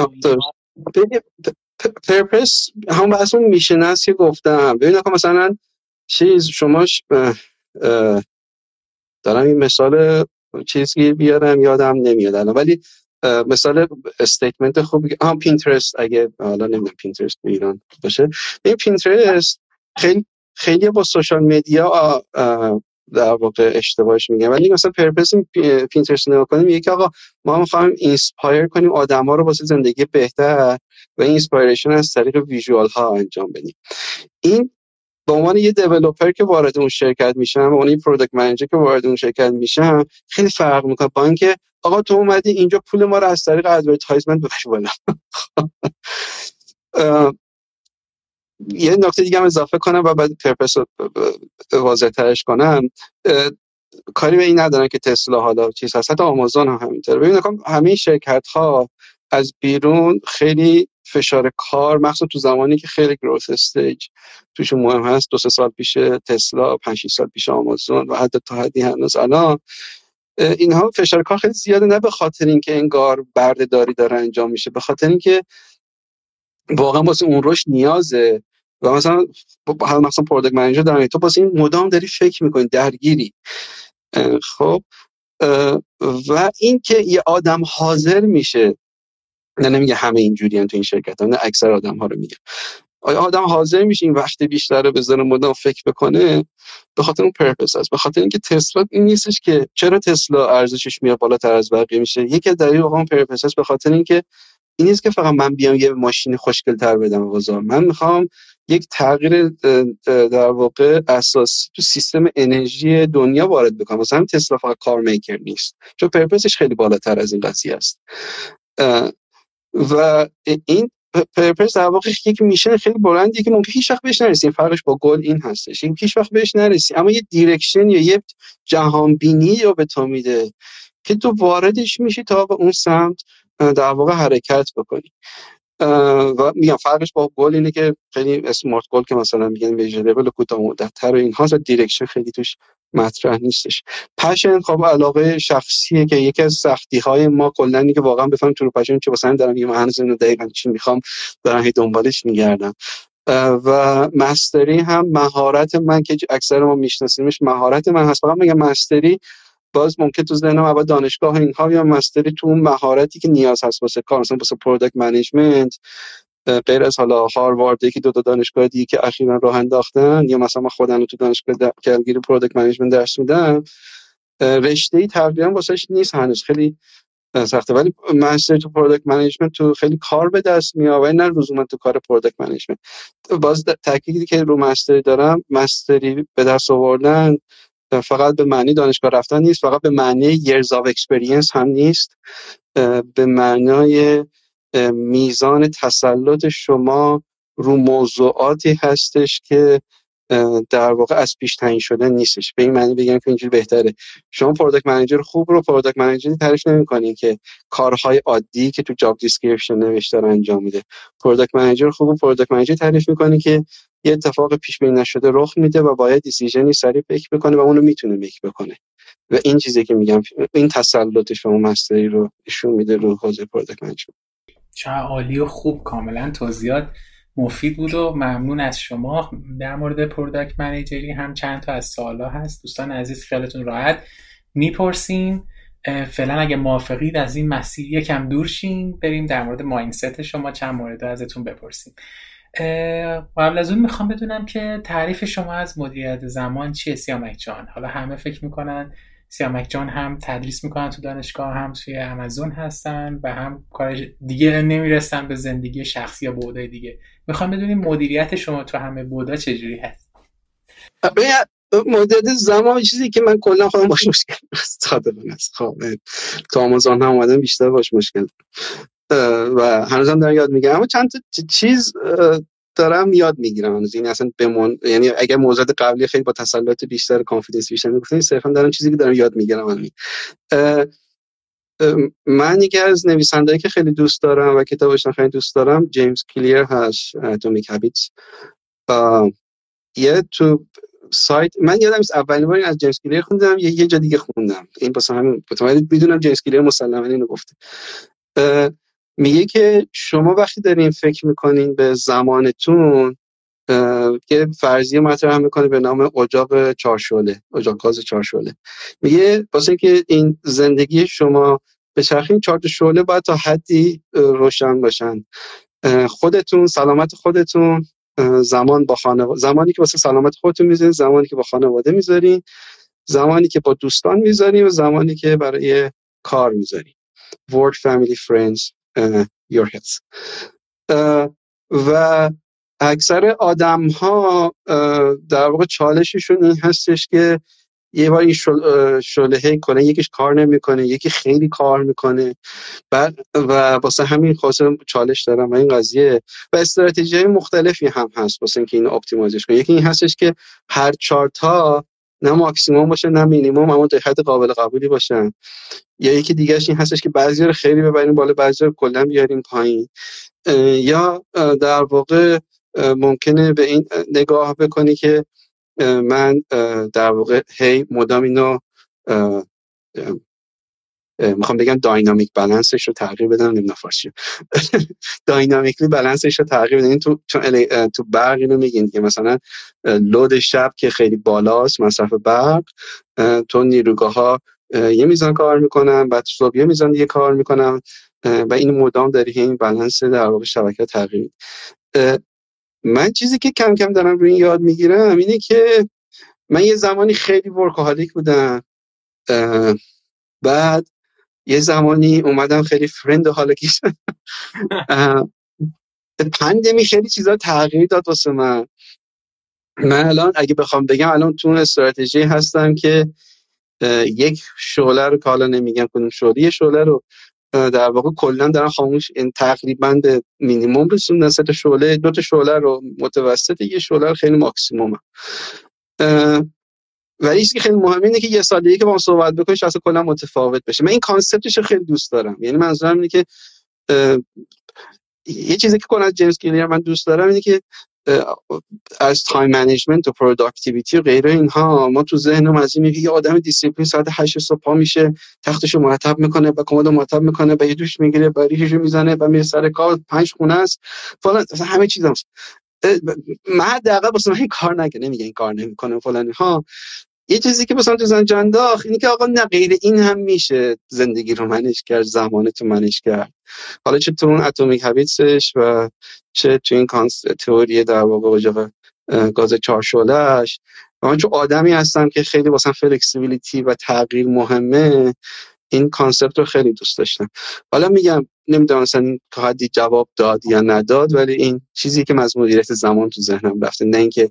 purpose هم بحث اون mission هست که گفتم. ببین مثلا چیز شما دارم این مثال چیزی بیارم یادم نمیاد الان. ولی مثال statement خوبی هم پینترست. اگه حالا نمی‌دونم پینترست ایران باشه. این پینترست خیلی خیلی با social media در واقع اشتباهش میگیرن. ولی مثلا purpose پینترست نگاه کنیم یکی آقا ما می‌خوایم inspire کنیم آدم ها رو واسه زندگی بهتر و inspiration از طریق visual ها انجام بدیم. این به عنوان یه developer که وارد اون شرکت میشم عنوان یه product manager که وارد اون شرکت میشم خیلی فرق می‌کنه با اینکه آقا تو اومدی اینجا پول ما رو از طریق advertisement ببر بالا. *laughs* یه نکته دیگه هم اضافه کنم و بعد purpose واضح ترش کنم. کاری به این ندارن که تسلا حالا چیز هست. حتی آمازون هم همینطوره. ببینید همه شرکت ها از بیرون خیلی فشار کار مخصوصا تو زمانی که خیلی گروث استیج توشون مهم هست. دو سه سال پیش تسلا پنج سال پیش آمازون و حتی تا حدی هنوز الان. اینها فشار کار خیلی زیاده نه به خاطر اینکه انگار بردهداری داره انجام میشه به خاطر اینکه واقعا واسه اون رشد نیازه. و مثلا حالا مثلا product manager دارن تو واسه این مدام داری فکر می‌کنی درگیری. خب و اینکه یه آدم حاضر میشه نه نمیگه همه اینجوری هم تو این شرکت ها نه اکثر آدم ها رو میگه. آیا آدم حاضر میشه این وقت بیشتر رو بذاره مدام فکر بکنه؟ به خاطر اون purpose است. به خاطر اینکه تسلا این نیستش که چرا تسلا ارزشش میاد بالاتر از بقیه میشه. یکی دلیل اون purpose است به خاطر اینکه این نیست که فقط من بیام یه ماشین خوشگل تر بدم بازار. من می‌خوام یک تغییر در واقع اساسی تو سیستم انرژی دنیا وارد بکنه مثلا تسلا فقط car maker نیست. چون purpose ش خیلی بالاتر از این قضیه است. و این purpose در واقع یک mission خیلی بلندی که ممکن هیچ وقت بهش نرسیم. فرقش با گل این هستش. این هیچ وقت بهش نرسی اما یه direction یا یه جهان بینی رو به تو میده که تو واردش میشی تا به اون سمت در واقع حرکت بکنی. و میگم فرقش با گل اینه که خیلی smart goal که مثلا میگن لول کوتاه مدت‌تر و اینها direction خیلی توش مطرح نیستش. passion خب علاقه شخصیه که یکی از سختی های ما کلا که واقعا بفهم تو passion چه واسه دارم یه هنوز اینو دقیقا چی می‌خوام دارم هی دنبالش میگردم. و mastery هم مهارت من که اکثر ما میشناسیمش مهارت من هست. فقط میگم mastery باز ممکن تو ذهنم اول دانشگاه اینها یا mastery تو اون مهارتی که نیاز هست واسه کار مثلا واسه product management غیر از حالا هاروارد یکی دو تا دانشگاه دیگه که اخیرا راه انداختن یا مثلا من خودم تو دانشگاه کلگری product management درس میدم رشته ای تقریبا واسش نیست هنوز. خیلی سخته. ولی mastery تو product management تو خیلی کار به دست میاد نه لزوما تو کار پروداکت منیجمنت باز تاکیدی که رو mastery دارم mastery به دست آوردن فقط به معنی دانشگاه رفتن نیست فقط به معنی years of experience هم نیست به معنای میزان تسلط شما رو موضوعاتی هستش که در واقع از پیش تعیین شده نیستش. به این معنی بگم که اینجوری بهتره. شما product manager خوب رو product manager ی تعریف نمی‌کنین که کارهای عادی که تو job description نوشته رو انجام میده. product manager خوب و product manager تعریف می‌کنی که یه اتفاق پیش بینی نشده رخ میده و باید decision ی سریع make بکنه و اونو می‌تونه make بکنه. و این چیزی که میگم این تسلط شما mastery رو نشون میده رو حوزه product management چه عالی و خوب کاملا توضیحات مفید بود و ممنون از شما. در مورد product manager ی هم چند تا از سوالا هست. دوستان عزیز خیالتون راحت می‌پرسیم. فعلا اگه موافقید از این مسیر یکم دور شیم بریم در مورد mindset شما چند مورد ازتون بپرسیم. قبل از اون می‌خوام بدونم که تعریف شما از مدیریت زمان چیه سیامک جان؟ حالا همه فکر می‌کنن سیامک جان هم تدریس می‌کنن تو دانشگاه هم توی آمازون هستن و هم کار دیگه نمی‌رسن به زندگی شخصی یا بودای دیگه. می‌خوام بدونیم مدیریت شما تو همه بودا چجوری هست؟ مدت زمان چیزی که من کلا خودم باش مشکل صادقانه است. خب تو آمازون هم اومدم بیشتر باش مشکل. و هنوزم دارم یاد می‌گیرم. اما چند تا چیز دارم یاد می‌گیرم هنوز. این اصلا بمون یعنی اگر موضوعات قبلی خیلی با تسلط بیشتر کانفیدنس بیشتر می‌گفتن صرفا دارم چیزی که دارم یاد می‌گیرم من یکی از نویسندهایی که خیلی دوست دارم و کتابش خیلی دوست دارم جیمز کلیر هست اتمیک هابیتس. یه تو سایت من یادم اولین بار از جیمز کلیر خوندم یه یه جا دیگه خوندم. این واسه همین می‌دونم جیمز کلیر مسلما اینو گفته. میگه که شما وقتی دارین فکر می‌کنین به زمانتون یه فرضیه مطرح می‌کنه به نام اجاق چارشوله اجاق گاز چارشوله میگه واسه اینکه این زندگی شما به چرخین چهار شعله باید تا حدی روشن باشن. خودتون سلامت خودتون زمان با خانواده زمانی که واسه سلامت خودتون می‌ذارین زمانی که با خانواده می‌ذارین زمانی که با دوستان می‌ذارین و زمانی که برای کار می‌ذارین. Work family friends. Your health. و اکثر آدم ها در واقع چالششون این هستش که یه بار این شله کنه یکیش کار نمی‌کنه یکی خیلی کار می‌کنه. بعد و واسه همین خاصه چالش دارم و این قضیه. و استراتژی مختلفی هم هست واسه اینکه این اپتیمایزش کنه. یکی این هستش که هر چارتا نه ماکسیموم باشه نه مینیموم اما در حد قابل قبولی باشن. یا یکی دیگهش این هستش که بعضی رو خیلی ببریم بالا بعضی رو کلا بیاریم پایین. یا در واقع ممکنه به این نگاه بکنی که من در واقع هی مدام اینو می‌خوام بگم داینامیک بالانسش رو تغییر بدم نمی‌دونم فارسی. *laughs* داینامیکلی بالانسش رو تغییر بدم. تو تو برق اینو میگین که مثلا لود شب که خیلی بالاست مصرف برق تو نیروگاه ها یه میزان کار می‌کنن بعد صبح یه میزان دیگه کار می‌کنن. و این مدام داری این بالانس در واقع شبکه تغییر من چیزی که کم کم دارم روی این یاد می‌گیرم اینه که من یه زمانی خیلی ورکوهالیک بودم. بعد یه زمانی اومدم خیلی فرند حالا *laughs* پاندمی خیلی چیزا تغییر داد واسه من. من الان اگه بخوام بگم الان تو استراتژی هستم که یک شعله رو که حالا نمیگم کنیم شعله یه شعله رو در واقع کلا دارن خاموش این تقریبا به مینیمم رسوندن سه تا شعله دو تا شعله رو متوسط یه شعله رو خیلی ماکسیموم ولی چیزی که خیلی مهمه اینه که یه سال دیگه که با صحبت بکنیش اصلا کلا متفاوت بشه. من این concept ش رو خیلی دوست دارم. یعنی منظورم اینه که یه چیزی که کلا جیمز کلیر من دوست دارم اینه که از time management و productivity و غیره اینها ما تو ذهنم از این یه آدم دیسیپلین ساعت 8 صبح پا میشه تختشو مرتب می‌کنه و کمد مرتب می‌کنه و یه دوش می‌گیره و ریششو می‌زنه و میره سر کار پنج خونه است. فلان همه چیز هم. من حداقل واسه من این کار نگه نمیگه این کار نمی‌کنه فلان. ها. یه چیزی که مثلا تو زنجان داخل اینه که آقا نه غیر این هم میشه زندگی رو manage کرد زمان تو manage کرد. حالا چه تو اون Atomic Habits ش و چه تو این تئوری در واقع اجاق گاز چارشعله‌ش و من چون آدمی هستم که خیلی واسه flexibility و تغییر مهمه این concept رو خیلی دوست داشتم. حالا میگم نمی‌دونم مثلا تا حدی جواب داد یا نداد ولی این چیزی که از مدیریت زمان تو ذهنم رفته. نه اینکه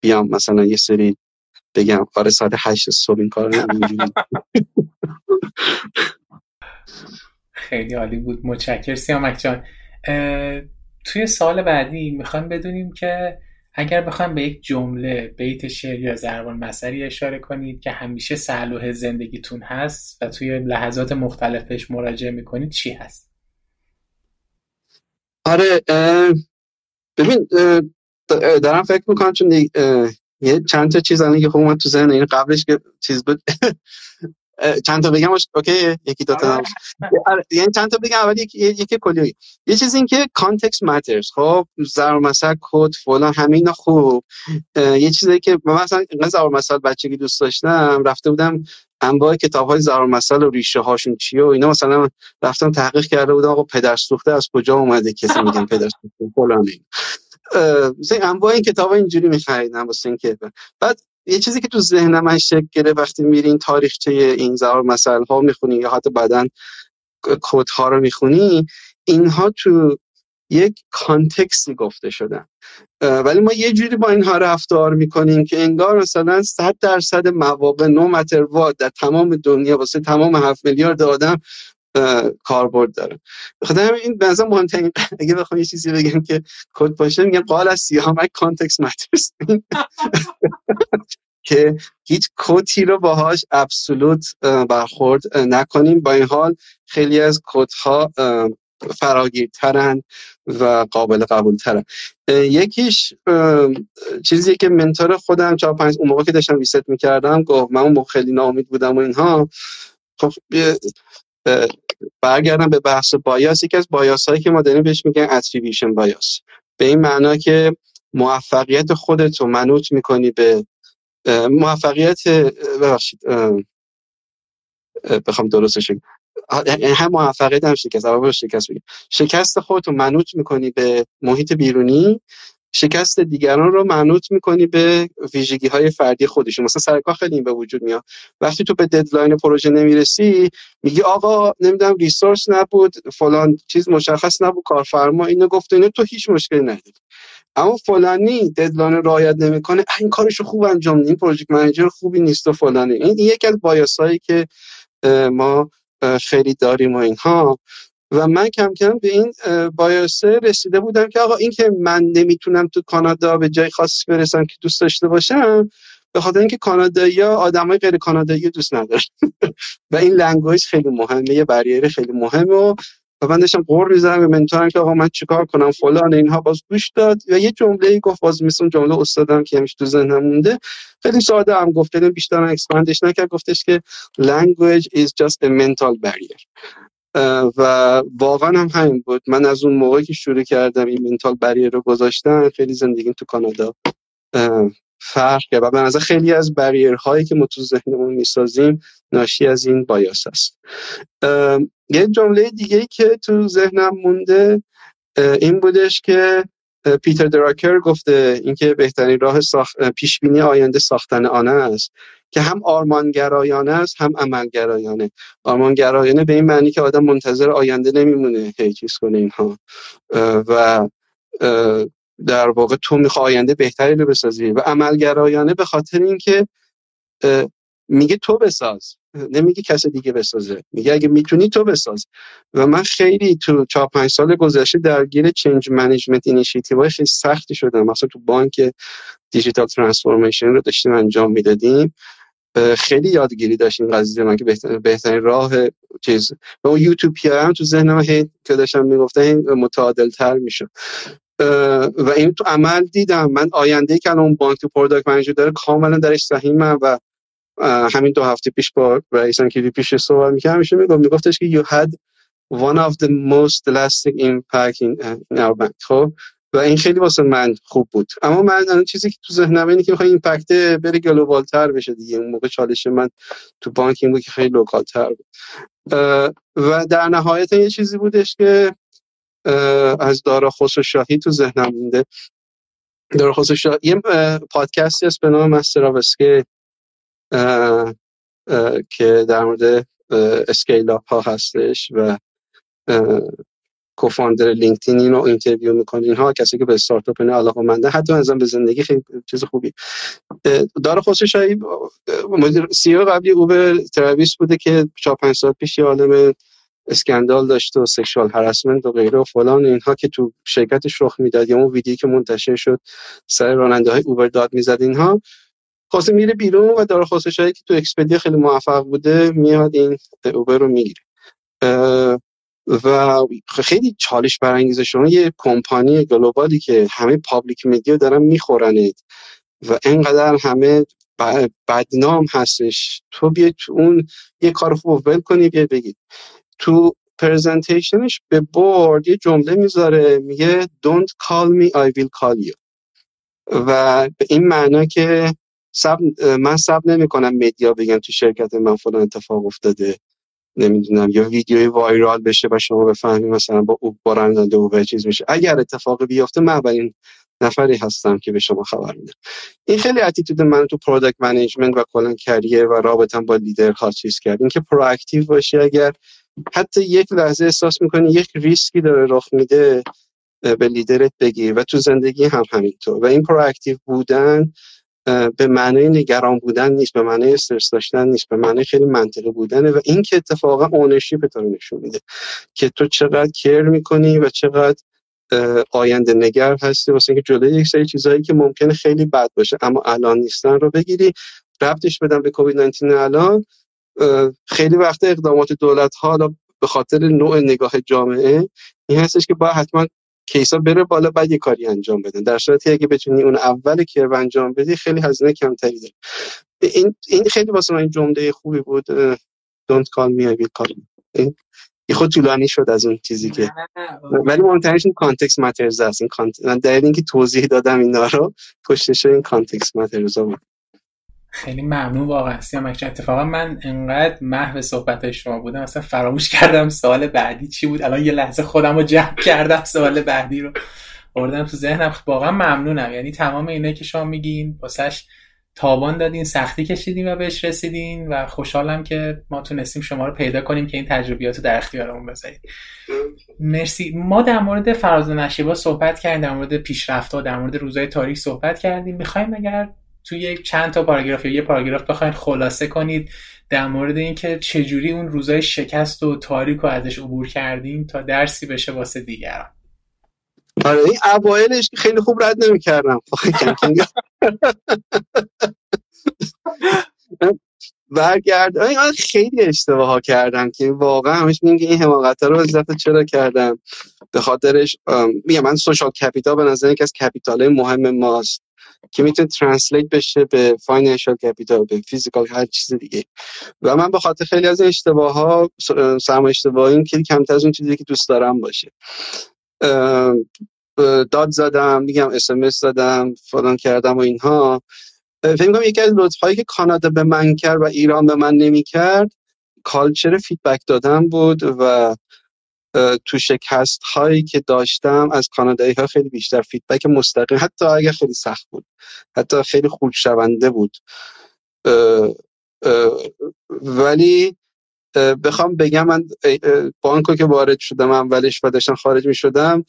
بیام مثلا یه سری بگم آره ساعت هشت صبح این کار خیلی عالی بود. متشکر سیامک جان توی سال بعدی می‌خوایم بدونیم که اگر بخوایم به یک جمله بیت شعر یا زربان مثلی اشاره کنید که همیشه سلوه زندگیتون هست و توی لحظات مختلفش مراجعه می‌کنید چی هست؟ آره ببین دارم فکر می‌کنم چون یه چند تا چیز که خب من تو ذهن این قبلش که چیز بود *laughs* چند تا بگم؟ okay یکی دو تا آره، یعنی چند تا بگم؟ اول یکی یکی کلی یه چیز این که context matters خب ضرب‌المثل quote فلان همه اینا خوب. یه چیزی که مثلا ضرب‌المثل بچگی دوست داشتم رفته بودم انواع کتاب های مثل و ریشه هاشون چیه و اینا. مثلا رفتم تحقیق کرده بودم آقا پدر سوخته از کجا اومده؟ کسی میگن پدر سوخته فلان مثلا انواع این کتاب اینجوری میخریدم واسه اینکه. بعد یه چیزی که تو ذهن من شکل گرفت وقتی میرین تاریخچه این زار مسائل ها می‌خونی یا حتی بعدا کد ها رو می‌خونی اینها تو یک کانتکسی گفته شدن. ولی ما یه جوری با اینها رفتار می‌کنیم که انگار مثلا 100 درصد مواقع نو متر در تمام دنیا واسه تمام 7 میلیارد آدم کاربرد داره. خدا این به نظر مهمترین اگه بخوام یه چیزی بگم که quote باشه میگم نقل از سیامک context matters *laughs* که هیچ quote ی رو باهاش absolute برخورد نکنیم. با این حال خیلی از quote ها فراگیرترن و قابل قبول ترن یکیش چیزی که mentor خودم چهار پنج اون موقع که داشتم reset می‌کردم گفت من اون خیلی ناامید بودم و اینها. خب برگردم به بحث بایاس یکی از بایاس هایی که ما داریم بهش میگن اتریبیوشن بایاس به این معنا که موفقیت خودت رو منوط می‌کنی به موفقیت ببخشید بخوام درستش هم موفقیت هم شکست شکست شکست خودت رو منوط می‌کنی به محیط بیرونی شکست دیگران رو منوط می‌کنی به ویژگی های فردی خودشون مثلا سرکار خیلی این به وجود میاد. وقتی تو به deadline پروژه نمی‌رسی میگی آقا نمی‌دونم resource نبود فلان چیز مشخص نبود کارفرما اینو گفته اینو تو هیچ مشکلی نداری. اما فلانی deadline رعایت نمی‌کنه این کارشو خوب انجام این پروژه manager خوبی نیست و فلانی. این یکی از bias ایی که ما خیلی داریم و اینها. و من کم کم به این bias ه رسیده بودم که آقا این که من نمی‌تونم تو کانادا به جای خاصی برسم که دوست داشته باشم به خاطر اینکه کانادایی ها آدمای غیر کانادایی دوست ندارن. *laughs* و این language خیلی مهمه یه barrier خیلی مهمه و من داشتم غر می‌زنم به mentor م که آقا من چیکار کنم؟ فلان اینها باز گوش داد و یه جمله ای گفت باز مثل جمله استادم که همیشه تو ذهنم مونده. خیلی ساده هم گفت بیشتر expand ش نکرد گفتش که language is just a mental barrier. و واقعا هم همین بود. من از اون موقعی که شروع کردم این mental barrier رو گذاشتن خیلی زندگیم تو کانادا فرق کرد. و به نظر خیلی از بریرهایی که ما تو ذهنمون می‌سازیم ناشی از این بایاس است. یه جمله دیگه که تو ذهنم مونده این بودش که پیتر دراکر گفته اینکه بهترین راه ساخت پیشبینی آینده ساختن آن است. که هم آرمانگرایانه است هم عملگرایانه. آرمانگرایانه به این معنی که آدم منتظر آینده نمیمونه هی چیز کنه اینها. و در واقع تو می‌خوای آینده بهتری رو بسازی. و عملگرایانه به خاطر اینکه میگه تو بساز. نمیگه کسی دیگه بسازه. میگه اگه می‌تونی تو بساز. و من خیلی تو چهار پنج سال گذشته درگیر change management initiative خیلی سختی شدم. مثلا تو بانک digital transformation رو داشتیم انجام می‌دادیم. خیلی یادگیری داشتیم قضیه من که بهترین راه چیز. و اون یوتوپیا هم تو ذهنم هی که داشتم می‌گفتم متعادل تر میشه. و این تو عمل دیدم. من آینده که اون بانک تو product manager داره کاملا درش سهیمم و همین دو هفته پیش با رئیس کلی پیش صحبت می‌کردم. میشه می‌گفت میگفتش که you had one of the most lasting impact in our bank. خب؟ و این خیلی واسه من خوب بود. اما من اون چیزی که تو ذهنم اینه که می‌خوام impact بره global تر بشه دیگه. اون موقع چالش من تو بانک این بود که خیلی local تر بود و در نهایت یه چیزی بودش که از دارا خسرو شاهی تو ذهنم مونده. دارا خسرو شاهی یه پادکستی هست به نام Masters که در مورد scale ها هستش و co-founder LinkedIn اینو interview می‌کنه. اینها کسی که به استارتاپ نه علاقه منده حتی ازم به زندگی خیلی چیز خوبی. دارا خسروشاهی مدیر CEO قبلی Uber تراویس بوده که 4 5 سال پیش یه عالم scandal داشته و sexual harassment و غیره و فلان اینها که تو شرکتش رخ می‌داد یا اون ویدیویی که منتشر شد سر راننده های Uber داد می‌زد اینها. خلاصه میره بیرون و دارا خسروشاهی که تو Expedia خیلی موفق بوده میاد این Uber رو می‌گیره. و خیلی چالش برانگیزه شما یه کمپانی global ی که همه public media دارن میخورنید و انقدر همه بدنام هستش. تو بیا اون یه کار خوب ول کنی بیا بگید تو پرزنتیشنش به بورد یه جمله می‌ذاره میگه don't call me I will call you. و به این معنا که سب من سب نمی کنم مدیا بگم تو شرکت من فلان اتفاق افتاده. نمی‌دونم یا ویدیوی وایرال بشه و شما بفهمی مثلا با او بارندانده او چیز میشه. اگر اتفاق بیفته من اولین نفری هستم که به شما خبر میدم. این خیلی attitude من تو product management و کلا career و رابطم با لیدر ها چیز کرد. اینکه proactive باشی اگر حتی یک لحظه احساس می‌کنی یک ریسکی داره رخ میده به لیدرت بگیر و تو زندگی هم همینطور. و این proactive بودن به معنی نگران بودن نیست به معنی استرس داشتن نیست به معنی خیلی منطقی بودنه و این که اتفاقا ownership تو نشون میده که تو چقدر کیر می‌کنی و چقدر آینده نگر هستی. واسه اینکه جلوی یک سری چیزهایی که ممکنه خیلی بد باشه اما الان نیستن رو بگیری ربطش بدم به کووید 19 الان خیلی وقت اقدامات دولت ها به خاطر نوع نگاه جامعه این هستش که باید حتما کیسا بره بالا بعد یه کاری انجام بدن در صورتی اگه بتونی اون اول کرو انجام بدی خیلی هزینه کمتری داره. این این خیلی واسه من جمله خوبی بود. don't call me I will call یه خورده طولانی شد از اون چیزی که. ولی مهمترینش این context matters است این cont... من دلیل اینکه توضیح دادم اینا رو پشتش این context matters بود. خیلی ممنون واقعا. سیامک اتفاقا من انقدر محو صحبت شما بودم؟ اصلا فراموش کردم سوال بعدی چی بود. الان یه لحظه خودم رو جمع کردم سوال بعدی رو. آوردم تو ذهنم. واقعا ممنونم. یعنی تمام اینه که شما میگین واسش تاوان دادین سختی کشیدین و بهش رسیدین و خوشحالم که ما تونستیم شما رو پیدا کنیم که این تجربیات رو در اختیارمون بذارید مرسی. ما در مورد فراز نشیبا صحبت کردیم در مورد پیشرفت در مورد روزهای تاریخ صحبت کردیم. می‌خوایم اگر توی چند تا پاراگراف یا یه پاراگراف بخواید خلاصه کنید در مورد اینکه چجوری اون روزای شکست و تاریک رو ازش عبور کردیم تا درسی بشه واسه دیگران. آره این اوایلش خیلی خوب رد نمی‌کردم. *laughs* برگرد من خیلی اشتباه ها کردم که واقعا همش میگه این حماقت رو از چرا کردم؟ به خاطرش میگم من social capital به نظر یکی از capital مهم ماست. که می‌تونه translate بشه به financial capital به physical هر چیز دیگه. و من به خاطر خیلی از این اشتباه ها سرمایه اشتباهی که کمتر از اون چیزی که دوست دارم باشه. داد زدم میگم اس ام زدم فلان کردم و اینها. فکر کنم یکی از لطفایی که کانادا به من کرد و ایران به من نمی‌کرد culture feedback دادن بود و تو شکست هایی که داشتم از کانادایی ها خیلی بیشتر feedback مستقیم حتی اگر خیلی سخت بود حتی خیلی خرد شونده بود. ولی بخوام بگم من بانکو که وارد شدم اولش و داشتم خارج می شدم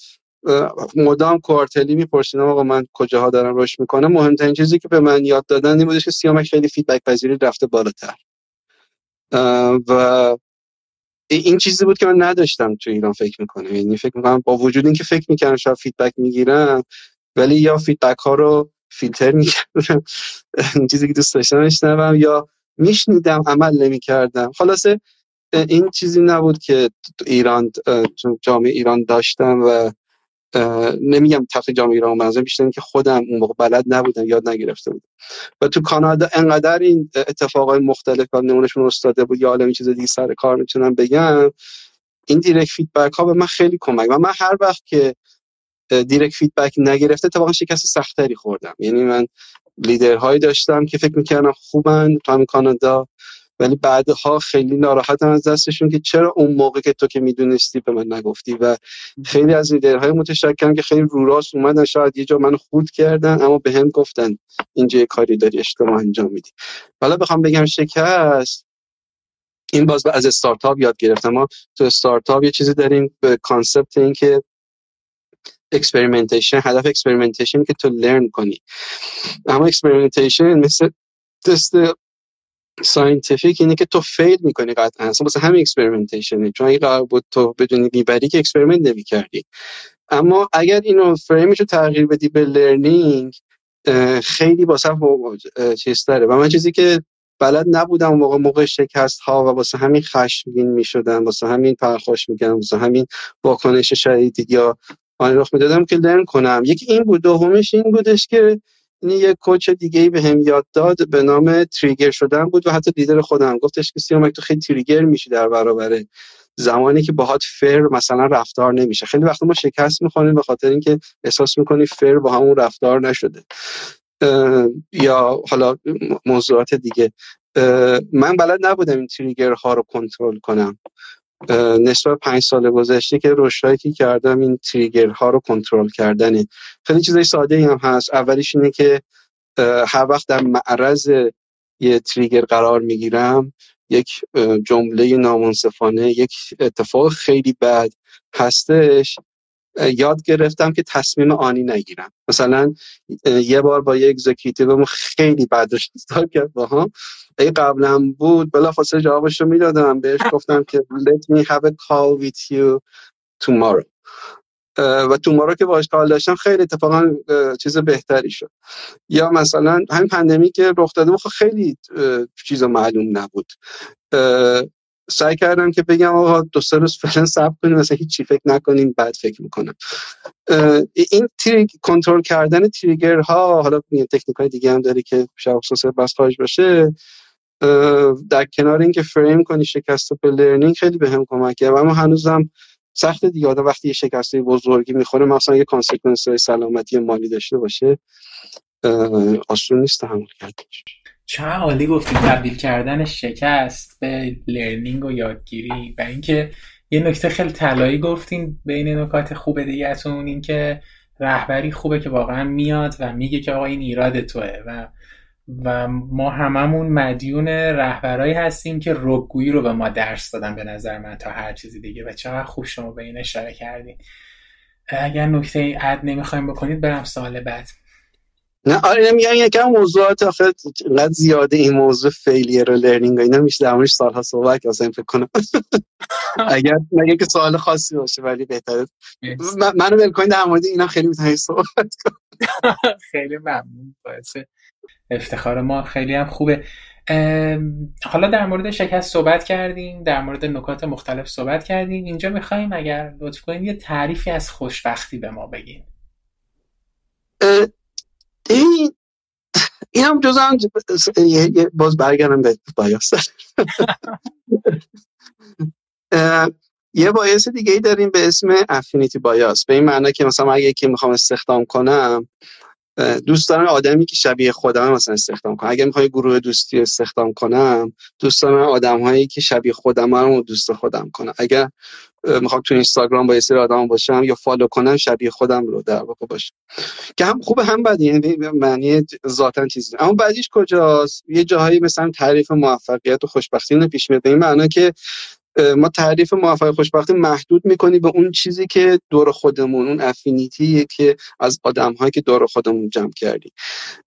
مدام quarterly میپرسیدم آقا من کجاها دارم رشد می‌کنم؟ مهمترین چیزی که به من یاد دادن این بودش که سیامک خیلی feedback پذیریت رفته بالاتر. و این چیزی بود که من نداشتم تو ایران فکر می‌کنم. یعنی فکر می‌کنم با وجود اینکه فکر می‌کنم شاید feedback می‌گیرم ولی یا feedback ها رو فیلتر می‌کردم. *laughs* چیزی که دوست داشتم نشنوم یا میشنیدم عمل نمی‌کردم. خلاصه این چیزی نبود که ایران جامعه ایران داشتم و نمیگم تف جامعه ایران منظورم بیشتر که خودم اون موقع بلد نبودم یاد نگرفته بودم. و تو کانادا انقدر این اتفاقای مختلف و نمونشون استاده بود یا این چیز دیگه سر کار می‌تونم بگم. این دیرک فیدبک ها به من خیلی کمک و من هر وقت که دیرک فیدبک نگرفته اتفاقا شکست سختری خوردم. یعنی من لیدرهایی داشتم که فکر می‌کردم خوبن تو کانادا. ولی بعدها خیلی ناراحتم از دستشون که چرا اون موقع که تو که می‌دونستی به من نگفتی و خیلی از لیدرهای متشکرم که خیلی رو راست اومدن شاید یه جا منو خود کردن اما به هم گفتن اینجا یه کاری داری اشتباه انجام میدی. حالا بخوام بگم شکست. این باز از استارتاپ یاد گرفتم. ما تو استارتاپ یه چیزی داریم به concept این که experimentation هدف experimentation که تو learn کنی. اما experimentation مثل تست scientific اینه که تو fail می‌کنی قطعا. اصلا واسه همین experimentation ه چون اگه قرار بود تو بدونی می‌بری که experiment نمی‌کردی. اما اگر اینو فریمش رو تغییر بدی به learning خیلی واسه چیز داره و من چیزی که بلد نبودم موقع موقع شکست ها و واسه همین خشمگین می‌شدم واسه همین پرخوش میگم واسه همین واکنش شدید یا آن رخ می‌دادم که لرن کنم. یکی این بود دومش این بودش که این یه کوچ دیگه ای به هم یاد داد به نام تریگر شدن بود و حتی لیدر خودم. گفتش که سیامک تو خیلی تریگر میشی در برابر زمانی که باهات فر مثلا رفتار نمیشه. خیلی وقت ما شکست می‌خوریم به خاطر اینکه احساس می‌کنی فر با همون رفتار نشده. یا حالا موضوعات دیگه. من بلد نبودم این تریگر ها رو کنترل کنم. نسبت پنج سال گذشته که رشدهایی که کردم این ها رو کنترل کردنه. خیلی چیزای ساده هم هست. اولیش اینه که هر وقت در معرض یه تریگر قرار می‌گیرم یک جمله نامنصفانه یک اتفاق خیلی بد هستش. یاد گرفتم که تصمیم آنی نگیرم. مثلا یه بار با یه executive خیلی بد رفتار کرد باهام. اگه قبلا بود بلافاصله جوابش رو می‌دادم. بهش گفتم که let me have a call with you tomorrow. و tomorrow که باش call داشتم خیلی اتفاقا چیز بهتری شد. یا مثلا همین pandemic که رخ داده خب خیلی چیز معلوم نبود. سعی کردم که بگم آقا دو سه روز فعلا صبر کنیم مثلا هیچ فکر نکنیم بعد فکر می‌کنم. این trigger کنترل کردن trigger ها حالا تکنیک های دیگه هم داره که شاید خصوص بس خارج باشه در کنار اینکه فریم کنی شکست به learning خیلی بهم کمک کرد و اما هنوزم سخت دیگه. آدم وقتی یه شکسته بزرگی می‌خوره مثلا یه consequence سلامتی مالی داشته باشه آسون نیست تحمل کردنش. چه عالی گفتی تبدیل کردن شکست به learning و یادگیری و اینکه یه نکته خیلی طلایی گفتین بین نکات خوب دیگهتون اینکه رهبری خوبه که واقعا میاد و میگه که آقا این ایراد توه و و ما هممون مدیون رهبرایی هستیم که رگگویی رو به ما درس دادن به نظر من تا هر چیزی دیگه و چقدر خوب شما به این اشاره کردین. اگر نکته اد نمی‌خوایم بکنید برم سال بعد. نه آره میگم یکم موضوعات آخه اینقدر زیاده این موضوع فیلیر و لرنینگ اینا میشه در موردش سالها صحبت اصلا فکر کنم. *laughs* اگر نگه که سوال خاصی باشه ولی بهتره. منو ول در مورد اینا خیلی می‌تونی صحبت کنم *laughs* خیلی ممنون باعث افتخار ما خیلی هم خوبه. حالا در مورد شکست صحبت کردیم در مورد نکات مختلف صحبت کردیم اینجا می‌خوایم اگر لطف کنید یه تعریفی از خوشبختی به ما بگین. این این هم جز هم باز برگردم به بایاس. *laughs* یه بایاس دیگه ای داریم به اسم افینیتی بایاس به این معنی که مثلا اگه یکی می‌خوام استخدام کنم دوست دارم آدمی که شبیه خودم مثلا استخدام کنم. اگه می‌خوام گروه دوستی استخدام کنم دوست دارم آدم هایی که شبیه خودم رو دوست خودم کنم. اگر می‌خوام تو اینستاگرام با یه سری آدم باشم یا فالو کنم شبیه خودم رو در واقع باشم. که هم خوبه هم بدی یعنی معنی ذاتا چیزی. اما بعدیش کجاست؟ یه جاهایی مثلا تعریف موفقیت و خوشبختی رو پیش میاد. این معنی که ما تعریف موفق خوشبختی محدود می‌کنی به اون چیزی که دور خودمون اون افینیتی که از آدم هایی که دور خودمون جمع کردیم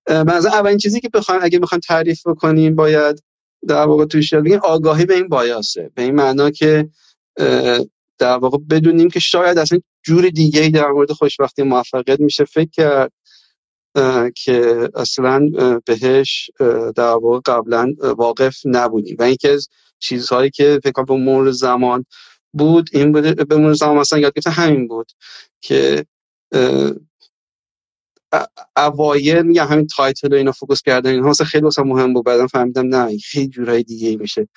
مثلا اولین چیزی که بخوایم اگه می‌خوایم تعریف بکنیم باید در واقع توش بگیم آگاهی به این بایاسه. به این معنا که در واقع بدونیم که شاید اصلا جور دیگه در مورد خوشبختی موفقیت میشه. فکر کرد که اصلا بهش در واقع قبلا واقف نبودیم. و اینکه از چیزهایی که فکر به مرور زمان بود این بوده به مرور زمان مثلا یاد گرفتن همین بود که اوایل میگم همین title و اینا focus کردن اینها مثلا خیلی واسه مهم بود. بعدم فهمیدم نه خیلی جورای دیگه میشه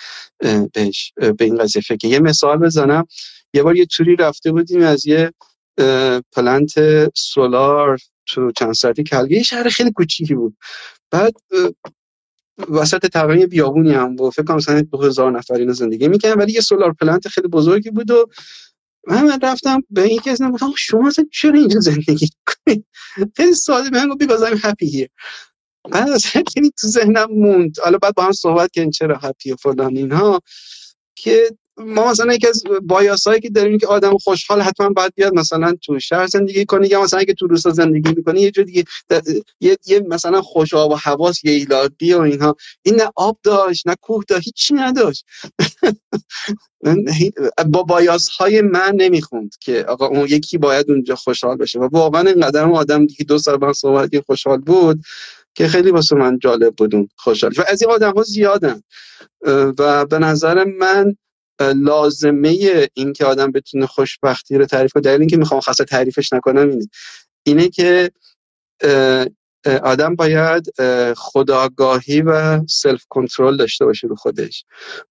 بهش به این قضیه فکر یه مثال بزنم. یه بار یه توری رفته بودیم از یه plant solar تو چند ساعتی کلگه یه شهر خیلی کوچیکی بود. بعد وسط تقریبا بیابونی هم بود. فکر کنم مثلا هزار نفر اینا زندگی می‌کنن ولی یه سولار پلنت خیلی بزرگی بود و من رفتم به این کس گفتم شما اصلا چرا اینجا زندگی کنید خیلی ساده. من گفت because I'm happy here. بعد اصلا تو ذهنم موند حالا بعد با هم صحبت کردیم چرا هپی و فلان اینها که ما مثلا یکی از بایاسایی که داریم که آدم خوشحال حتما باید بیاد مثلا تو شهر زندگی کنه یا مثلا اگه تو روستا زندگی می‌کنه یه جور دیگه یه, یه مثلا خوش آب و حواس یه ایلادی و اینها. این نه آب داشت نه کوه داشت هیچی نداشت. *laughs* با بایاس های من نمی‌خوند که آقا اون یکی باید اونجا خوشحال بشه. و واقعا اینقدر آدم دیگه دو سال من صحبت خوشحال بود که خیلی واسه من جالب بودون خوشحال و از این آدم ها زیادن و به نظر من لازمه این که آدم بتونه خوشبختی رو تعریف کنه. دلیل اینکه می‌خوام خاصه تعریفش نکنم اینه. اینه که آدم باید خودآگاهی و self control داشته باشه رو خودش.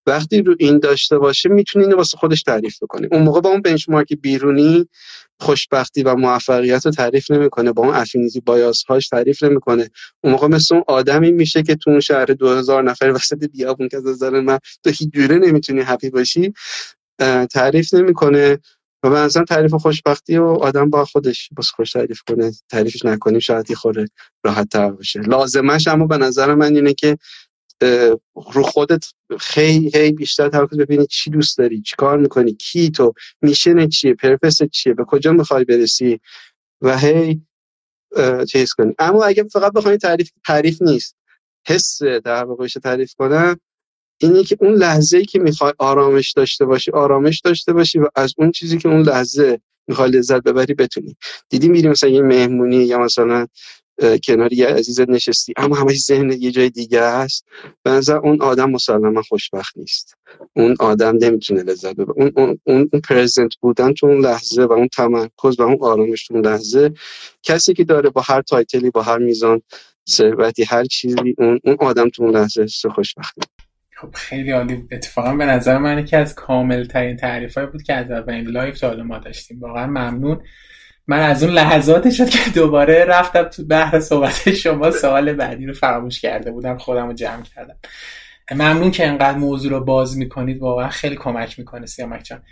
وقتی رو این داشته باشه می‌تونه اینو واسه خودش تعریف بکنه اون موقع با اون benchmark بیرونی خوشبختی و موفقیت رو تعریف نمی‌کنه با اون affinity bias هاش تعریف نمی‌کنه. اون موقع مثل اون آدمی میشه که تو اون شهر 2000 نفر وسط بیابون که از نظر من تو هیچ جوره نمی‌تونی happy باشی تعریف نمی‌کنه. و مثلا تعریف خوشبختی و آدم با خودش بس خوش تعریف کنه تعریفش نکنیم شاید خوره راحت تر باشه. لازمش اما به نظر من اینه که رو خودت خیلی خیلی بیشتر تمرکز ببینی چی دوست داری چی کار می‌کنی کی تو میشن چیه پرپس چیه به کجا می‌خوای برسی و هی چیز کنی. اما اگه فقط بخوای تعریف تعریف نیست حس در واقع تعریف کنم اینه که اون لحظه ای که می‌خوای آرامش داشته باشی آرامش داشته باشی و از اون چیزی که اون لحظه می‌خوای لذت ببری بتونی. دیدی میری مثلا یه مهمونی یا مثلا کنار یه عزیز نشستی اما همش ذهن یه جای دیگه هست به نظر اون آدم مسلما خوشبخت نیست. اون آدم نمی‌تونه لذت ببره. اون اون اون, پرزنت بودن تو اون لحظه و اون تمرکز و اون آرامش تو اون لحظه کسی که داره با هر تایتلی با هر میزان ثروتی هر چیزی اون اون آدم تو اون لحظه خوشبخته. خب خیلی عالی. اتفاقا به نظر من که از کامل ترین تعریف بود که از اولین live تا ما داشتیم. واقعا ممنون. من از اون لحظاتی شد که دوباره رفتم تو بحر صحبت شما سوال بعدی رو فراموش کرده بودم خودم رو جمع کردم. ممنون که انقدر موضوع رو باز می‌کنید. واقعا خیلی کمک می‌کنه سیامک جان.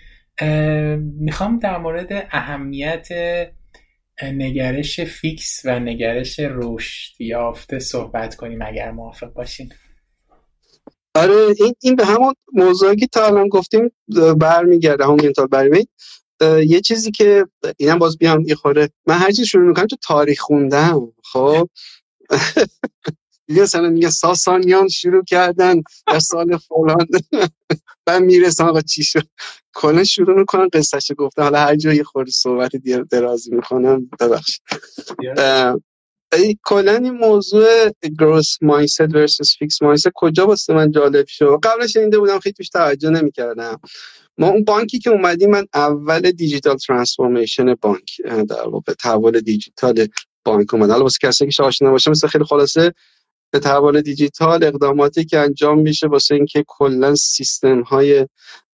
می‌خوام در مورد اهمیت نگرش فیکس و نگرش رشد یافته صحبت کنیم اگر موافق باشین. آره این, این به همون موضوعی که تا الان گفتیم برمیگرده همون منتال برمی. یه چیزی که اینم باز بیام یه خوره. من هر چیز شروع می‌کنم تو تاریخ خوندم خب؟ *laughs* دیگه مثلا میگه ساسانیان شروع کردن در سال فلان. *laughs* من می‌رسم آقا چی شد؟ کلا شروع می‌کنم قصهش گفتم. حالا هر جا یه خورده صحبت درازی می‌کنم ببخشید. کلا این موضوع growth mindset versus fixed mindset کجا واسه من جالب شد؟ قبلش شنیده بودم خیلی توش توجه نمی‌کردم. ما اون بانکی که اومدیم من اول digital transformation بانک در واقع تحول دیجیتال بانک اومد حالا واسه کسی که آشنا باشه مثل خیلی خلاصه به تحول دیجیتال اقداماتی که انجام میشه واسه اینکه کلا سیستم های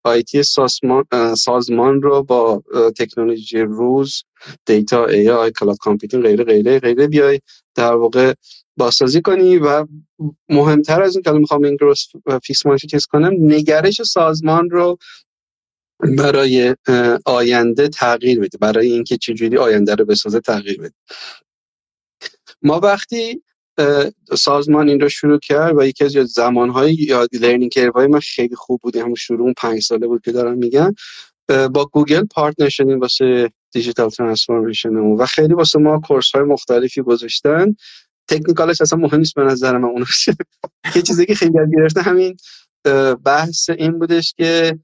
IT سازمان, سازمان رو با تکنولوژی روز data AI cloud computing غیره غیره غیره بیای در واقع بازسازی کنی و مهمتر از این که می‌خوام این growth fixed چیز کنم نگرش سازمان رو برای آینده تغییر بده برای اینکه چجوری آینده رو بسازه تغییر بده. ما وقتی سازمان این رو شروع کرد و یکی از زمانهای یاد learning curve من خیلی خوب بود همون شروع اون پنج ساله بود که دارم میگم. با گوگل partner شدیم واسه digital transformation و خیلی واسه ما course های مختلفی گذاشتن. technical ش اصلا مهم نیست به نظر من اون *laughs* یه چیزی که خیلی گرفته همین بحث این بودش که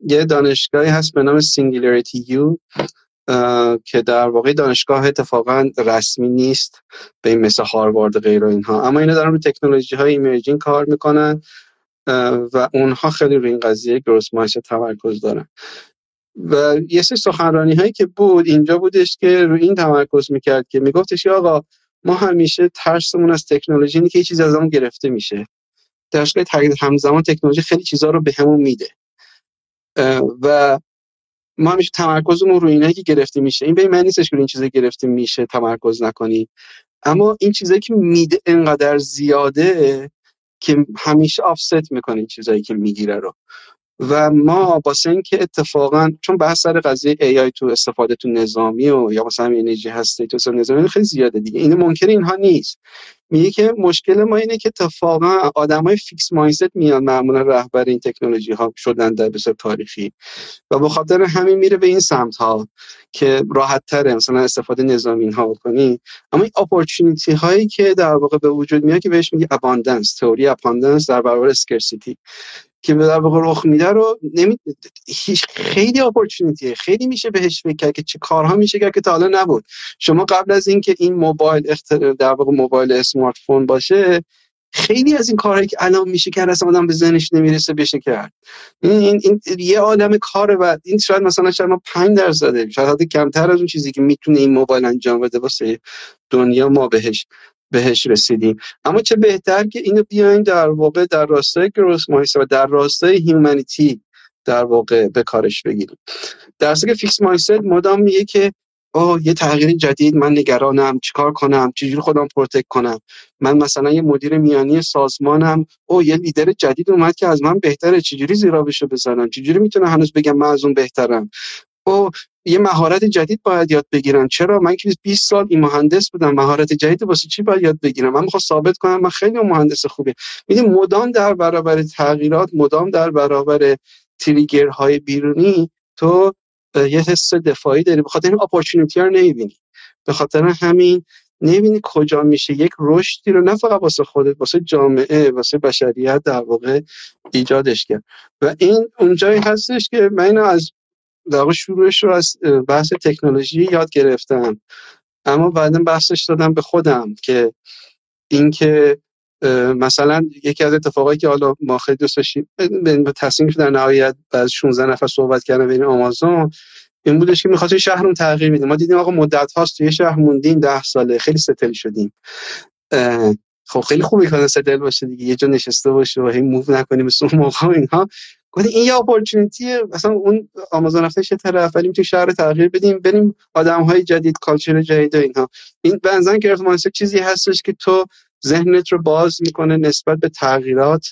یه دانشگاهی هست به نام Singularity U که در واقع دانشگاه اتفاقا رسمی نیست به این مثل هاروارد و غیر اینها. اما اینا دارن رو تکنولوژی های emerging کار می‌کنن و اونها خیلی روی این قضیه گروس مایس تمرکز دارن. و یه سری سخنرانی هایی که بود اینجا بودش که روی این تمرکز می‌کرد که میگفتش آقا ما همیشه ترسمون از تکنولوژی اینه که یه چیز از همون گرفته میشه. در همزمان تکنولوژی خیلی چیزها رو به همون میده. و ما همیشه تمرکزمون روی اینایی که گرفته میشه. این به این معنی نیستش که این چیزا گرفته میشه تمرکز نکنی اما این چیزایی که میده انقدر زیاده که همیشه آفست می‌کنه این چیزایی که می‌گیره رو. و ما واسه اینکه اتفاقا چون بحث سر قضیه AI تو استفاده تو نظامی و یا مثلا انرژی هسته تو نظامی خیلی زیاده دیگه. این ممکن اینها نیست. میگه که مشکل ما اینه که اتفاقا آدمای فیکس مایندست میان معمولا رهبر این تکنولوژی ها شدن در بسیار تاریخی. و به خاطر همین میره به این سمت ها که راحت تره مثلا استفاده نظامی اینها بکنی. اما این opportunity هایی که در واقع به وجود میاد که بهش میگه abundance تئوری abundance در برابر scarcity که به در رخ میده رو. هیچ خیلی opportunity ه خیلی میشه بهش فکر کرد که چه کارها میشه کرد که تا حالا نبود. شما قبل از اینکه این موبایل اختر... در واقع موبایل smartphone باشه خیلی از این کارهایی که الان میشه کرد اصلا آدم به ذهنش نمی‌رسه بشه کرد. این, این, این یه عالم کاره و این شاید مثلا شاید ما 5 درصد شاید حتی کمتر از اون چیزی که می‌تونه این موبایل انجام بده واسه دنیا ما بهش بهش رسیدیم. اما چه بهتر که اینو بیاین در واقع در راستای growth mindset و در راستای humanity در واقع به کارش بگیریم. در که fixed mindset مدام میگه که آه یه تغییر جدید من نگرانم چیکار کنم چجوری خودم protect کنم. من مثلا یه مدیر میانی سازمانم او یه لیدر جدید اومد که از من بهتره چجوری زیرابشو بزنم؟ چجوری می‌تونه هنوز بگم من از اون بهترم؟ او یه مهارت جدید باید یاد بگیرم چرا؟ من که 20 سال این مهندس بودم. مهارت جدید واسه چی باید یاد بگیرم؟ من می‌خوام ثابت کنم من خیلی مهندس خوبی می‌دونی مدام در برابر تغییرات مدام در برابر تریگرهای بیرونی تو یه حس دفاعی داری. بخاطر این اپورتونتی رو نمی‌بینی. به خاطر همین نمی‌بینی کجا میشه. یک رشدی رو نه فقط واسه خودت واسه جامعه واسه بشریت در واقع ایجادش کرد. و این اونجایی هستش که من از در شروعش رو از بحث تکنولوژی یاد گرفتم. اما بعدا بحثش دادم به خودم که اینکه مثلا یکی از اتفاقایی که حالا ما خیلی دوست داشتیم به تصمیم در نهایت از 16 نفر صحبت کردن بین آمازون این بودش که می‌خواستیم شهرمون تغییر میدیم ما دیدیم آقا مدت هاست توی شهر موندیم ده ساله. خیلی ستل شدیم. خب خیلی خوبی که ستل باشه دیگه. یه جا نشسته باشه و هی موو نکنیم مثل اون موقع اینها. گفت این یه اپورتونتیه مثلا اون آمازون رفتش یه طرف ولی تو شهر تغییر بدیم. بریم آدم های جدید کالچر جدید اینها. این بنزن گرفت مانسه چیزی هستش که تو ذهنت رو باز می‌کنه نسبت به تغییرات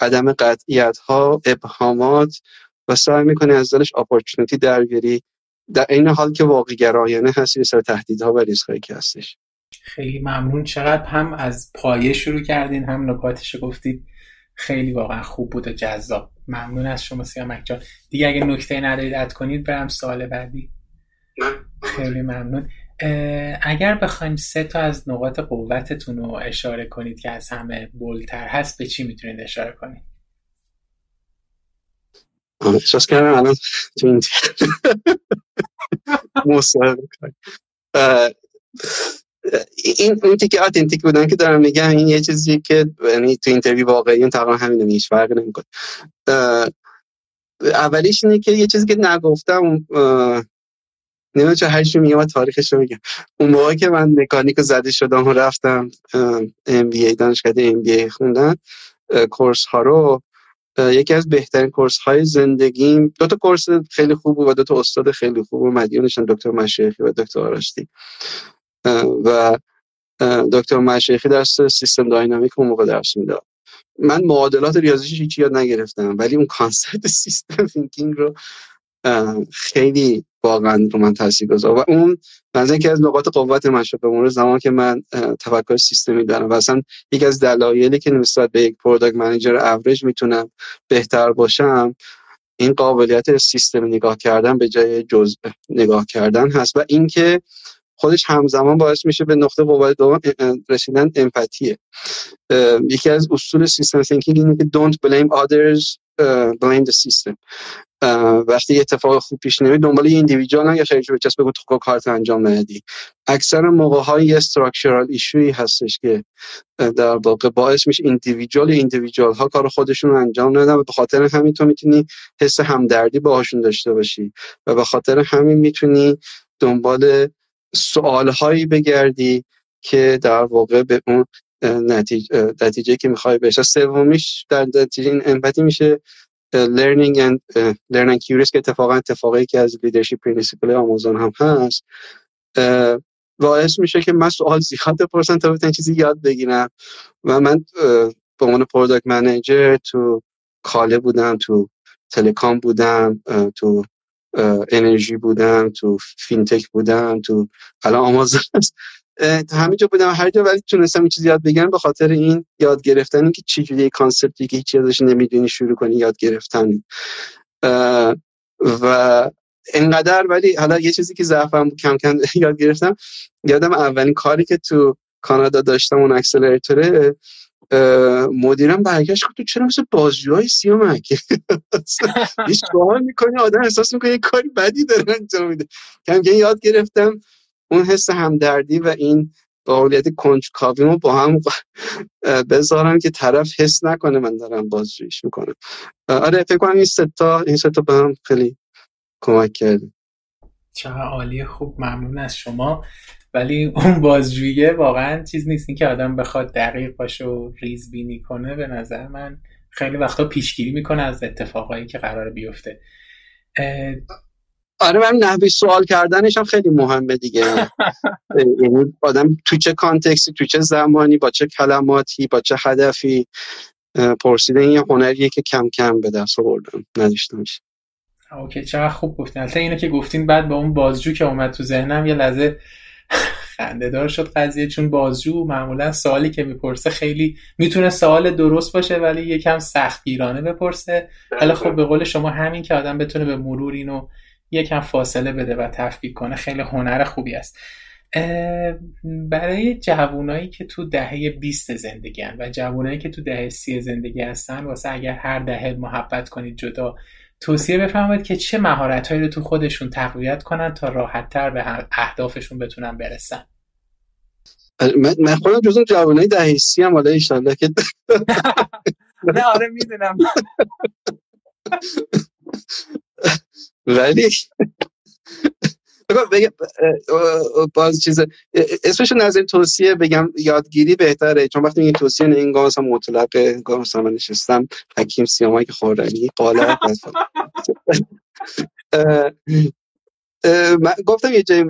عدم قطعیت ها ابهامات و سعی می‌کنه از دلش اپورتونتی درگیری. در این حال که واقعی گرایانه هستی سر تهدیدها و ریسک که هستش. خیلی ممنون. چقدر هم از پایه شروع کردین هم نکاتش گفتید. خیلی واقعا خوب بود و جذاب. ممنون از شما سیامک جان. دیگه اگه نکته ندارید اد کنید برم سوال بعدی. خیلی ممنون. اگر بخوایم سه تا از نقاط قوتتون رو اشاره کنید که از همه بولتر هست به چی می‌تونید اشاره کنید؟ احساس کردم الان تو *laughs* این این اون که authentic بودن که دارم میگم این یه چیزی که یعنی تو interview واقعی اون تقریبا همین هیچ فرق نمی‌کنه. اولیش اینه که یه چیزی که نگفتم نمی‌دونم چه هرچی میگم و تاریخش رو میگم. اون موقع که من مکانیک زده شدم و رفتم ام بی ای دانشگاه ام بی ای خوندن course ها رو یکی از بهترین course های زندگیم دو تا course خیلی خوب و دو تا استاد خیلی خوب و مدیونشم دکتر مشایخی و دکتر آراشتی. و دکتر مشایخی درس system dynamic اون موقع درس می‌داد. من معادلات ریاضیش هیچی یاد نگرفتم ولی اون concept *laughs* system thinking رو خیلی واقعا رو من تاثیر گذاشت. و اون مثلا یکی از نقاط قوت من شد به زمان که من تفکر سیستمی دارم. و اصلا یکی از دلایلی که نسبت به یک product manager average می‌تونم بهتر باشم این قابلیت سیستم نگاه کردن به جای جزء نگاه کردن هست. و اینکه خودش همزمان باعث میشه به نقطه قوت دوم رسیدن empathy ه. یکی از اصول system thinking اینه که don't blame others blame the system. وقتی اتفاق خوب پیش نمیاد دنبال یه individual یا خیلی بچسب بگو تو کارت انجام ندی. اکثر موقع های یه structural issue ی هستش که در واقع باعث میشه individual individual ها کار خودشون رو انجام ندن و به خاطر همین تو می‌تونی حس همدردی باهاشون داشته باشی و به خاطر همین می‌تونی دنبال سوال هایی بگردی که در واقع به اون نتیجه, نتیجه که می‌خوای بشه سومیش در نتیجه این امپاتی میشه uh, learn and curious که اتفاقا اتفاقی که از leadership principle آمازون هم هست باعث میشه که من سوال زیاد بپرسم تا بتونم چیزی یاد بگیرم. و من به عنوان product manager تو کاله بودم تو telecom بودم تو انرژی بودم تو fintech بودم تو الان آمازون جا بودم هر جا ولی تونستم این چیزی یاد بگیرم به خاطر این یاد گرفتن که چی جوری concept ی که هیچ ازش نمی‌دونی شروع کنی یاد گرفتن. و انقدر ولی حالا یه چیزی که ضعفم کم کم *laughs* یاد گرفتم یادم اولین کاری که تو کانادا داشتم اون اکسلراتوره مدیرم برگشت تو چرا مثل بازجوهای سیامک *laughs* هیچ سوال می‌کنی آدم احساس می‌کنه یه کاری بدی داره انجام میده. کم یاد گرفتم اون حس همدردی و این قابلیت کنجکاوی رو با هم بذارم که طرف حس نکنه من دارم بازجویش می‌کنم. آره فکر کنم این ستا این ستا به هم خیلی کمک کرده. چه عالی خوب ممنون از شما. ولی اون بازجویی واقعا چیز نیست. که آدم بخواد دقیق باشه و ریز بینی کنه به نظر من خیلی وقتا پیشگیری می‌کنه از اتفاقایی که قرار بیفته. آره من نحوی سوال کردنش هم خیلی مهمه دیگه. *laughs* یعنی آدم تو چه کانتکسی تو چه زمانی با چه کلماتی با چه هدفی پرسیدن یه هنریه که کم کم به دست آوردم نداشته میشه اوکی چقدر خوب گفتین. البته اینو که گفتین بعد با اون بازجو که اومد تو ذهنم یه لحظه خندهدار شد قضیه چون بازجو معمولا سوالی که می‌پرسه خیلی می‌تونه سوال درست باشه ولی یکم سختگیرانه بپرسه. ولی خب به قول شما همین که آدم بتونه به مرور اینو یکم فاصله بده و تفکیک کنه خیلی هنر خوبی است. برای جوانایی که تو دهه 20 زندگی هن و جوانایی که تو دهه 30 زندگی هستن واسه اگر هر دهه محبت کنید جدا توصیه بفرمایید که چه مهارت رو تو خودشون تقویت کنن تا راحتتر به اهدافشون بتونن برسن. من خودم جزو جوانای دهه 30 هم حالا ان که *laughs* نه آره می‌دونم. *laughs* ولی باز چیز اسمش نظر توصیه بگم یادگیری بهتره چون وقتی میگه توصیه این مثلا مطلق گام من نشستم حکیم سیامک خورنی قاله *laughs* من گفتم یه جای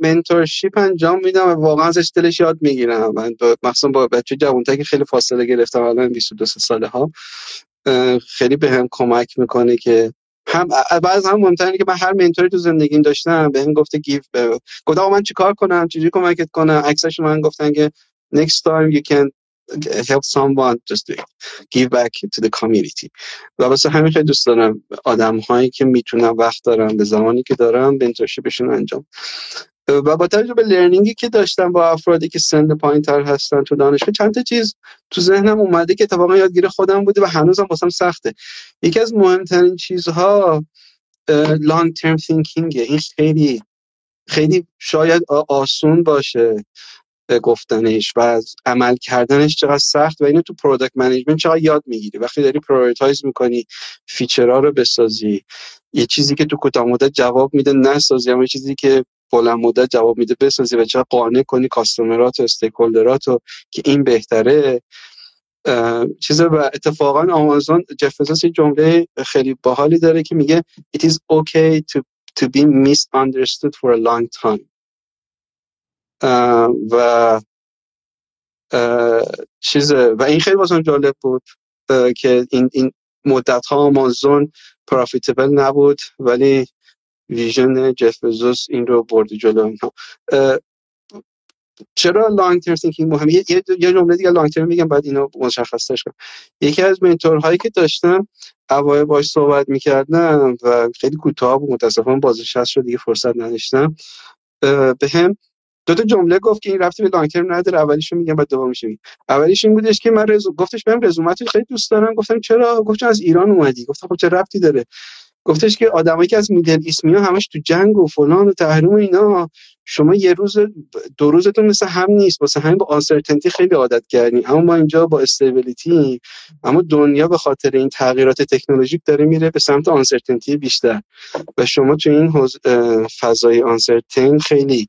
منتورشیپ انجام میدم و واقعا ازش دلش یاد می‌گیرم. من مخصوصا با بچه جوانتر که خیلی فاصله گرفتم الان 22 ساله ها خیلی به هم کمک می‌کنه که هم بعض هم مهمتره که من هر منتوری تو زندگیم داشتم به هم گفته گیف گفت آقا من چیکار کنم؟ چجوری کمکت کنم؟ عکسش من گفتن که next time you can help someone just give back to the community. و واسه همین خیلی دوست دارم آدم هایی که می‌تونم وقت دارم به زمانی که دارم بشون انجام. و با توجه به لرنینگی که داشتم با افرادی که سن پایین تر هستن تو دانشگاه چند تا چیز تو ذهنم اومده که اتفاقا یادگیر خودم بوده و هنوزم واسم سخته. یکی از مهمترین چیزها لانگ ترم تینکینگ این خیلی خیلی شاید آسون باشه. گفتنش و از عمل کردنش چقدر سخت و اینو تو product management چقدر یاد می‌گیری. وقتی داری prioritize می‌کنی feature ها رو بسازی. یه چیزی که تو کوتاه مدت جواب میده نسازی اما یه چیزی که بلند مدت جواب میده بسازی و چقدر قانع کنی customer ات و stakeholder ات که این بهتره. چیز و اتفاقا آمازون جف یه جمله خیلی باحالی داره که میگه it is okay to to be misunderstood for a long time. و چیز و این خیلی واسه جالب بود که این این مدت ها آمازون پرافیتبل نبود ولی ویژن جف بزوس این رو برده جلو اینها چرا لانگ ترم تینکینگ مهمه؟ یه یه جمله دیگه لانگ ترم میگم بعد اینو مشخصش کنم. یکی از منتورهایی که داشتم اوایل باش صحبت می‌کردم و خیلی کوتاه بود متاسفانه بازش هست شد دیگه فرصت نداشتم به هم دو تا جمله گفت که این رفتی به لانگ ترم نداره اولیشو میگم بعد دومیشو میگم. اولیش این بودش که من رزو... گفتش بهم رزومت خیلی دوست دارم. گفتم چرا؟ گفت از ایران اومدی. گفتم خب چه ربطی داره؟ گفتش که آدمایی که از میدل ایست همش تو جنگ و فلان و تحریم و اینا. شما یه روز دو روزتون مثل هم نیست واسه همین با آنسرتنتی خیلی عادت کردین. اما ما اینجا با استیبیلیتی اما دنیا به خاطر این تغییرات تکنولوژیک داره میره به سمت آنسرتنتی بیشتر. و شما تو این فضای آنسرتین خیلی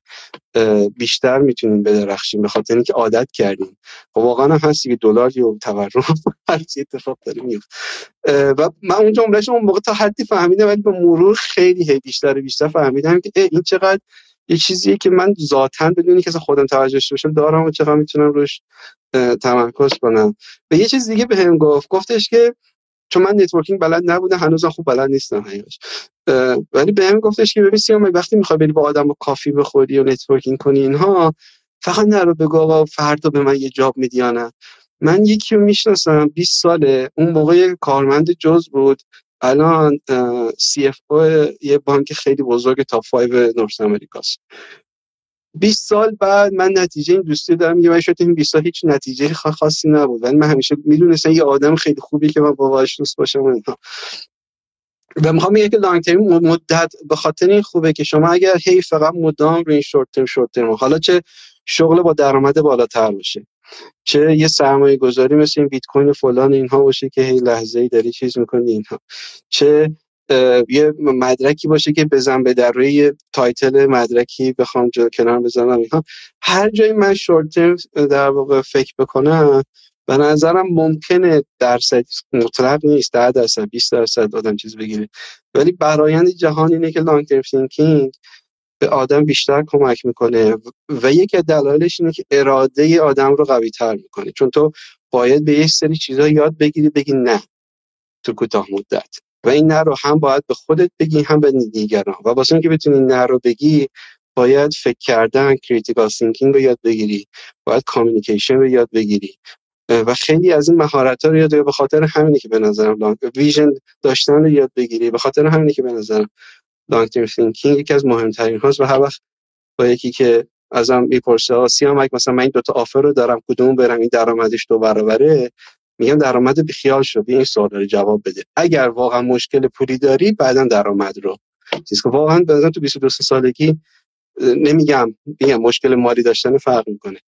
بیشتر می‌تونین بدرخشین به خاطر اینکه عادت کردین. خب واقعا هم هستی که دلار و تورم *laughs* هر اتفاق داره میفته و من اون جملهش اون موقع تا حدی فهمیدم ولی به مرور خیلی بیشتر بیشتر فهمیدم که این چقدر یه چیزیه که من ذاتا بدونی که خودم توجه داشته باشم دارم و چقدر می‌تونم روش تمرکز کنم. به یه چیز دیگه بهم گفت گفتش که چون من نتورکینگ بلد نبودم هنوزم خوب بلد نیستم حقیقتش ولی بهم گفتش که ببین سیام وقتی می‌خوای بری با آدم و کافی بخوری و نتورکینگ کنی اینها فقط نرو بگو آقا فردا به من یه جاب میدی من یکی رو می‌شناسم 20 ساله اون موقع کارمند جز بود. الان سی اف او یه بانک خیلی بزرگ تا 5 نورس امریکاست 20 سال بعد من نتیجه این دوستی دارم میگم من شاید این 20 سال هیچ نتیجه خاصی نبود. ولی من همیشه می‌دونستم یه آدم خیلی خوبی که من باهاش دوست باشم و و می‌خوام بگم که لانگ ترم مدت به خاطر این خوبه که شما اگر هی فقط مدام رو این شورت ترم شورت ترم حالا چه شغل با درآمد بالاتر باشه. چه یه سرمایه گذاری مثل این بیت کوین فلان اینها باشه که هی لحظه ای داری چیز می‌کنی اینها. چه یه مدرکی باشه که بزن به در روی title مدرکی بخوام جلو کنار بزنم اینها. هر جایی من شورت در واقع فکر بکنم به نظرم ممکنه درصد مطلق نیست 10 درصد 20 درصد آدم چیز بگیره. ولی برایند جهان اینه که long term thinking به آدم بیشتر کمک می‌کنه و یکی از دلایلش اینه که اراده آدم رو قوی تر می‌کنه. چون تو باید به یک سری چیزها یاد بگیری بگی نه تو کوتاه مدت. و این نه رو هم باید به خودت بگی هم به دیگران. و واسه اینکه بتونی نه رو بگی باید فکر کردن critical thinking رو یاد بگیری. باید communication رو یاد بگیری. و خیلی از این مهارت ها رو یاد به خاطر همینه که به نظرم vision داشتن رو یاد بگیری. به خاطر همینه که به نظرم long term thinking یکی از مهمترین هاست و هر وقت با یکی که ازم می‌پرسه آ سیا مثلا من این دوتا offer رو دارم کدوم برم؟ این درآمدش دو برابره؟ میگم درآمد بی خیال شو این سوال رو جواب بده. اگر واقعا مشکل پولی داری بعدا درآمد رو. چیز که واقعا به تو 22 سالگی نمیگم میگم مشکل مالی داشتن فرق می‌کنه.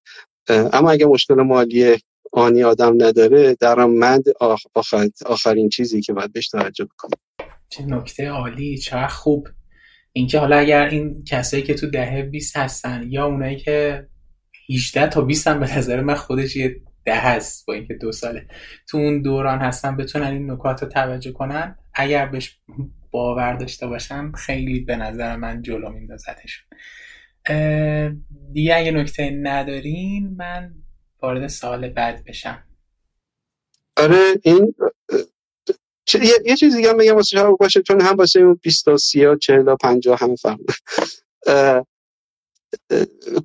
اما اگر مشکل مالی آنی آدم نداره درآمد آخر آخرین چیزی که باید بهش توجه کنه چه نکته عالی چه خوب. اینکه حالا اگر این کسایی که تو دهه 20 هستن یا اونایی که 18 تا 20 هم به نظر من خودش یه ده هست با اینکه دو ساله تو اون دوران هستن بتونن این نکات رو توجه کنن. اگر بهش باور داشته باشن خیلی به نظر من جلو میندازتشون. دیگه اگه نکته ندارین من وارد سال بعد بشم. آره این یه, یه چیز دیگه بگم واسه شما باشه چون هم واسه اون 20 تا 30 تا 40 تا 50 هم فهم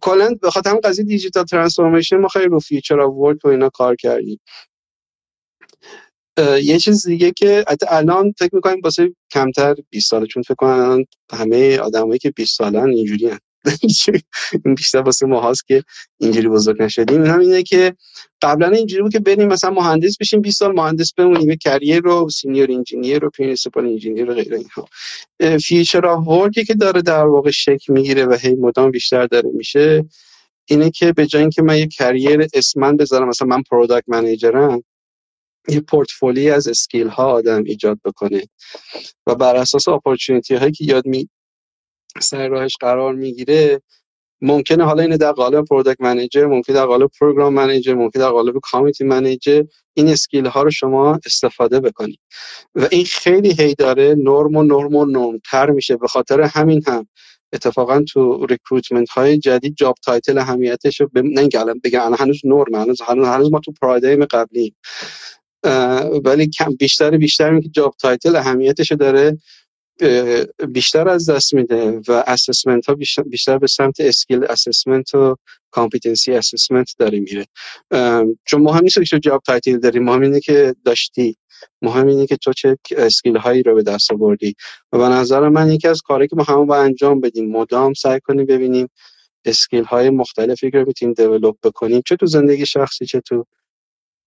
کلا به خاطر هم قضیه digital transformation ما خیلی رو future work و اینا کار کردیم یه چیز دیگه که حتی الان فکر می‌کنیم واسه کمتر 20 ساله چون فکر کنم همه آدمایی که 20 سالن اینجوری هن. این بیشتر واسه ما هاست که اینجوری بزرگ نشدیم. این هم اینه که قبلا اینجوری بود که بریم مثلا مهندس بشیم 20 سال مهندس بمونیم career رو senior engineer رو principal engineer رو غیر اینها. future of workی که داره در واقع شکل می‌گیره و هی مدام بیشتر داره میشه اینه که به جای اینکه من یه career اسم بذارم مثلا من product managerم یه portfolioیی از skill ها آدم ایجاد بکنه. و بر اساس opportunity هایی که میاد سر راهش قرار می‌گیره ممکنه حالا این در قالب product manager ممکن در قالب program manager ممکن در قالب community manager این skill ها رو شما استفاده بکنید. و این خیلی هی داره نرم و نرم و نرم تر میشه. به خاطر همین هم اتفاقا تو recruitment های جدید job title اهمیتش رو الان بگم هنوز نرم هنوز هنوز ما تو paradigm قبلی ولی کم بیشتر بیشتر که job title اهمیتش داره بیشتر از دست میده و assessment ها بیشتر, به سمت skill assessment و competency assessment داره میره. چون مهم نیست که job title داری مهم اینه که داشتی. مهم اینه که تو چه skill هایی رو به دست آوردی. و به نظر من یکی از کاری که ما همون با انجام بدیم مدام سعی کنیم ببینیم skill های مختلفی رو می‌تونیم develop بکنیم چه تو زندگی شخصی چه تو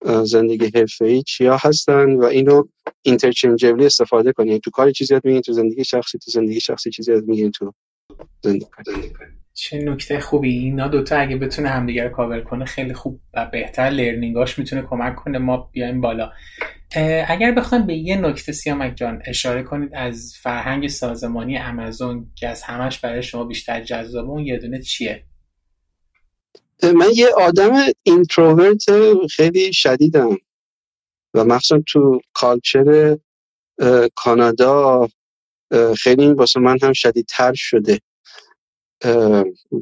زندگی ای چیا هستن و اینو interchangeably استفاده کنیم تو کاری چیزی یاد میگین تو زندگی شخصی تو زندگی شخصی چیزی یاد میگین تو زندگی چه نکته خوبی. اینا دوتا اگه بتونه همدیگه رو کاور کنه خیلی خوب و بهتر learningاش می‌تونه کمک کنه. ما بیایم بالا. اگر بخوایم به یه نکته سیامک جان اشاره کنید از فرهنگ سازمانی آمازون که از همش برای شما بیشتر جذابه اون یه دونه چیه؟ من یه آدم introvert خیلی شدیدم و مخصوصا تو culture کانادا خیلی این واسه من هم شدیدتر شده.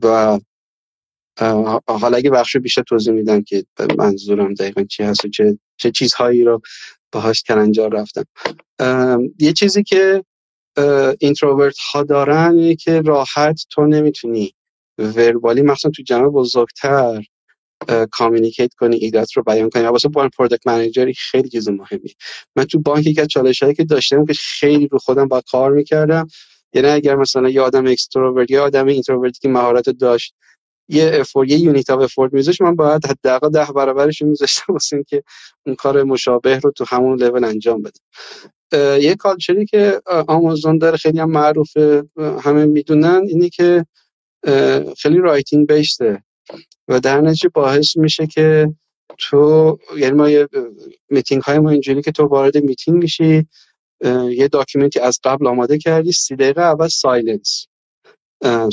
و حالا اگه بخش بیشتر توضیح میدم که منظورم دقیقا چی هست و چه, چه چیزهایی رو باهاش کلنجار رفتم. یه چیزی که introvert ها دارن که راحت تو نمی‌تونی verbally مثلا تو جمع بزرگتر communicate کنی ایدات رو بیان کنی. واسه با product managerی خیلی چیز مهمی من تو بانک یک از چالش هایی که داشتم که خیلی رو خودم با کار می‌کردم یعنی اگر مثلا یه آدم extrovert یا آدم introvertی که مهارت داشت یه effort یه unit of effort میذاشت من باید حداقل ده برابرش میذاشتم واسه اینکه اون کار مشابه رو تو همون لول انجام بده یه cultureی که آمازون داره خیلی هم معروفه همه می‌دونن اینه که خیلی writing basedه. و در نتیجه باعث میشه که تو یعنی ما یه میتینگ های ما اینجوری که تو وارد میتینگ میشی یه documentی از قبل آماده کردی سی دقیقه اول silence.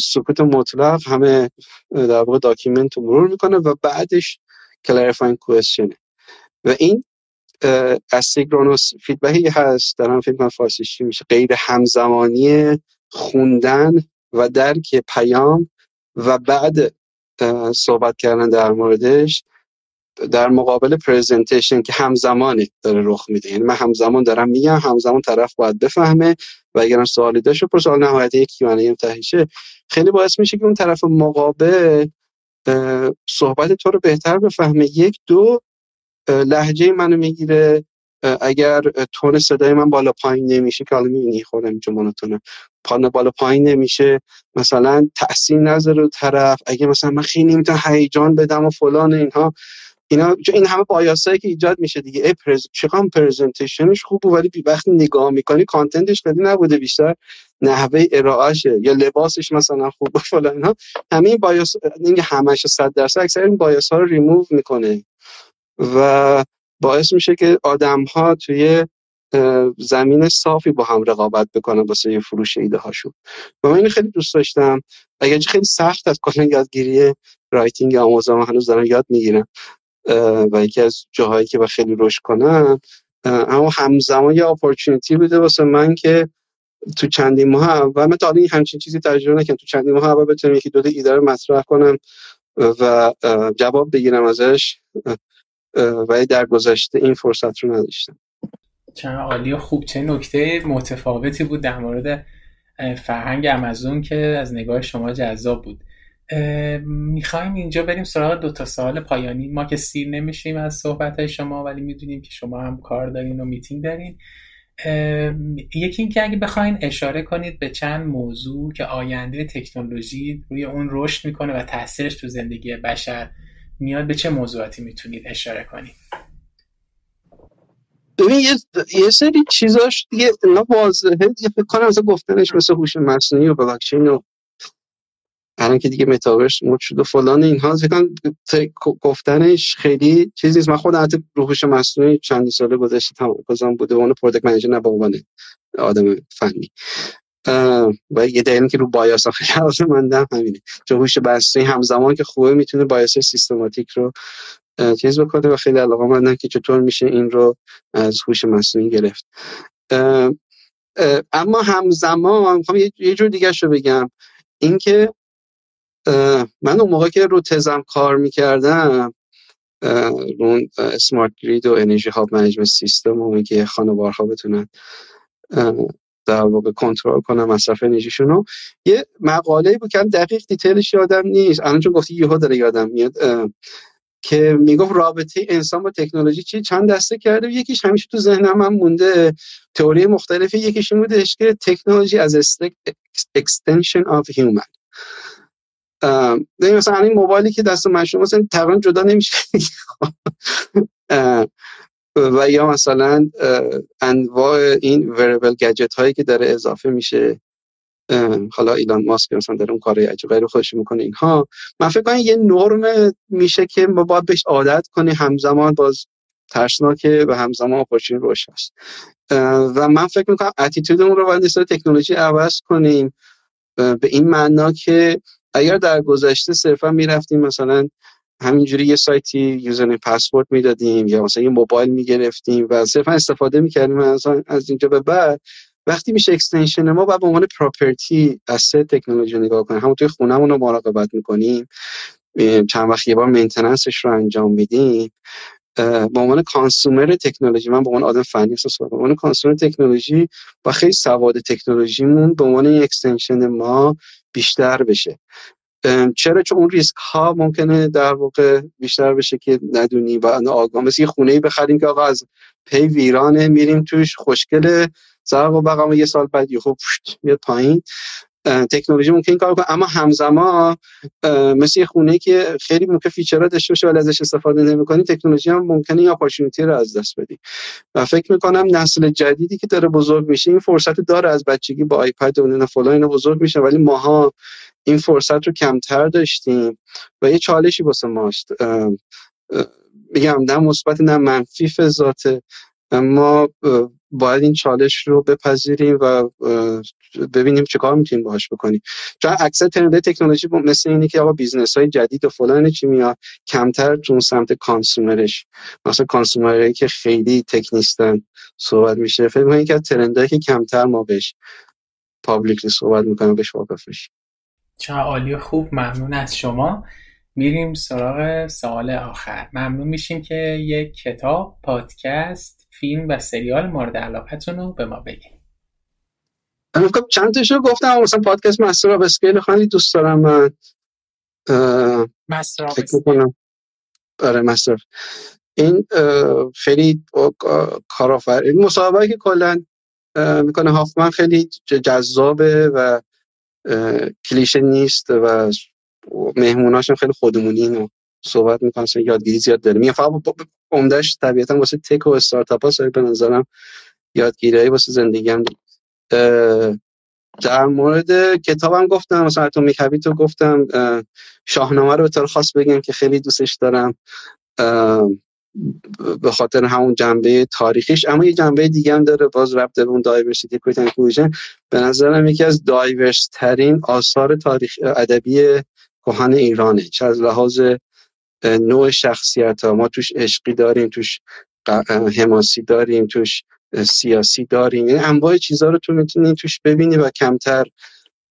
سکوت مطلق همه در واقع document رو مرور می‌کنه و بعدش clarifying questionه و این asynchronous feedbackی هست. در هم فیلم فارسیشی میشه. غیر همزمانی خوندن و درک پیام و بعد صحبت کردن در موردش در مقابل پرزنتیشن که همزمانی داره رخ میده. یعنی من همزمان دارم میگم همزمان طرف باید بفهمه و اگر سوالی داشت پرس سوال نهایت یک کیوانه تهیشه. خیلی باعث میشه که اون طرف مقابل صحبت تو رو بهتر بفهمه. یک دو لحجه منو می‌گیره. اگر تون صدای من بالا پایین نمیشه که حالا می‌بینی خودم اینجا مونوتونه. پانه بالا پایین نمیشه. مثلا نظر رو طرف. اگه مثلا من خیلی نمی‌تونم هیجان بدم و فلان اینها. اینا این همه بایاسایی که ایجاد میشه دیگه. ای پرز... چقدر پرزنتیشنش خوبه ولی وقتی نگاه می‌کنی کانتنتش خیلی نبوده بیشتر. نحوه ارائهشه. یا لباسش مثلا خوبه فلان اینا همه این بایاس این همش 100 درصد اکثر این بایاس ها رو ریموو می‌کنه. و باعث میشه که آدم ها توی زمین صافی با هم رقابت بکنن واسه فروش ایده هاشون و من خیلی دوست داشتم. اگر خیلی سخت از کلا یادگیری writing آمازون هنوز دارن یاد می‌گیرن و یکی از جاهایی که با خیلی رشد کنن. اما همزمان یه opportunity بوده واسه من که تو چندین ماه اول من تا این همچین چیزی تجربه نکردم. تو چندین ماه اول بتونم یکی دو تا ایده رو مطرح کنم و جواب بگیرم ازش. و در گذشته این فرصت رو نداشتم. چه عالی و خوب. چه نکته متفاوتی بود در مورد فرهنگ امازون که از نگاه شما جذاب بود. می‌خوایم اینجا بریم سراغ دو تا سوال پایانی. ما که سیر نمیشیم از صحبت های شما ولی می‌دونیم که شما هم کار دارین و میتینگ دارین. یکی اینکه اگه بخواین اشاره کنید به چند موضوع که آینده تکنولوژی روی اون رشد می‌کنه و تاثیرش تو زندگی بشر میاد به چه موضوعاتی می‌تونید اشاره کنید؟ ببین یه, یه سری چیزاش دیگه اینا واضحه. دیگه فکر کنم مثلا گفتنش مثل هوش مصنوعی و بلاکچین و الان که دیگه متاورس مود شد و فلان اینها. فکر گفتنش خیلی چیزی نیست. من خودم حتی هوش مصنوعی چندی ساله گذشته تمام بوده. اون product manager نه به آدم فنی. و یه دلیلی که رو bias خیلی مندم همینه. چون هوش همزمان که خوبه می‌تونه بایاس سیستماتیک رو چیز بکنه و خیلی علاقه مندن که چطور میشه این رو از هوش مصنوعی گرفت. اما همزمان می‌خوام یه جور دیگه رو بگم. اینکه من اون موقع که رو تزم کار می‌کردم رو سمارت گرید و انرژی هاب منیجمنت سیستم و اینکه خانوارها بتونن در واقع کنترل کنن مصرف انرژیشون رو یه مقاله بود که دقیق دیتیلش یادم نیست. الان چون گفتی یهو داره یادم میاد که می‌گفت رابطه انسان با تکنولوژی چی؟ چند دسته کرده یکیش همیشه تو ذهنم هم مونده. تئوری مختلفی یکیش این بودش که تکنولوژی از extension of human. مثلا این موبایلی که دست من شما تقریبا جدا نمیشه. *laughs* و یا مثلا انواع این وربل گجت هایی که داره اضافه میشه حالا ایلان ماسک مثلا داره اون کار عجیب غیر خودش می‌کنه اینها. من فکر کنم یه نرم میشه که ما باید بهش عادت کنی همزمان باز ترسناکه و همزمان اپورچونی روش هست. و من فکر می‌کنم اتیتودمون رو باید نسبت تکنولوژی عوض کنیم به این معنا که اگر در گذشته صرفا می‌رفتیم مثلا همینجوری یه سایتی user password می‌دادیم یا مثلا یه موبایل می‌گرفتیم و صرفا استفاده می‌کردیم از از اینجا به بعد وقتی میشه extension ما باید به عنوان property سه تکنولوژی نگاه کنیم. همون توی خونهمون رو مراقبت می‌کنیم. چند وقت یه بار maintenanceش رو انجام میدیم. به عنوان consumer تکنولوژی من به عنوان آدم فنی احساس به عنوان consumer تکنولوژی با خیلی سواد تکنولوژیمون به عنوان extension ما بیشتر بشه. چرا؟ چون اون ریسک ها ممکنه در واقع بیشتر بشه که ندونی و آگاه مثل یه خونه ای بخریم که آقا از پی ویرانه میریم توش خوشگله زرق و برقم یه سال بعد یه خوب میاد پایین. تکنولوژی ممکن این کار کنه. اما همزمان مثل یه خونه که خیلی ممکن featureها داشته باشه ولی ازش استفاده نمی‌کنی تکنولوژی هم ممکنه این opportunity رو از دست بدی. و فکر می‌کنم نسل جدیدی که داره بزرگ میشه این فرصت داره از بچگی با iPad و فلان اینا بزرگ میشه ولی ماها این فرصت رو کمتر داشتیم. و یه چالشی واسه ماست. میگم نه مثبت نه منفی ذات اما باید این چالش رو بپذیریم و ببینیم چه کار می‌تونیم باهاش بکنیم. چون اکثر trend تکنولوژی مثل اینه که آقا business های جدید و فلان چی میاد کمتر تو سمت consumerش. مثلا consumerهایی که خیلی تکنیستن صحبت میشه. فکر کنم که trendهایی که کمتر ما بهش publicly صحبت می‌کنیم بهش واقف میشیم چه عالی خوب. ممنون از شما. میریم سراغ سوال آخر. ممنون میشیم که یک کتاب پادکست فیلم و سریال مورد علاقتون رو به ما بگین. خب چند تاشو گفتم مثلا پادکست Master of Scale خیلی دوست دارم من Master آره Master. این خیلی کارآفر این مصاحبه که کلا می‌کنه هافمن خیلی جذابه و کلیشه نیست و مهموناش خیلی خودمونی اینو صحبت می‌کنن یادگیری زیاد داره. میگه فقط عمدهش طبیعتا واسه تک و استارتاپ ها به نظرم یادگیری واسه زندگی هم در مورد کتابم گفتم مثلا اتمیک هابیتو گفتم. شاهنامه رو به طور خاص بگم که خیلی دوستش دارم. به خاطر همون جنبه تاریخیش اما یه جنبه دیگه هم داره باز ربط به اون دایورسیتی کویتن به نظرم یکی از دایورس ترین آثار تاریخ ادبی کهن ایرانه چه از لحاظ نوع شخصیت ها. ما توش عشقی داریم توش حماسی داریم توش سیاسی داریم. یعنی انواع چیزها رو تو می‌تونی توش ببینی و کمتر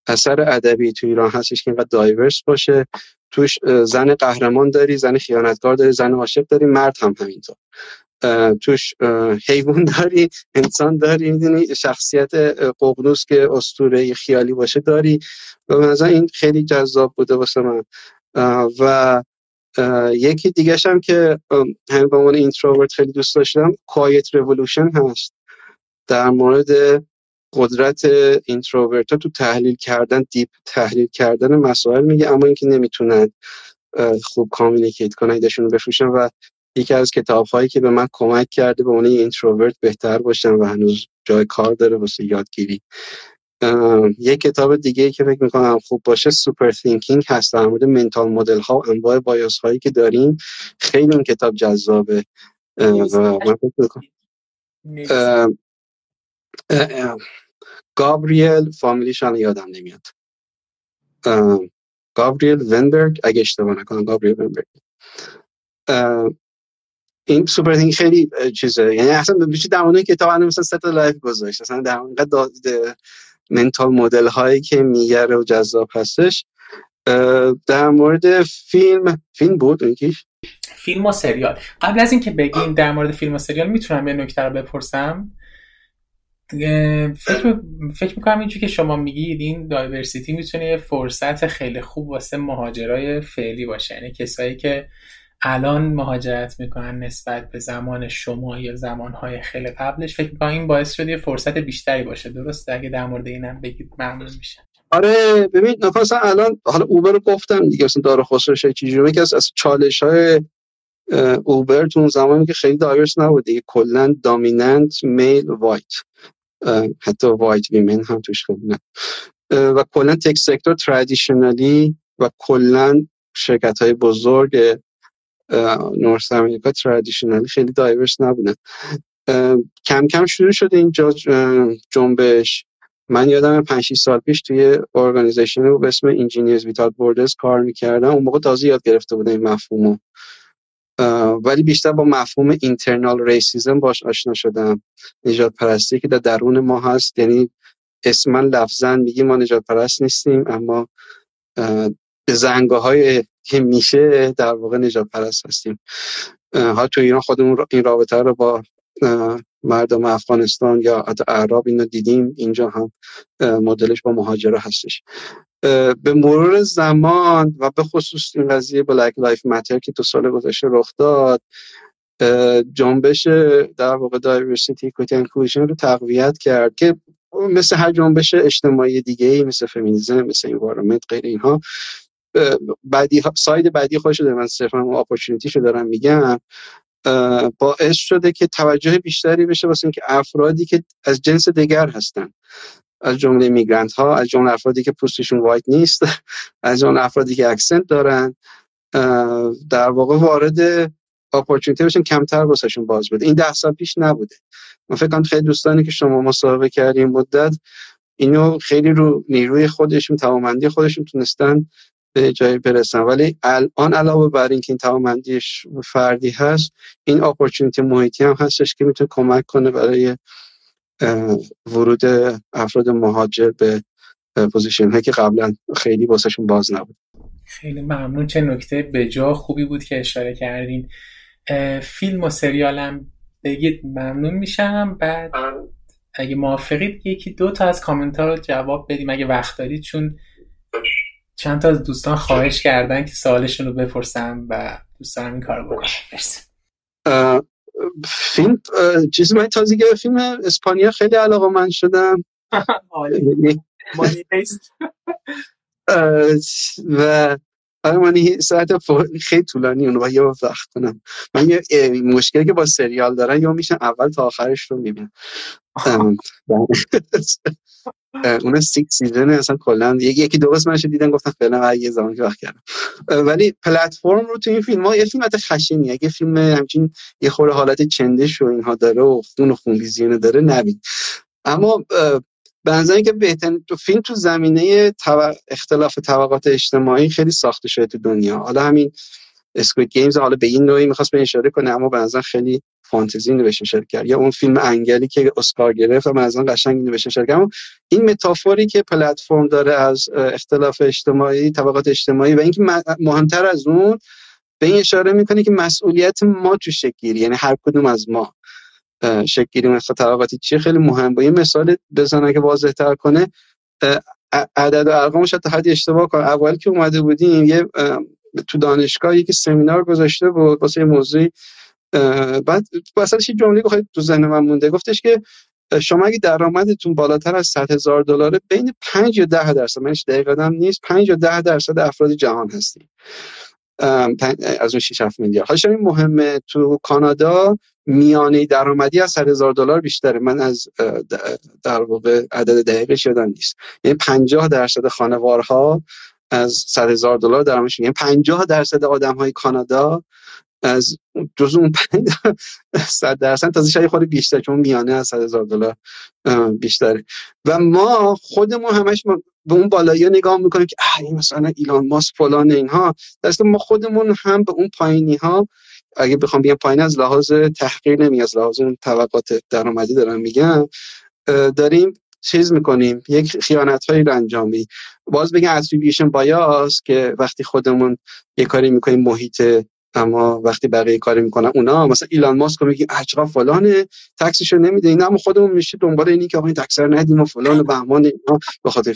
اثر ادبی تو ایران هستش که اینقدر دایورس باشه. توش زن قهرمان داری زن خیانتکار داری زن عاشق داری مرد هم همینطور. توش حیوان داری انسان داری می‌دونی؟ شخصیت ققنوس که اسطوره خیالی باشه داری. و مثلا این خیلی جذاب بوده واسه من. و یکی دیگه هم که همین به عنوان اینتروورت خیلی دوست داشتم کوایت رولوشن هست. در مورد قدرت introvert ها تو تحلیل کردن deep تحلیل کردن مسائل میگه اما اینکه نمی‌تونن خوب communicate کنن ایدهشون رو بفروشن و یکی از کتاب هایی که به من کمک کرده به اون introvert بهتر باشم و هنوز جای کار داره واسه یادگیری. یک کتاب دیگه که فکر می‌کنم خوب باشه Super Thinking هست. در مورد mental model ها و انواع bias هایی که داریم. خیلی اون کتاب جذابه. گابریل فامیلیشان یادم نمیاد. گابریل ونبرگ اگه اشتباه نکنم گابریل ونبرگ این سوپر تینک خیلی چیزه. یعنی اصلا بیشتر در مورد کتاب مثلا ست لایف گذاشت. اصلا در منتال مدل هایی که میگره و جذاب هستش. در مورد فیلم فیلم بود اونکیش فیلم و سریال. قبل از اینکه بگین در مورد فیلم و سریال می‌تونم یه نکته رو بپرسم. فکر, فکر می‌کنم اینجور که شما میگید این دایورسیتی می‌تونه یه فرصت خیلی خوب واسه مهاجرای فعلی باشه. یعنی کسایی که الان مهاجرت می‌کنن نسبت به زمان شما یا زمانهای خیلی قبلش. فکر می‌کنم این باعث شده یه فرصت بیشتری باشه درسته؟ اگه در مورد اینم بگید ممنون میشه آره ببین مثلا الان حالا اوبر رو گفتم دیگه مثلا داره خسروش چیزی که از چالش های اوبر تو زمانی که خیلی دایورس نبود دیگه. کلا دامیننت میل وایت حتی white women هم توش خیلی نه. و کلا tech sector traditionally و کلا شرکت های بزرگ North America traditionally خیلی diverse نبودن کم کم شروع شده اینجا جنبش. من یادم 5 سال پیش توی organization به اسم Engineers Without Borders کار می‌کردم. اون موقع تازه یاد گرفته بودم این مفهومو. ولی بیشتر با مفهوم internal racism باش آشنا شدم. نژاد پرستی که در درون ما هست یعنی اسما لفظا میگیم ما نژاد پرست نیستیم اما بزنگاه های که میشه در واقع نژاد پرست هستیم. ها تو ایران خودمون این رابطه رو با مردم افغانستان یا حتی اعراب اینو دیدیم. اینجا هم مدلش با مهاجره هستش. به مرور زمان و به خصوص این قضیه Black Lives Matter که تو سال گذشته رخ داد جنبش در واقع diversity equity رو تقویت کرد که مثل هر جنبش اجتماعی دیگه ای مثل فمینیزم مثل environment غیر اینها بعدی side بعدی خودش رو من صرفا opportunity رو دارم میگم. باعث شده که توجه بیشتری بشه واسه اینکه افرادی که از جنس دیگر هستن. از جمله immigrant ها از جمله افرادی که پوستشون white نیست *laughs* از جمله افرادی که accent دارن. در واقع وارد opportunity بشن کمتر واسهشون باز بده. این ده سال پیش نبوده. من فکر کنم خیلی دوستانی که شما مصاحبه کردیم مدت اینو خیلی رو نیروی خودشون توامندی خودشون تونستن به جایی برسن. ولی الان علاوه بر اینکه این توامندیش فردی هست این opportunity محیطی هم هستش که می‌تونه کمک کنه برای ورود افراد مهاجر به position هایی که قبلا خیلی واسهشون باز نبود. خیلی ممنون. چه نکته بجا خوبی بود که اشاره کردین. فیلم و سریالم بگید ممنون میشم. بعد اگه موافقید یکی دو تا از کامنت ها رو جواب بدیم. اگه وقت دارید چون چند تا از دوستان خواهش کردن که سوالشون رو بپرسم و دوست دارم این کار بکنم. مرسی. فیلم چیزی من تازه فیلم اسپانیا خیلی علاقه من شدم *laughs* *laughs* و آره من ساعت خیلی طولانی اونو یه وقت کنم. من یه مشکلی که با سریال دارن یا میشن اول تا آخرش رو می‌بینم. *laughs* اون سیک سیزن اصلا کلا یکی یکی دو قسمتش دیدن گفتن فعلا یه زمان وقت کردم. ولی پلتفرم رو تو این فیلم ها یه فیلم حتی خشنی اگه فیلم همچین یه خورده حالت چندش و اینها داره و خون و خونریزی داره نبید اما به که بهترین تو فیلم تو زمینه اختلاف طبقات اجتماعی خیلی ساخته شده تو دنیا. حالا همین Squid Games حالا به این نوعی می‌خواست به اشاره کنه اما به نظر خیلی فانتزی نوشته شده کرد. یا اون فیلم انگلی که اسکار گرفت و مثلا قشنگ نوشته شده کرد. این metaphor ی که پلتفرم داره از اختلاف اجتماعی طبقات اجتماعی و اینکه مهمتر از اون به این اشاره می‌کنه که مسئولیت ما تو شکل یعنی هر کدوم از ما شکل گیری طبقاتی چیه خیلی مهم. با یه مثال بزنه که واضح تر کنه عدد و ارقامش حتی حدی اشتباه کن. اول که اومده بودیم یه تو دانشگاه یکی سمینار گذاشته بود واسه موضوعی بعد وسطش یه جمله خیلی تو ذهن من مونده. گفتش که شما اگه درآمدتون بالاتر از 100 هزار دلاره بین 5 یا 10 درصد منش دقیقا نیست 5 یا 10 درصد افراد جهان هستیم از اون 6 7 میلیارد. حالا این مهمه تو کانادا میانه درآمدی از 100 هزار دلار بیشتره. من از در واقع عدد دقیقش یادم نیست. یعنی 50 درصد خانوارها از 100 هزار دلار درآمدشون یعنی 50 درصد آدم های کانادا از جزو اون 100 *laughs* درصد تازه شاید خود بیشتر چون میانه از 100 هزار دلار بیشتره. و ما خودمون همش ما به اون بالایی نگاه می‌کنیم که این مثلا ایلان ماسک فلان اینها. دست ما خودمون هم به اون پایینی ها اگه بخوام بگم پایین از لحاظ تحقیر نمی از لحاظ اون طبقات درآمدی دارم میگم داریم چیز می‌کنیم یک خیانت هایی رو انجام میدیم. باز بگم اتریبیوشن بایاس که وقتی خودمون یه کاری می‌کنیم محیط اما وقتی بقیه کاری می‌کنن اونا مثلا ایلان ماسک رو میگی عجقا فلانه تکسشو نمیده. اینا اما خودمون میشه دنبال اینی که آقا این تکس رو ندیم و فلان و بهمان اینا به خاطر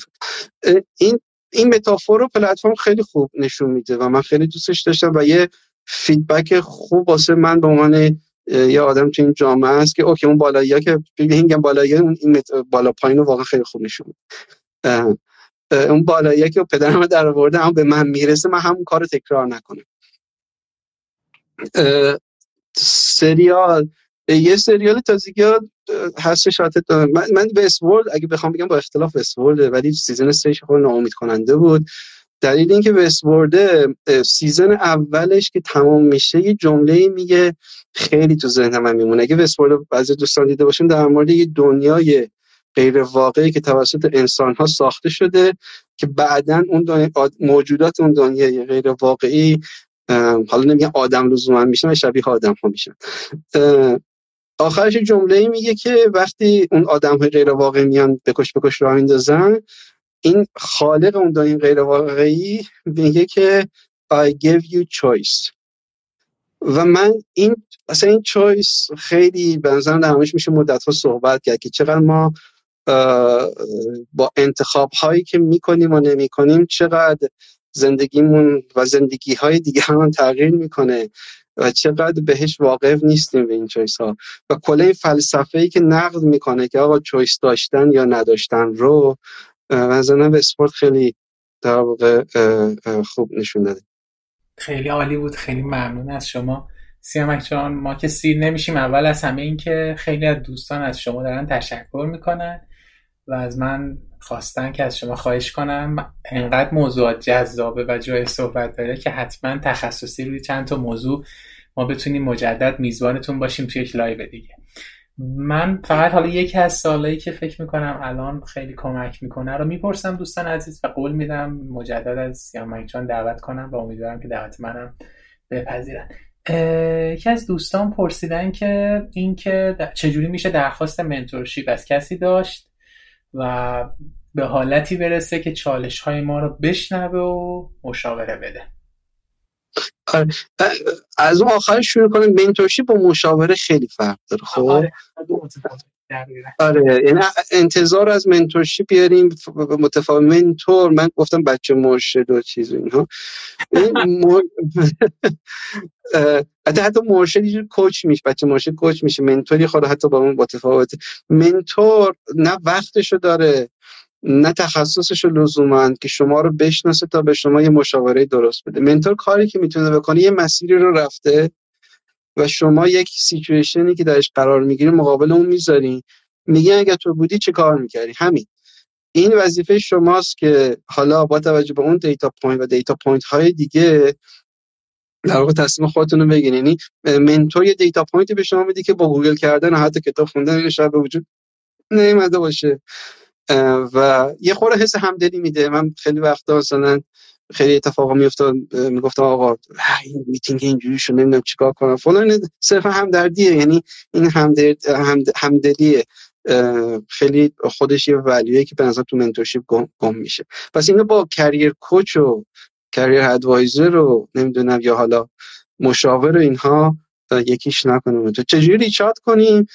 این این metaphor رو پلتفرم خیلی خوب نشون میده و من خیلی دوستش داشتم و یه feedback خوب واسه من به عنوان یه آدم تو این جامعه است که okay اون بالایی که میگم بالایی اون این بالا پایین واقعا خیلی خوب نشون اون بالایی که پدرم در آورده هم به من می‌رسه من همون کار تکرار نکنم. سریال یه سریال تازگی هست شاتت من, من Westworld اگه بخوام بگم با اختلاف Westworld ولی season 3 خیلی ناامید کننده بود. دلیل اینکه Westworld season اولش که تمام میشه یه جمله میگه خیلی تو ذهن من میمونه. اگه Westworld بعضی دوستان دیده باشیم در مورد یه دنیای غیر واقعی که توسط انسان ها ساخته شده که بعدا اون موجودات اون دنیای غیر واقعی حالا نمیگم آدم لزوما میشن شبیه آدم ها میشن آخرش جمله میگه که وقتی اون آدم های غیر واقعی میان بکش بکش راه میندازن این خالق اون دنیای غیر واقعی میگه که I give you choice. و من این اصلا این چویس خیلی به نظرم در میشه مدت ها صحبت کرد که چقدر ما با انتخاب هایی که می‌کنیم و نمی‌کنیم چقدر زندگیمون و زندگی های دیگه هم تغییر می‌کنه و چقدر بهش واقف نیستیم به این چویس ها. و کل این فلسفه ای که نقد می‌کنه که آقا چویس داشتن یا نداشتن رو مثلا به اسپورت خیلی در واقع خوب نشون داده. خیلی عالی بود. خیلی ممنون از شما. سیامک جان ما که سیر نمیشیم. اول از همه این که خیلی از دوستان از شما دارن تشکر می‌کنن و از من خواستن که از شما خواهش کنم. انقدر موضوعات جذابه و جای صحبت داره که حتما تخصصی روی چند تا موضوع ما بتونیم مجدد میزبانتون باشیم توی یک live دیگه. من فقط حالا یکی از سوالایی که فکر می‌کنم الان خیلی کمک می‌کنه رو می‌پرسم دوستان عزیز و قول میدم مجدد از سیامک جان دعوت کنم و امیدوارم که دعوت منم بپذیرن یکی از دوستان پرسیدن که اینکه چجوری میشه درخواست mentorship از کسی داشت و به حالتی برسه که چالش های ما رو بشنوه و مشاوره بده. از اون آخر شروع کنیم منتورشیپ با مشاوره خیلی فرق داره خب؟ آره. آره یعنی انتظار از منتورشیپ بیاریم متفاوت. منتور من گفتم بچه مرشد و چیز اینها. *laughs* حتی حتی مرشد یه کوچ میشه بچه مرشد کوچ میشه منتوری خود حتی با اون متفاوت منتور نه وقتشو داره نه تخصصش لزوما که شما رو بشناسه تا به شما یه مشاوره درست بده. mentor کاری که می‌تونه بکنه یه مسیری رو رفته و شما یک situation ی که درش قرار می‌گیری مقابل اون می‌ذاری. میگه اگه تو بودی چه کار می‌کردی؟ همین. این وظیفه شماست که حالا با توجه به اون data point و data point های دیگه در واقع تصمیم خودتون رو بگیرین. یعنی mentor یه data point ی به شما میده که با گوگل کردن و حتی کتاب خوندن شاید به وجود نیومده باشه. و یه خورده حس همدلی میده. من خیلی وقتا مثلا خیلی اتفاقا میافتاد می‌گفتم آقا این میتینگ اینجوری شد نمی‌دونم چیکار کنم. فلان صرف همدردیه. یعنی این همدل همدلیه. خیلی خودش یه ولیه که به نظر تو منتورشیپ گم, میشه. پس اینو با کریر کوچ و کریر ادوایزر رو نمی‌دونم یا حالا مشاور و اینها یکیش نکنیم. چجوری reach out کنیم؟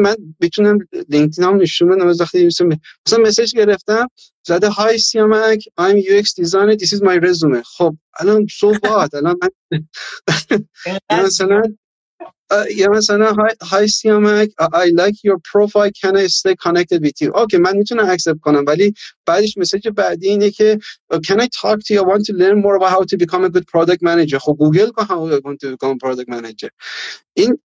من بتونم لینکدین هم نشون بدم از وقتی مثلا message گرفتم زده hi سیامک I'm UX designer this is my resume. خب الان so what الان من *laughs* *laughs* مثلا یا مثلا hi سیامک I like your profile. Can I stay connected with you? okay من می‌تونم accept کنم ولی بعدش message بعدی اینه که can I talk to you? I want to learn more about how to become a good product manager. خب گوگل کن how I want to become a product manager. این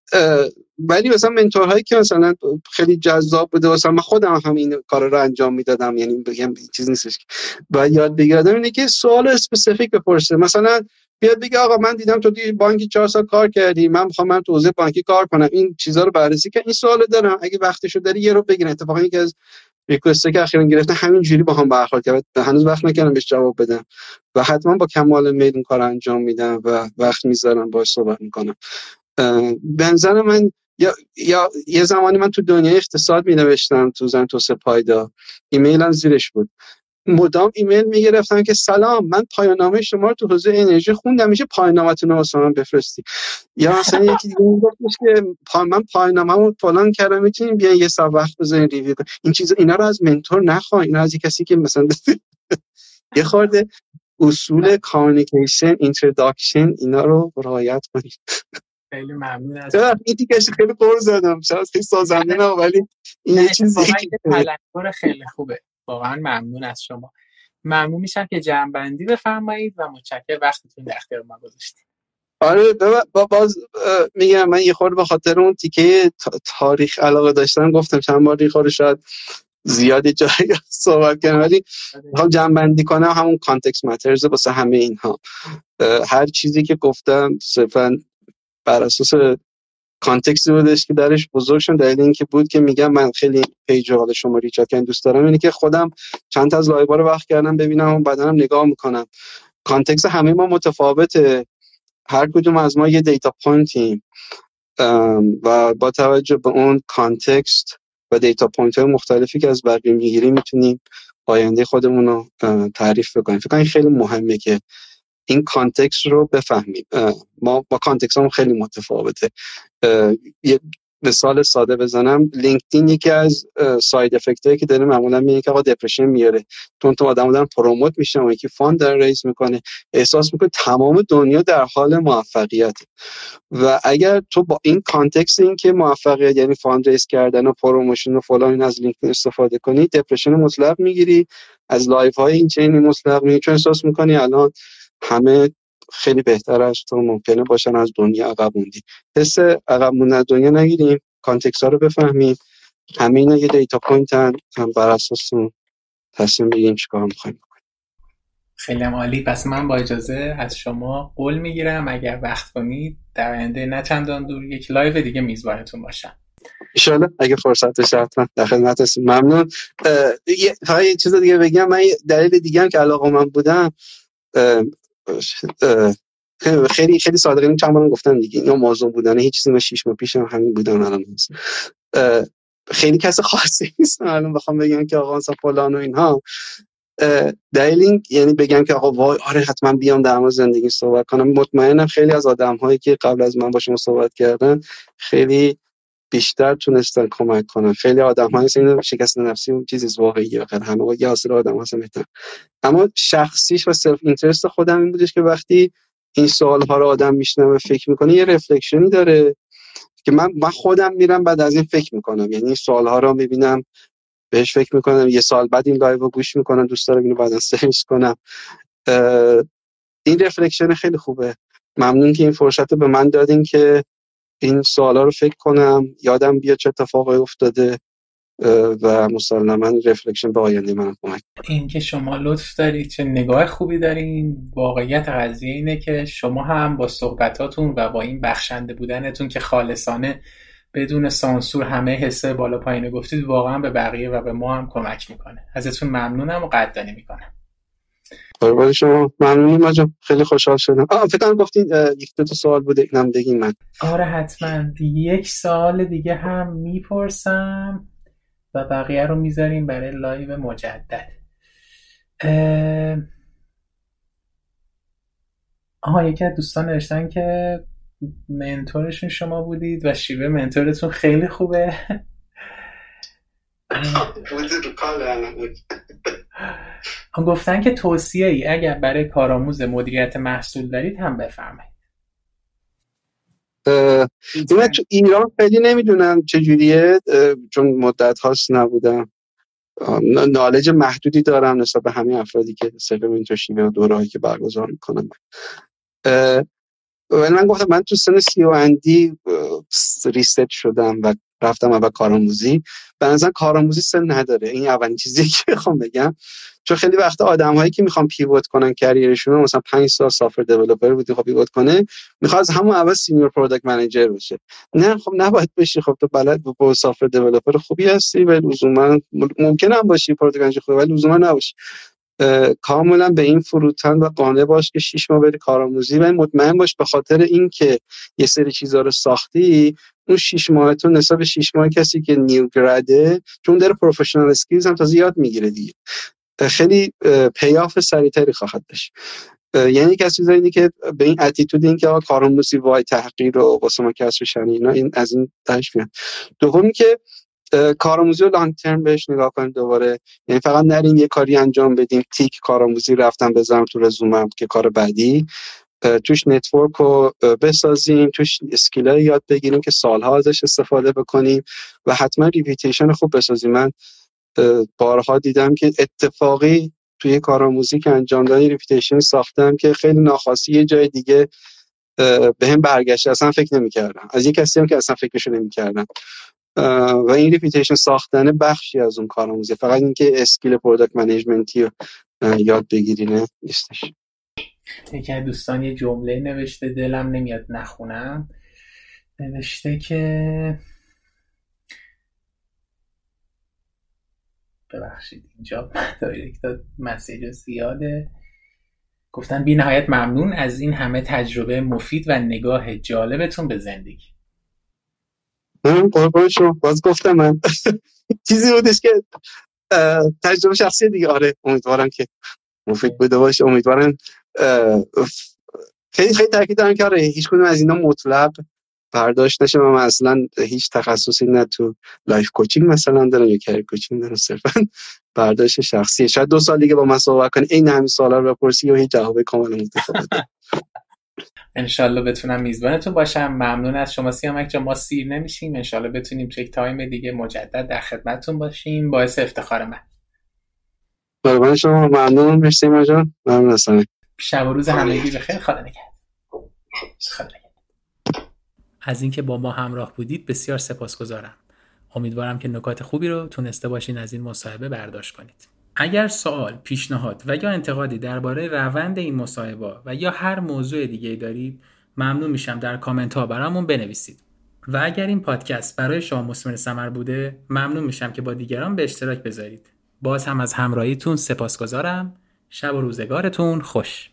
ولی مثلا mentor هایی که مثلا خیلی جذاب بوده مثلا من خودم هم این کار رو انجام می‌دادم یعنی بگم چیز نیستش. و یاد گرفتم اینه که سوال specific بپرسه. مثلا بیاد بگه آقا من دیدم تو توی بانکی چهار سال کار کردی من می‌خوام من تو حوزه بانکی کار کنم. این چیزا رو بررسی که این سوال دارم. اگه وقتشو داری یه رو بگیرن اتفاقا یکی از request که اخیرا گرفته همین جوری با هم برخورد کرد هنوز وقت نکردم بهش جواب بدم. و حتما با کمال میل این کار انجام میدم و وقت می‌ذارم باش صحبت می‌کنم. به نظر من یا, یا یه زمانی من تو دنیای اقتصاد می نوشتم تو زن تو پایدا ایمیلم زیرش بود. مدام ایمیل می‌گرفتن که سلام من پایانامه شما رو تو حوزه انرژی خوندم میشه پایانامتون رو واسه من بفرستی یا مثلا یکی دیگه میگفتش که پا من پایانامه‌مو فلان کردم می‌تونیم بیان یه ساعت وقت بذارین review کن این چیزا اینا رو از mentor نخواین اینا از کسی که مثلا *laughs* یه خورده اصول communication introduction اینا رو رعایت کنید. خیلی ممنون از این دیگه خیلی قرض زدم. شاید خیلی سازنده نه ولی این یه چیزی خیلی خوبه. واقعا ممنون از شما. ممنون میشم که جمعبندی بفرمایید و متشکر وقتتون در اختیار ما گذاشتید. آره با باز میگم من یه خورده به خاطر اون تیکه تاریخ علاقه داشتم گفتم چند بار این شاید زیادی جایی *laughs* صحبت کردم ولی می‌خوام جمع بندی کنم همون کانتکست ماترز واسه همه اینها. هر چیزی که گفتم صرفا بر اساس context ی بودش که درش بزرگ شد. دلیل اینکه بود که میگم من خیلی پیج حال شما reach out کردن دوست دارم اینه که خودم چند تا از live رو وقت کردم ببینم و بعدنم نگاه می‌کنم. context همه ما متفاوته. هر کدوم از ما یه data point یم. و با توجه به اون context و data point های مختلفی که از بقیه می‌گیریم می‌تونیم آینده خودمون رو تعریف بکنیم. فکر کنم خیلی مهمه که این context رو بفهمیم. ما با context هم خیلی متفاوته. یه مثال ساده بزنم. لینکدین یکی از side effect هایی که داره معمولا میگه که آقا depression میاره. تو تو آدم دارن promote میشن و یکی fund داره raise می‌کنه. احساس می‌کنه تمام دنیا در حال موفقیت. و اگر تو با این context این که موفقیت یعنی fund raise کردن و promotion و فلان از لینکدین استفاده کنی depression مطلق می‌گیری. از live های این چنینی مطلق می‌گیری. چون احساس می‌کنی الان همه خیلی بهتر از تو ممکنه باشن از دنیا عقب موندی. حس عقب موندن از دنیا نگیریم context ها رو بفهمیم. همه اینا یه data point هم بر اساس تصمیم بگیریم چیکار می‌خوایم خیلی عالی. پس من با اجازه از شما قول می‌گیرم اگر وقت کنید در آینده نه چندان دور یک live دیگه میزبانتون باشم. ایشالا اگه فرصتش حتما. در خدمت هستم. ممنون. یه چیز دیگه بگم. من دلیل دیگه هم که علاقه من بودم خیلی خیلی صادقانه چند بارم گفتم دیگه. یا موضوع بودن هیچ چیزی من شش ماه پیشم همین بودن الان هست خیلی کس خاصی نیست. الان بخوام بگم که آقا مثلا فلان و اینها. دلیل یعنی بگم که آقا وای آره حتما بیام در مورد زندگی صحبت کنم. مطمئنم خیلی از آدم هایی که قبل از من با شما صحبت کردن خیلی بیشتر تونستن کمک کنن. خیلی آدم های این شکست نفسی اون چیزی واقعی آخر همه یه آدم هستن اما شخصیش و self interest خودم این بودش که وقتی این سوال ها رو آدم میشنوه فکر می‌کنه یه reflection ی داره که من من خودم میرم بعد از این فکر می‌کنم. یعنی این سوال ها رو می‌بینم بهش فکر می‌کنم یه سال بعد این live رو گوش می‌کنم دوست دارم اینو بعدا search کنم. این رفلکشن خیلی خوبه. ممنون که این فرصت به من دادین که این سوالا رو فکر کنم یادم بیاد چه اتفاقی افتاده و مسلما رفلکشن به آینده من کمک این که شما لطف دارید چه نگاه خوبی دارین؟ واقعیت قضیه اینه که شما هم با صحبتاتون و با این بخشنده بودنتون که خالصانه بدون سانسور همه حسه بالا پایین گفتید واقعا به بقیه و به ما هم کمک می‌کنه. ازتون ممنونم و قدردانی می‌کنم. قربان شما ممنونی مجا خیلی خوشحال شدم. آه فکر کنم گفتین یک دو تا سوال بوده اینم بگین من. آره حتما. یک سوال دیگه هم می‌پرسم و بقیه رو می‌ذاریم برای live مجدد. آها یکی از دوستان نوشتن که mentor شون شما بودید و شیوه mentor تون خیلی خوبه. *laughs* *laughs* گفتن که توصیه ای اگر برای کارآموز مدیریت محصول دارید هم بفرمایید. این تو ایران خیلی نمی‌دونم چجوریه چون مدت هاست نبودم نالج محدودی دارم نسبت به همین افرادی که صرف منتورشیپ و دورهایی که برگزار می‌کنم ولی من گفتم من تو سن سی و اندی reset شدم و رفتم اول کارآموزی. به نظر کارآموزی سن نداره. این اولین چیزی که می‌خوام بگم. چون خیلی وقت آدم هایی که می‌خوان pivot کنن career شون مثلا 5 سال software developer بودی خب pivot کنه می‌خواد از همون اول senior product manager بشه. نه خب نباید بشی. خب تو بلد با software developer خوبی هستی ولی لزوما ممکنه هم باشی product manager خوبی ولی لزوما نباشی. کاملا به این فروتن و قانع باش که شیش ماه بری کارآموزی. و مطمئن باش به خاطر اینکه یه سری چیزا رو ساختی اون شیش ماهتون نسبت شیش ماه کسی که new grad ه چون داره professional skills هم تازه یاد می‌گیره دیگه. خیلی payoff سریعتری خواهد داشت. یعنی کسی اینه که به این attitude این که آقا کارآموزی وای تحقیر و ما کسر شأنی اینا این از این درش میاد. دومی که کارآموزی رو long term بهش نگاه کنیم دوباره. یعنی فقط نریم یه کاری انجام بدیم تیک کارآموزی رفتم بزنم تو رزومم که کار بعدی. توش network رو بسازیم توش skill یاد بگیریم که سالها ازش استفاده بکنیم و حتما reputation خوب بسازیم. من بارها دیدم که اتفاقی توی کارآموزی که انجام دادن reputation ساختم که خیلی ناخواستی یه جای دیگه به هم برگشته اصلا فکر نمی‌کردم. از یه کسی هم که اصلا فکرشو نمی‌کردم. و این reputation ساختن بخشی از اون کارآموزی فقط اینکه skill product management ی رو یاد بگیرینه نیستش. یکی از دوستان یه جمله نوشته دلم نمیاد نخونم. نوشته که ببخشید اینجا دایرکت مسیج زیاده. گفتن بی نهایت ممنون از این همه تجربه مفید و نگاه جالبتون به زندگی. قربان شما باز گفتم من. *laughs* چیزی بودش که تجربه شخصی دیگه. آره امیدوارم که مفید بوده باشه. امیدوارم خیلی خیلی تاکید دارم که آره هیچ کدوم از اینا مطلق برداشت نشه. من اصلا هیچ تخصصی نه تو life coaching مثلا دارم یا career coaching دارم. صرفا برداشت شخصیه شاید دو سال دیگه با من صحبت کنی. این همین سوالا رو بپرسی و هیچ جواب کاملا متفاوته *laughs* انشالله بتونم میزبانتون باشم. ممنون از شما سیامک جان ما سیر نمیشیم. انشالله بتونیم یک time دیگه مجدد در خدمتتون باشیم. باعث افتخار من. قربان شما. ممنون مرسی جان. ممنون هستم شب و روز همگی بخیر. خدا نگهدار. خدا از اینکه با ما همراه بودید بسیار سپاسگزارم. امیدوارم که نکات خوبی رو تونسته باشین از این مصاحبه برداشت کنید. اگر سوال، پیشنهاد و یا انتقادی درباره روند این مصاحبه و یا هر موضوع دیگه دارید ممنون میشم در کامنت ها برامون بنویسید. و اگر این پادکست برای شما مسمر سمر بوده ممنون میشم که با دیگران به اشتراک بذارید. باز هم از همراهیتون سپاسگزارم. شب و روزگارتون خوش.